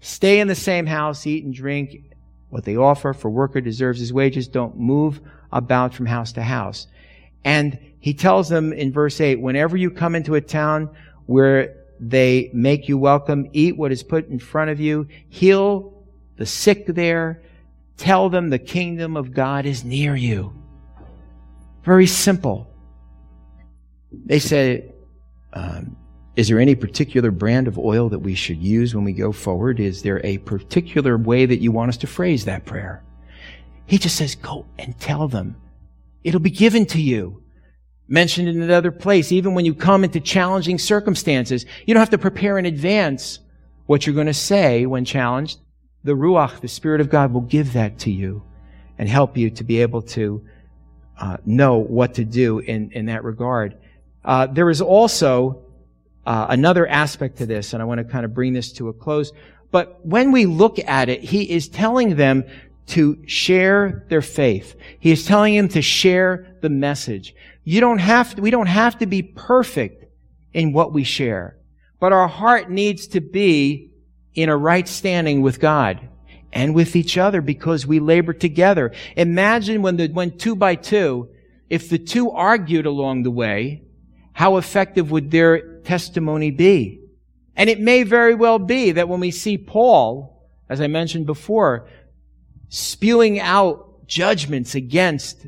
Stay in the same house, eat and drink what they offer, for worker deserves his wages. Don't move about from house to house. And he tells them in verse 8, whenever you come into a town where they make you welcome, eat what is put in front of you, heal the sick there, tell them the kingdom of God is near you. Very simple. They say, um, is there any particular brand of oil that we should use when we go forward? Is there a particular way that you want us to phrase that prayer? He just says, go and tell them. It'll be given to you. Mentioned in another place, even when you come into challenging circumstances, you don't have to prepare in advance what you're going to say when challenged. The Ruach, the Spirit of God, will give that to you and help you to be able to uh, know what to do in, in that regard. Uh, there is also uh, another aspect to this, and I want to kind of bring this to a close. But when we look at it, he is telling them to share their faith. He is telling them to share the message. You don't have to, we don't have to be perfect in what we share, but our heart needs to be in a right standing with God and with each other because we labor together. Imagine when the, when two by two, if the two argued along the way, how effective would their testimony be? And it may very well be that when we see Paul, as I mentioned before, spewing out judgments against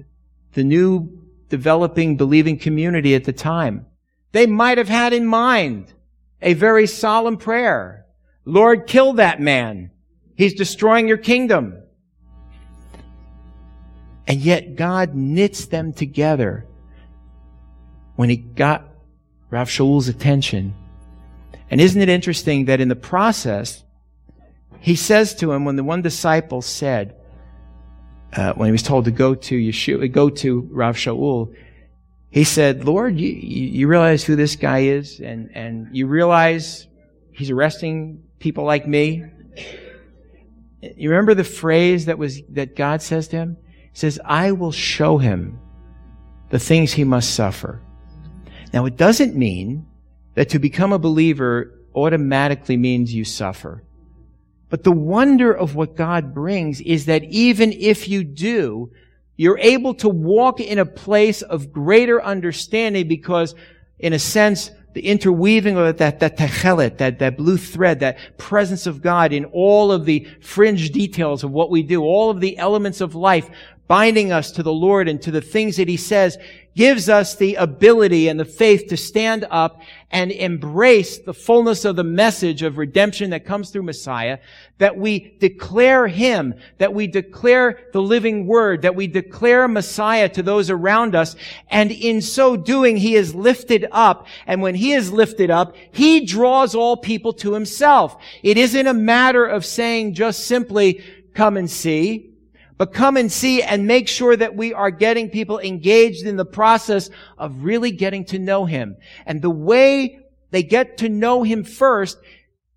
the new developing believing community at the time. They might have had in mind a very solemn prayer. Lord, kill that man. He's destroying your kingdom. And yet God knits them together when he got Rav Shaul's attention. And isn't it interesting that in the process, he says to him when the one disciple said, uh, when he was told to go to Yeshua, go to Rav Shaul, he said, Lord, you, you realize who this guy is and, and you realize he's arresting people like me? You remember the phrase that was, that God says to him? He says, I will show him the things he must suffer. Now it doesn't mean that to become a believer automatically means you suffer. But the wonder of what God brings is that even if you do, you're able to walk in a place of greater understanding because, in a sense, the interweaving of that, that techelet, that, that blue thread, that presence of God in all of the fringe details of what we do, all of the elements of life binding us to the Lord and to the things that He says gives us the ability and the faith to stand up and embrace the fullness of the message of redemption that comes through Messiah, that we declare Him, that we declare the living Word, that we declare Messiah to those around us, and in so doing, He is lifted up, and when He is lifted up, He draws all people to Himself. It isn't a matter of saying just simply, come and see, but come and see and make sure that we are getting people engaged in the process of really getting to know Him. And the way they get to know Him first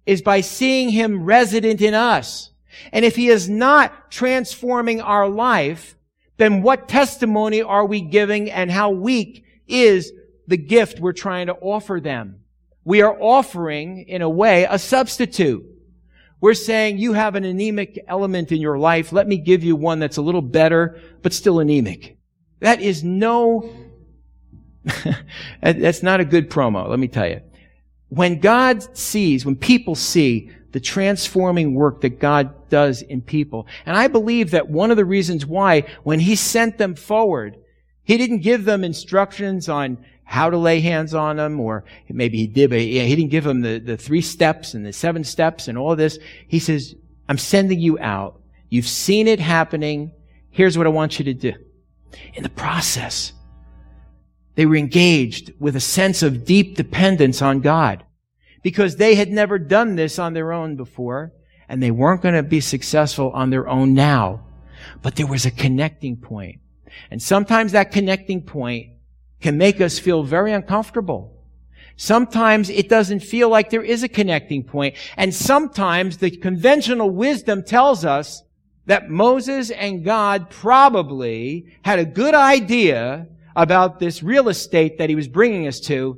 is by seeing Him resident in us. And if He is not transforming our life, then what testimony are we giving and how weak is the gift we're trying to offer them? We are offering, in a way, a substitute. We're saying you have an anemic element in your life. Let me give you one that's a little better, but still anemic. That is no, that's not a good promo, let me tell you. When God sees, when people see the transforming work that God does in people, and I believe that one of the reasons why, when He sent them forward, He didn't give them instructions on how to lay hands on them, or maybe he did, but he didn't give them the, the three steps and the seven steps and all this. He says, I'm sending you out. You've seen it happening. Here's what I want you to do. In the process, they were engaged with a sense of deep dependence on God because they had never done this on their own before and they weren't going to be successful on their own now. But there was a connecting point. And sometimes that connecting point can make us feel very uncomfortable. Sometimes it doesn't feel like there is a connecting point. And sometimes the conventional wisdom tells us that Moses and God probably had a good idea about this real estate that he was bringing us to,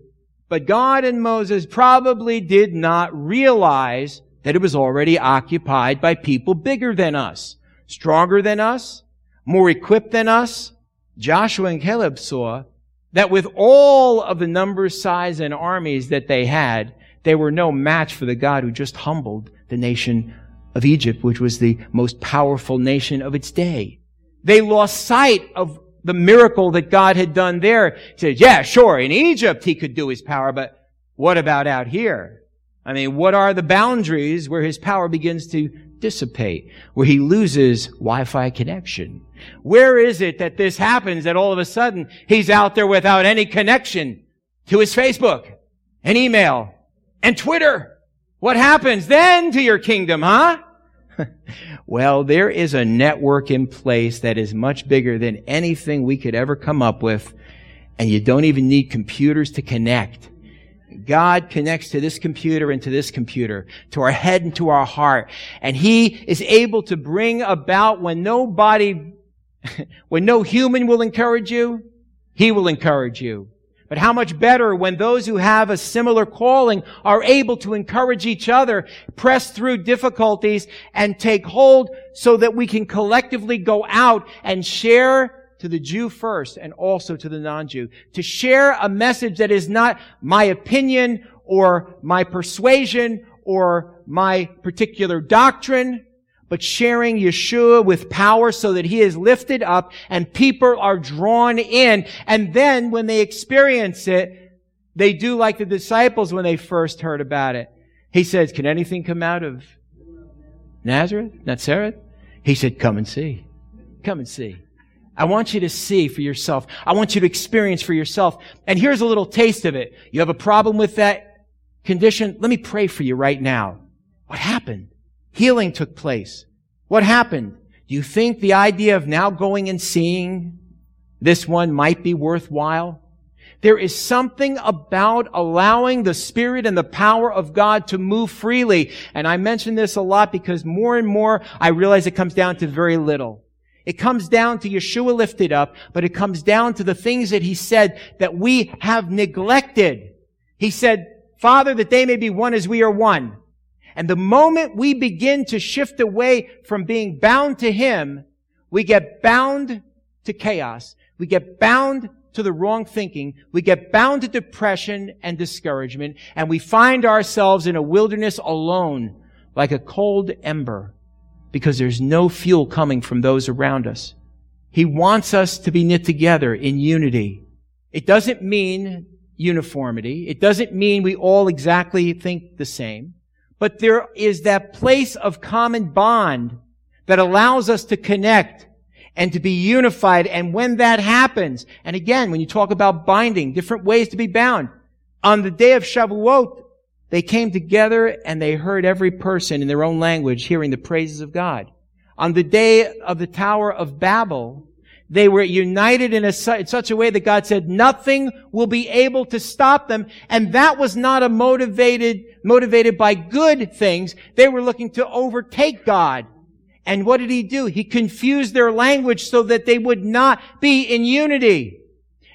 but God and Moses probably did not realize that it was already occupied by people bigger than us, stronger than us, more equipped than us. Joshua and Caleb saw that with all of the numbers, size, and armies that they had, they were no match for the God who just humbled the nation of Egypt, which was the most powerful nation of its day. They lost sight of the miracle that God had done there. He said, yeah, sure, in Egypt he could do his power, but what about out here? I mean, what are the boundaries where his power begins to dissipate, where he loses Wi-Fi connection? Where is it that this happens that all of a sudden he's out there without any connection to his Facebook and email and Twitter? What happens then to your kingdom, huh? well, there is a network in place that is much bigger than anything we could ever come up with, and you don't even need computers to connect. God connects to this computer and to this computer, to our head and to our heart. And He is able to bring about when nobody, when no human will encourage you, He will encourage you. But how much better when those who have a similar calling are able to encourage each other, press through difficulties, and take hold so that we can collectively go out and share to the Jew first and also to the non-Jew. To share a message that is not my opinion or my persuasion or my particular doctrine, but sharing Yeshua with power so that he is lifted up and people are drawn in. And then when they experience it, they do like the disciples when they first heard about it. He says, can anything come out of Nazareth? Nazareth? He said, come and see. Come and see. I want you to see for yourself. I want you to experience for yourself. And here's a little taste of it. You have a problem with that condition? Let me pray for you right now. What happened? Healing took place. What happened? Do you think the idea of now going and seeing this one might be worthwhile? There is something about allowing the Spirit and the power of God to move freely. And I mention this a lot because more and more I realize it comes down to very little. It comes down to Yeshua lifted up, but it comes down to the things that he said that we have neglected. He said, Father, that they may be one as we are one. And the moment we begin to shift away from being bound to him, we get bound to chaos. We get bound to the wrong thinking. We get bound to depression and discouragement. And we find ourselves in a wilderness alone, like a cold ember because there's no fuel coming from those around us. He wants us to be knit together in unity. It doesn't mean uniformity. It doesn't mean we all exactly think the same. But there is that place of common bond that allows us to connect and to be unified. And when that happens, and again, when you talk about binding, different ways to be bound, on the day of Shavuot, they came together and they heard every person in their own language hearing the praises of God. On the day of the Tower of Babel, they were united in, a, in such a way that God said nothing will be able to stop them. And that was not a motivated, motivated by good things. They were looking to overtake God. And what did he do? He confused their language so that they would not be in unity.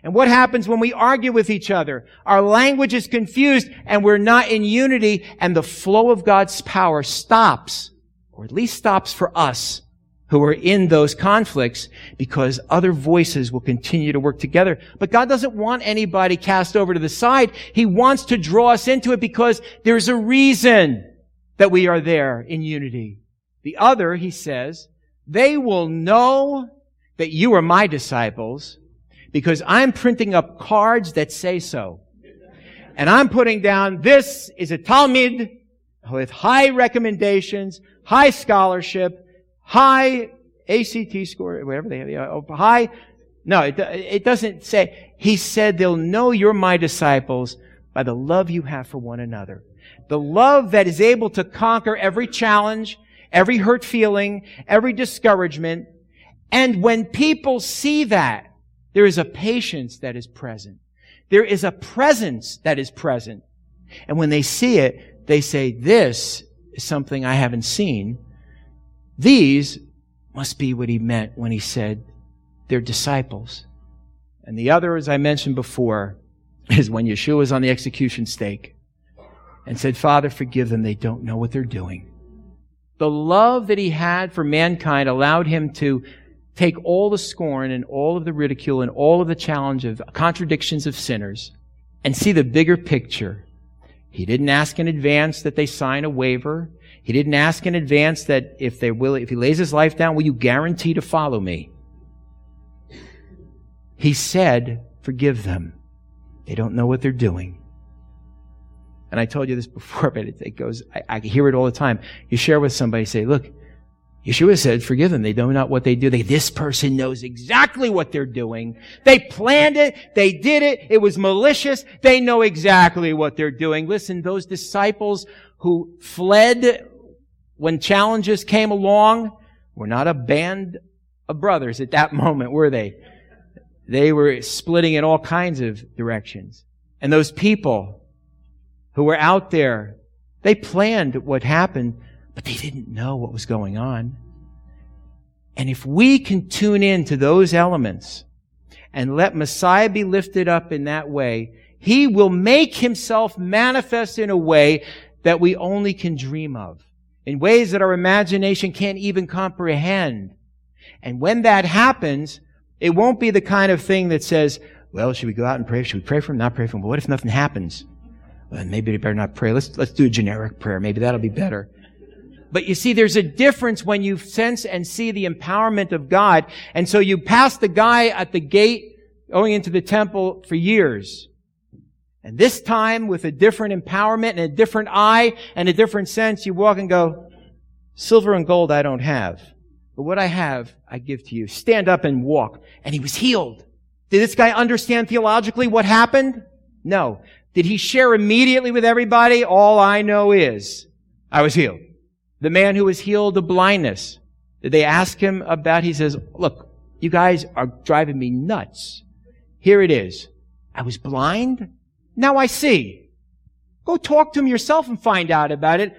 And what happens when we argue with each other? Our language is confused and we're not in unity and the flow of God's power stops, or at least stops for us who are in those conflicts because other voices will continue to work together. But God doesn't want anybody cast over to the side. He wants to draw us into it because there's a reason that we are there in unity. The other, he says, they will know that you are my disciples because I'm printing up cards that say so. And I'm putting down, this is a talmid with high recommendations, high scholarship, high ACT score, whatever they have, oh, high, no, it, it doesn't say, he said they'll know you're my disciples by the love you have for one another. The love that is able to conquer every challenge, every hurt feeling, every discouragement. And when people see that, there is a patience that is present. There is a presence that is present. And when they see it, they say, this is something I haven't seen. These must be what he meant when he said they're disciples. And the other, as I mentioned before, is when Yeshua was on the execution stake and said, Father, forgive them. They don't know what they're doing. The love that he had for mankind allowed him to take all the scorn and all of the ridicule and all of the challenge of contradictions of sinners and see the bigger picture. He didn't ask in advance that they sign a waiver. He didn't ask in advance that if they will, if he lays his life down, will you guarantee to follow me? He said, forgive them. They don't know what they're doing. And I told you this before, but it, goes, I, I hear it all the time. You share with somebody, say, look, Yeshua said, forgive them. They know not what they do. They, this person knows exactly what they're doing. They planned it. They did it. It was malicious. They know exactly what they're doing. Listen, those disciples who fled when challenges came along were not a band of brothers at that moment, were they? They were splitting in all kinds of directions. And those people who were out there. They planned what happened, but they didn't know what was going on. And if we can tune in to those elements and let Messiah be lifted up in that way, he will make himself manifest in a way that we only can dream of, in ways that our imagination can't even comprehend. And when that happens, it won't be the kind of thing that says, well, should we go out and pray? Should we pray for him? Not pray for him. But what if nothing happens? Well, maybe we better not pray. Let's, let's do a generic prayer. Maybe that'll be better. But you see, there's a difference when you sense and see the empowerment of God. And so you pass the guy at the gate going into the temple for years. And this time, with a different empowerment and a different eye and a different sense, you walk and go, silver and gold I don't have. But what I have, I give to you. Stand up and walk. And he was healed. Did this guy understand theologically what happened? No. Did he share immediately with everybody? All I know is I was healed. The man who was healed of blindness. Did they ask him about? He says, look, you guys are driving me nuts. Here it is. I was blind. Now I see. Go talk to him yourself and find out about it.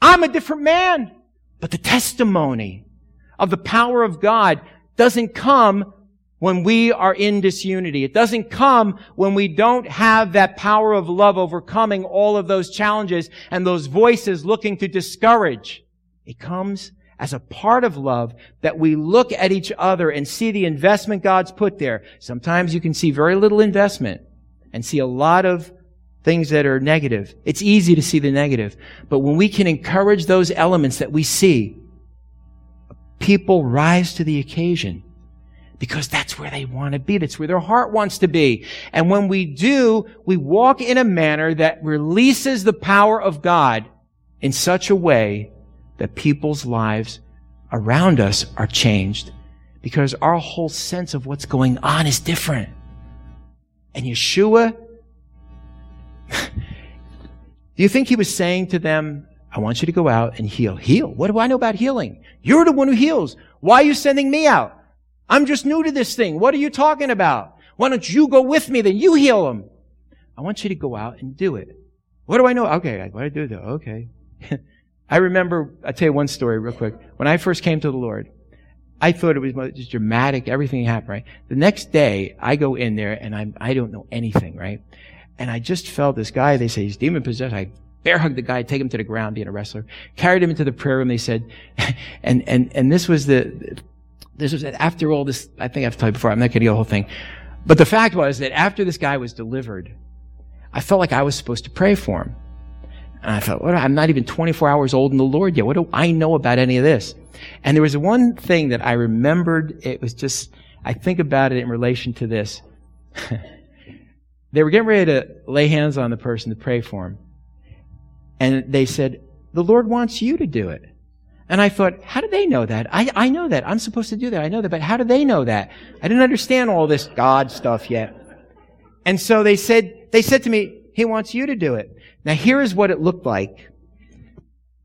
I'm a different man. But the testimony of the power of God doesn't come when we are in disunity. It doesn't come when we don't have that power of love overcoming all of those challenges and those voices looking to discourage. It comes as a part of love that we look at each other and see the investment God's put there. Sometimes you can see very little investment and see a lot of things that are negative. It's easy to see the negative. But when we can encourage those elements that we see, people rise to the occasion because that's where they want to be. That's where their heart wants to be. And when we do, we walk in a manner that releases the power of God in such a way that people's lives around us are changed because our whole sense of what's going on is different. And Yeshua, do you think he was saying to them, I want you to go out and heal? Heal? What do I know about healing? You're the one who heals. Why are you sending me out? I'm just new to this thing. What are you talking about? Why don't you go with me? Then you heal them. I want you to go out and do it. What do I know? Okay, what do I do though? Okay. I remember, I'll tell you one story real quick. When I first came to the Lord, I thought it was just dramatic, everything happened, right? The next day, I go in there and I'm, I don't know anything, right? And I just felt this guy, they say he's demon possessed. I bear hugged the guy, take him to the ground, being a wrestler, carried him into the prayer room. They said, and, and, and this was the, this was after all this, I think I've told you before, I'm not going to get the whole thing. But the fact was that after this guy was delivered, I felt like I was supposed to pray for him. And I thought, I'm not even 24 hours old in the Lord yet. What do I know about any of this? And there was one thing that I remembered. It was just, I think about it in relation to this. they were getting ready to lay hands on the person to pray for him. And they said, the Lord wants you to do it. And I thought, how do they know that? I, I know that. I'm supposed to do that. I know that. But how do they know that? I didn't understand all this God stuff yet. And so they said, they said to me, he wants you to do it. Now here is what it looked like.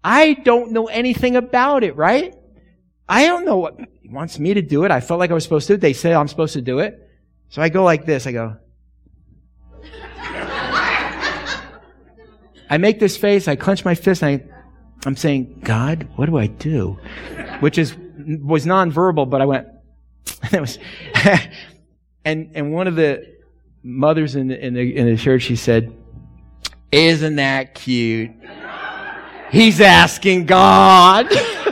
I don't know anything about it, right? I don't know what he wants me to do it. I felt like I was supposed to. They said I'm supposed to do it. So I go like this. I go. I make this face. I clench my fist. And I, I'm saying, God, what do I do? Which is was nonverbal, but I went. That was, and and one of the mothers in the, in the in the church, she said, "Isn't that cute?" He's asking God.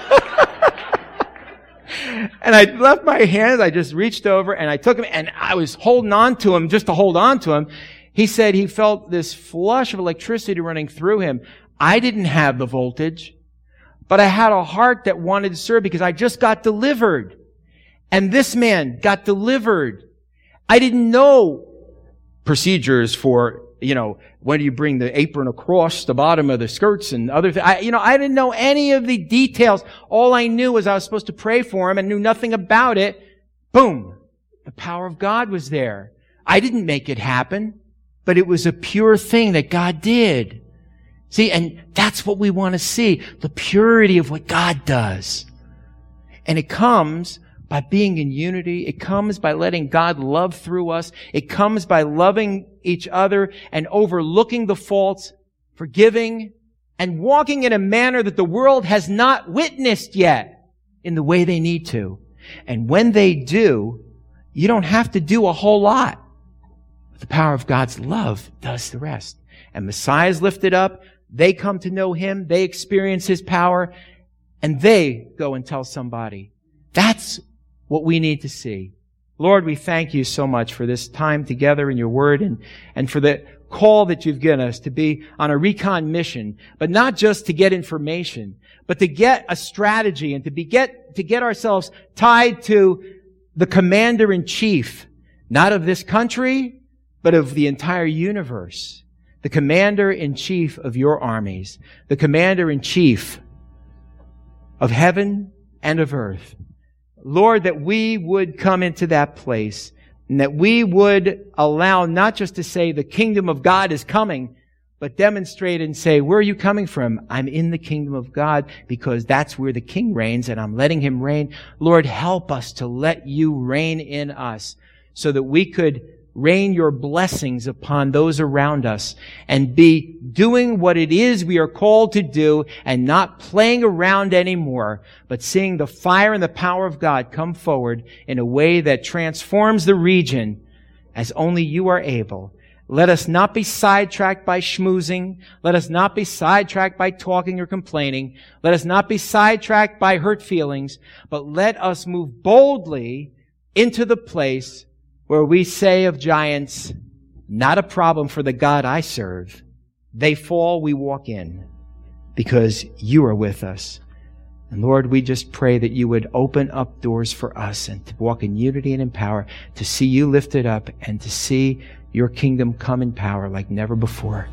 and I left my hands. I just reached over and I took him and I was holding on to him just to hold on to him. He said he felt this flush of electricity running through him. I didn't have the voltage, but I had a heart that wanted to serve because I just got delivered. And this man got delivered. I didn't know procedures for, you know, when do you bring the apron across the bottom of the skirts and other things. I, you know, I didn't know any of the details. All I knew was I was supposed to pray for him and knew nothing about it. Boom. The power of God was there. I didn't make it happen, but it was a pure thing that God did. See, and that's what we want to see. The purity of what God does. And it comes by being in unity. It comes by letting God love through us. It comes by loving each other and overlooking the faults forgiving, and walking in a manner that the world has not witnessed yet in the way they need to. And when they do, you don't have to do a whole lot. The power of God's love does the rest. And Messiah is lifted up. They come to know Him. They experience His power and they go and tell somebody. That's what we need to see. Lord, we thank you so much for this time together in your word and, and for the call that you've given us to be on a recon mission, but not just to get information, but to get a strategy and to be get, to get ourselves tied to the commander in chief, not of this country, but of the entire universe. The commander in chief of your armies, the commander in chief of heaven and of earth. Lord, that we would come into that place and that we would allow not just to say the kingdom of God is coming, but demonstrate and say, where are you coming from? I'm in the kingdom of God because that's where the king reigns and I'm letting him reign. Lord, help us to let you reign in us so that we could rain your blessings upon those around us and be doing what it is we are called to do and not playing around anymore, but seeing the fire and the power of God come forward in a way that transforms the region as only you are able. Let us not be sidetracked by schmoozing. Let us not be sidetracked by talking or complaining. Let us not be sidetracked by hurt feelings, but let us move boldly into the place where we say of giants, not a problem for the God I serve. They fall, we walk in because you are with us. And Lord, we just pray that you would open up doors for us and to walk in unity and in power, to see you lifted up and to see your kingdom come in power like never before.